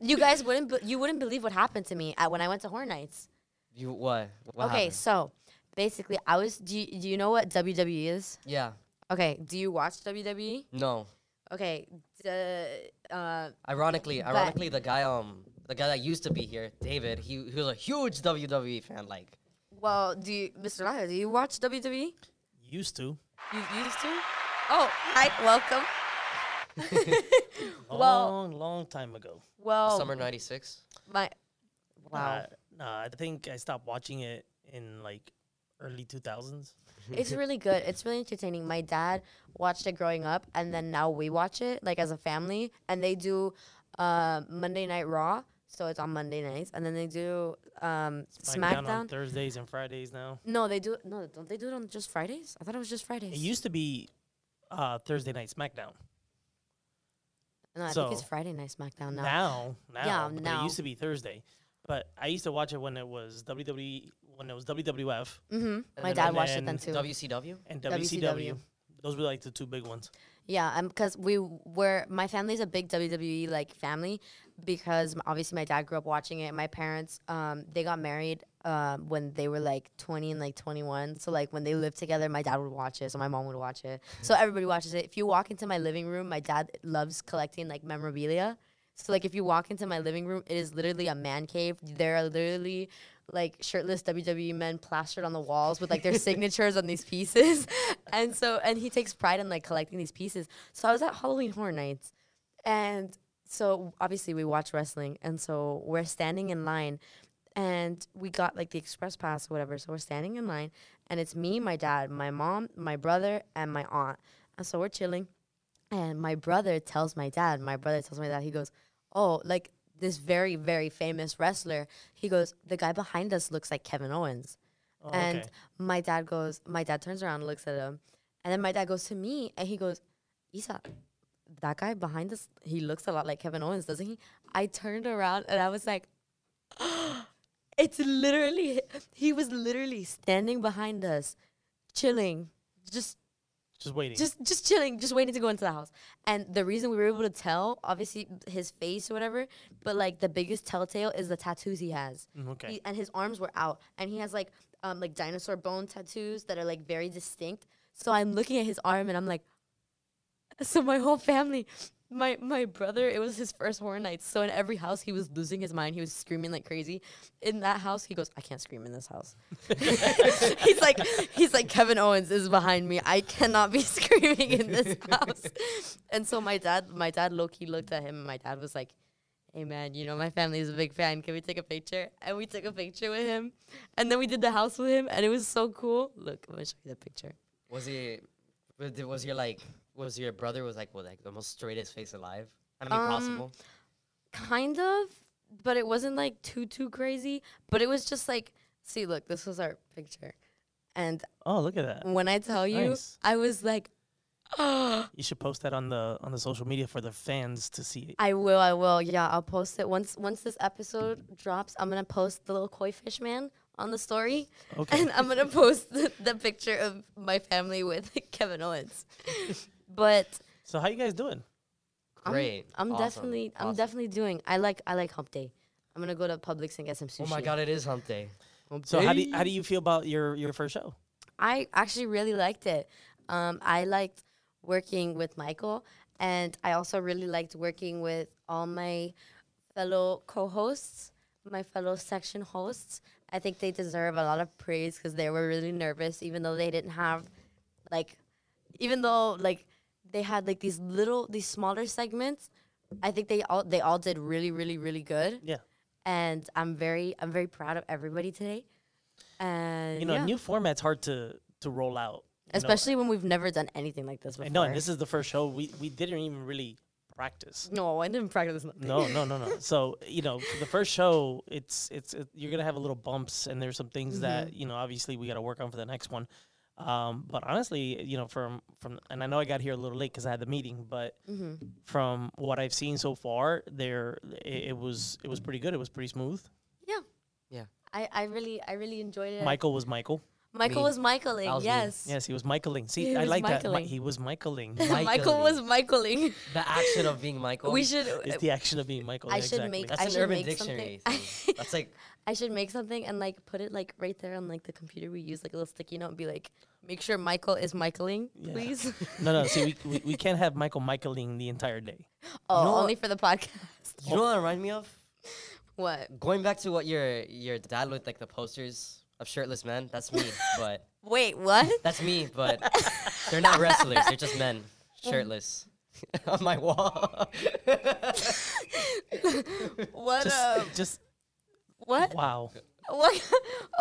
you guys wouldn't be- you wouldn't believe what happened to me at when I went to Horror Nights. you what? What okay, happened? so basically I was do you, do you know what WWE is? Yeah. Okay, do you watch WWE? No. Okay, the uh Ironically, But- ironically, the guy um the guy that used to be here, David, he, he was a huge WWE fan. Like, well, do you Mr. Lyle, do you watch WWE? Used to. You used to? Oh, hi, welcome. A [laughs] Well- long, long time ago. Well, summer '96. my wow. Nah, Nah, I think I stopped watching it in like early 2000s. It's really good. It's really entertaining. My dad watched it growing up, and then now we watch it like as a family. And they do uh, Monday Night Raw, so it's on Monday nights, and then they do um, SmackDown, on Thursdays and Fridays now. No, they do. No, don't they do it on just Fridays? I thought it was just Fridays. It used to be uh, Thursday night SmackDown. no, I think it's Friday Night SmackDown now. Now, now, Yeah, now. it used to be Thursday. But I used to watch it when it was WWE, when it was WWF Mm-hmm. My then- dad watched it then then too. WCW. and WCW. WCW. Those were like the two big ones. Yeah, um, because we were my family's a big WWE like family because obviously my dad grew up watching it. My parents, um, they got married um when they were like twenty and like twenty one. So like when they lived together, my dad would watch it, so my mom would watch it. So everybody watches it. If you walk into my living room, my dad loves collecting like memorabilia. So like if you walk into my living room, it is literally a man cave. There are literally like shirtless WWE men plastered on the walls with like their [laughs] signatures on these pieces. [laughs] And so and he takes pride in like collecting these pieces. So I was at Halloween Horror Nights and so obviously we watch wrestling and so we're standing in line and we got like the express pass or whatever. So we're standing in line and it's me, my dad, my mom, my brother, and my aunt. And so we're chilling. And my brother tells my dad, my brother tells my dad, he goes, Oh, like this very, very famous wrestler. He goes, The guy behind us looks like Kevin Owens. Oh, and okay. my dad goes, my dad turns around and looks at him. And then my dad goes to me and he goes, Isa, that guy behind us, he looks a lot like Kevin Owens, doesn't he? I turned around and I was like, [gasps] it's literally, he was literally standing behind us, chilling, just Just waiting. just just chilling, just waiting to go into the house. And the reason we were able to tell, obviously his face or whatever, but like the biggest telltale is the tattoos he has. Mm, okay. He, and his arms were out, and he has like um like dinosaur bone tattoos that are like very distinct. So I'm looking at his arm, and I'm like, [laughs] so my whole family. My my brother, it was his first horror night. So in every house, he was losing his mind. He was screaming like crazy. In that house, he goes, "I can't scream in this house." [laughs] he's like, he's like, Kevin Owens is behind me. I cannot be [laughs] screaming in this house. and so my dad, my dad, low key looked at him, and my dad was like, "Hey man, you know my family is a big fan. Can we take a picture?" And we took a picture with him, and then we did the house with him, and it was so cool. Look, I'm gonna show you the picture. Was he? Was, it- was your like? Was your brother was like well, like the most straightest face alive? I mean, Um, possible. kind of, but it wasn't like too too crazy. But it was just like, see, look, this was our picture, and oh, look at that. when I tell you, Nice. I was like, oh, [gasps] You should post that on the on the social media for the fans to see. I will, I will. Yeah, I'll post it once once this episode drops. I'm gonna post the little koi fish man on the story, Okay. [laughs] and I'm gonna post the, [laughs] the picture of my family with [laughs] Kevin Owens. But So how you guys doing? I'm- Great. I'm, Awesome. definitely, I'm Awesome. definitely doing. I like, I like Hump Day. I'm gonna go to Publix and get some sushi. Oh my god, it is hump day. Hump So how do you, how do you feel about your your first show? I actually really liked it. Um, I liked working with Michael, and I also really liked working with all my fellow co-hosts, my fellow section hosts. I think they deserve a lot of praise because they were really nervous, even though they didn't have, like, even though like they had like these little, these smaller segments. I think they all they all did really, really, really good. Yeah. And I'm very, I'm very proud of everybody today. And You know, yeah. new format's hard to to roll out. you know. Especially when we've never done anything like this before. know, and this is the first show we we didn't even really practice. no, I didn't practice nothing. No, no, no, no. [laughs] So you know, for the first show, it's it's it, you're gonna have a little bumps, and there's some things Mm-hmm. that you know, obviously, we got to work on for the next one. Um, but honestly, you know, from from and I know I got here a little late because I had the meeting, but hmm from what I've seen so far, there it, it was it was pretty good. It was pretty smooth. Yeah. Yeah. I, I really I really enjoyed it. Michael was Michael. Michael Me. was Michaeling. That was me. yes. Yes, he was Michaeling. See, He I was like that. Mi- Michaeling. he was Michaeling. [laughs] Michael was Michaeling. [laughs] the action of being Michael. we should. it's the action of being Michael. I yeah, should exactly. make- That's I an should Urban make Dictionary. something. [laughs] thing. That's like I should make something and like put it like right there on like the computer we use like a little sticky note and be like, make sure Michael is Michaeling, Yeah. please. No, no. See, we, we, we can't have Michael Michaeling the entire day. oh, know only for the podcast. you know what it remind me of? What? Going back to what your your dad with like the posters of shirtless men. That's me, but [laughs] Wait, what? that's me, but [laughs] they're not wrestlers. They're just men, shirtless, [laughs] on my wall. what? Just, uh, just what? wow. what?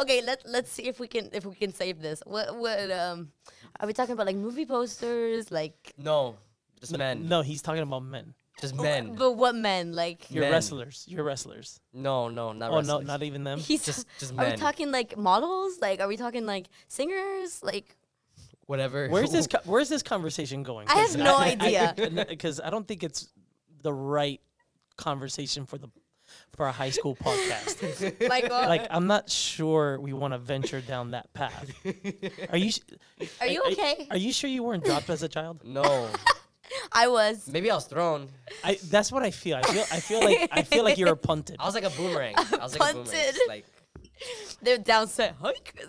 Okay, let let's see if we can if we can save this. What what um are we talking about like movie posters like No, just N- men. No, he's talking about men. Just men. but what men like You're Men. wrestlers. You're wrestlers. No, no, not wrestlers. oh wrestlers. no, not even them. he's just [laughs] just are we men. talking like models like are we talking like singers like Whatever. Where's this? [laughs] Co- where's this conversation going? I have no idea. Because I, don't think it's the right conversation for the for a high school podcast. [laughs] like uh, like I'm not sure we want to venture down that path. Are you? s- are you okay? Are you sure you weren't dropped as a child? no. I was Maybe I was thrown. I. That's what I feel. I feel. I feel like. I feel like you're [laughs] punted. I was like a boomerang. I was like a boomerang. Punted. Just like they're down set hike.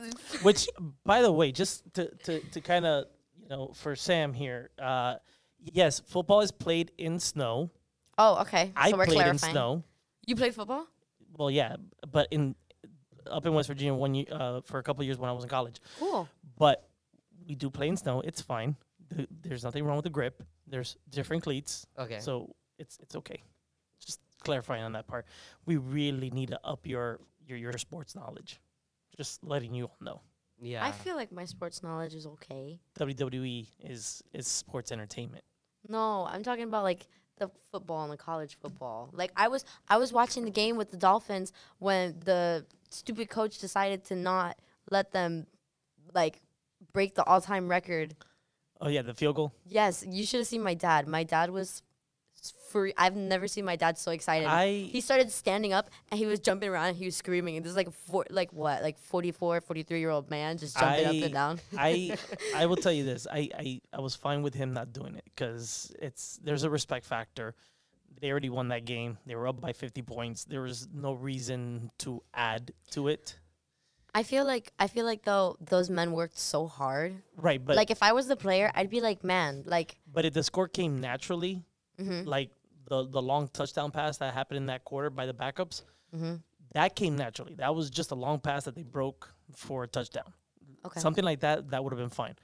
Which, by the way, just to to, to kind of you know for Sam here. Uh, yes, football is played in snow. Oh, okay. I so we're played in snow. You played football? Well, yeah, but in up in West Virginia one year uh, for a couple of years when I was in college. Cool. But we do play in snow. It's fine. There's nothing wrong with the grip. There's different cleats, okay. so it's it's okay. Just clarifying on that part. We really need to up your your your sports knowledge. Just letting you all know. yeah. I feel like my sports knowledge is okay. WWE is is sports entertainment. No, I'm talking about like the football and the college football. Like I was I was watching the game with the Dolphins when the stupid coach decided to not let them like break the all-time record. Oh yeah, the field goal. Yes, you should have seen my dad. My dad was free. I've never seen my dad so excited. I he started standing up and he was jumping around and he was screaming. And this is like four, like what, like 44, 43 year old man just jumping up and down. I [laughs] I will tell you this. I, I, I was fine with him not doing it because it's there's a respect factor. They already won that game. They were up by 50 points. There was no reason to add to it. I feel like I feel like though those men worked so hard. Right, but like if I was the player, I'd be like, man, like but if the score came naturally, Mhm. like the the long touchdown pass that happened in that quarter by the backups, Mhm. that came naturally. That was just a long pass that they broke for a touchdown. okay. Something like that that would have been fine.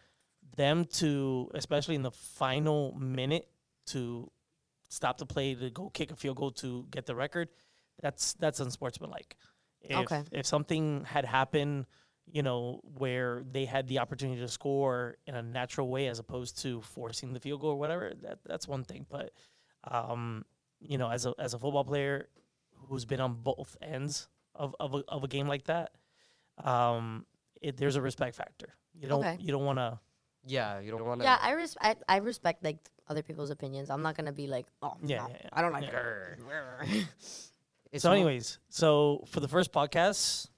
Them to especially in the final minute to stop the play to go kick a field goal to get the record, that's that's unsportsmanlike. If Okay. if something had happened, you know, where they had the opportunity to score in a natural way as opposed to forcing the field goal or whatever, that that's one thing. But um, you know, as a as a football player who's been on both ends of of a, of a game like that, um, it, there's a respect factor. You don't Okay. you don't want to yeah, you don't want to. yeah, I, res- I I respect like other people's opinions. I'm not gonna be like, oh Yeah, no, yeah, yeah. I don't like Yeah. her. [laughs] [laughs] so, anyways, so for the first podcast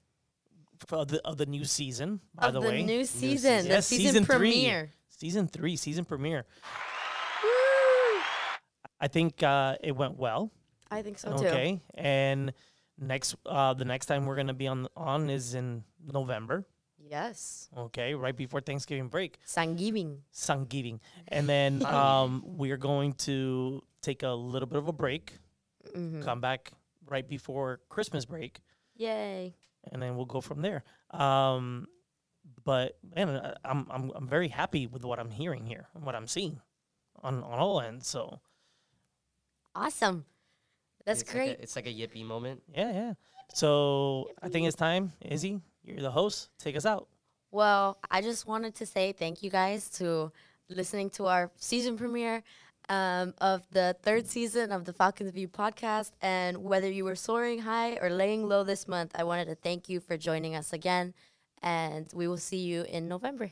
for the of the new season, by of the, the way, new season, the Yes, season, season three. premiere. season three, season premiere. I think uh, it went well. I think so too. Okay, and next uh, the next time we're gonna be on on is in November. Yes, Okay, right before Thanksgiving break, Thanksgiving. Thanksgiving, and then [laughs] um, we are going to take a little bit of a break, hmm come back right before Christmas break, Yay! and then we'll go from there. Um, but man, I- I'm I'm I'm very happy with what I'm hearing here and what I'm seeing on on all ends. So Awesome. That's it's great. Like a, it's like a yippee moment. yeah, yeah. So I think it's time, Izzy. You're the host. Take us out. Well, I just wanted to say thank you guys to listening to our season premiere um, of the third season of the Falcon Views podcast. And whether you were soaring high or laying low this month, I wanted to thank you for joining us again. And we will see you in November.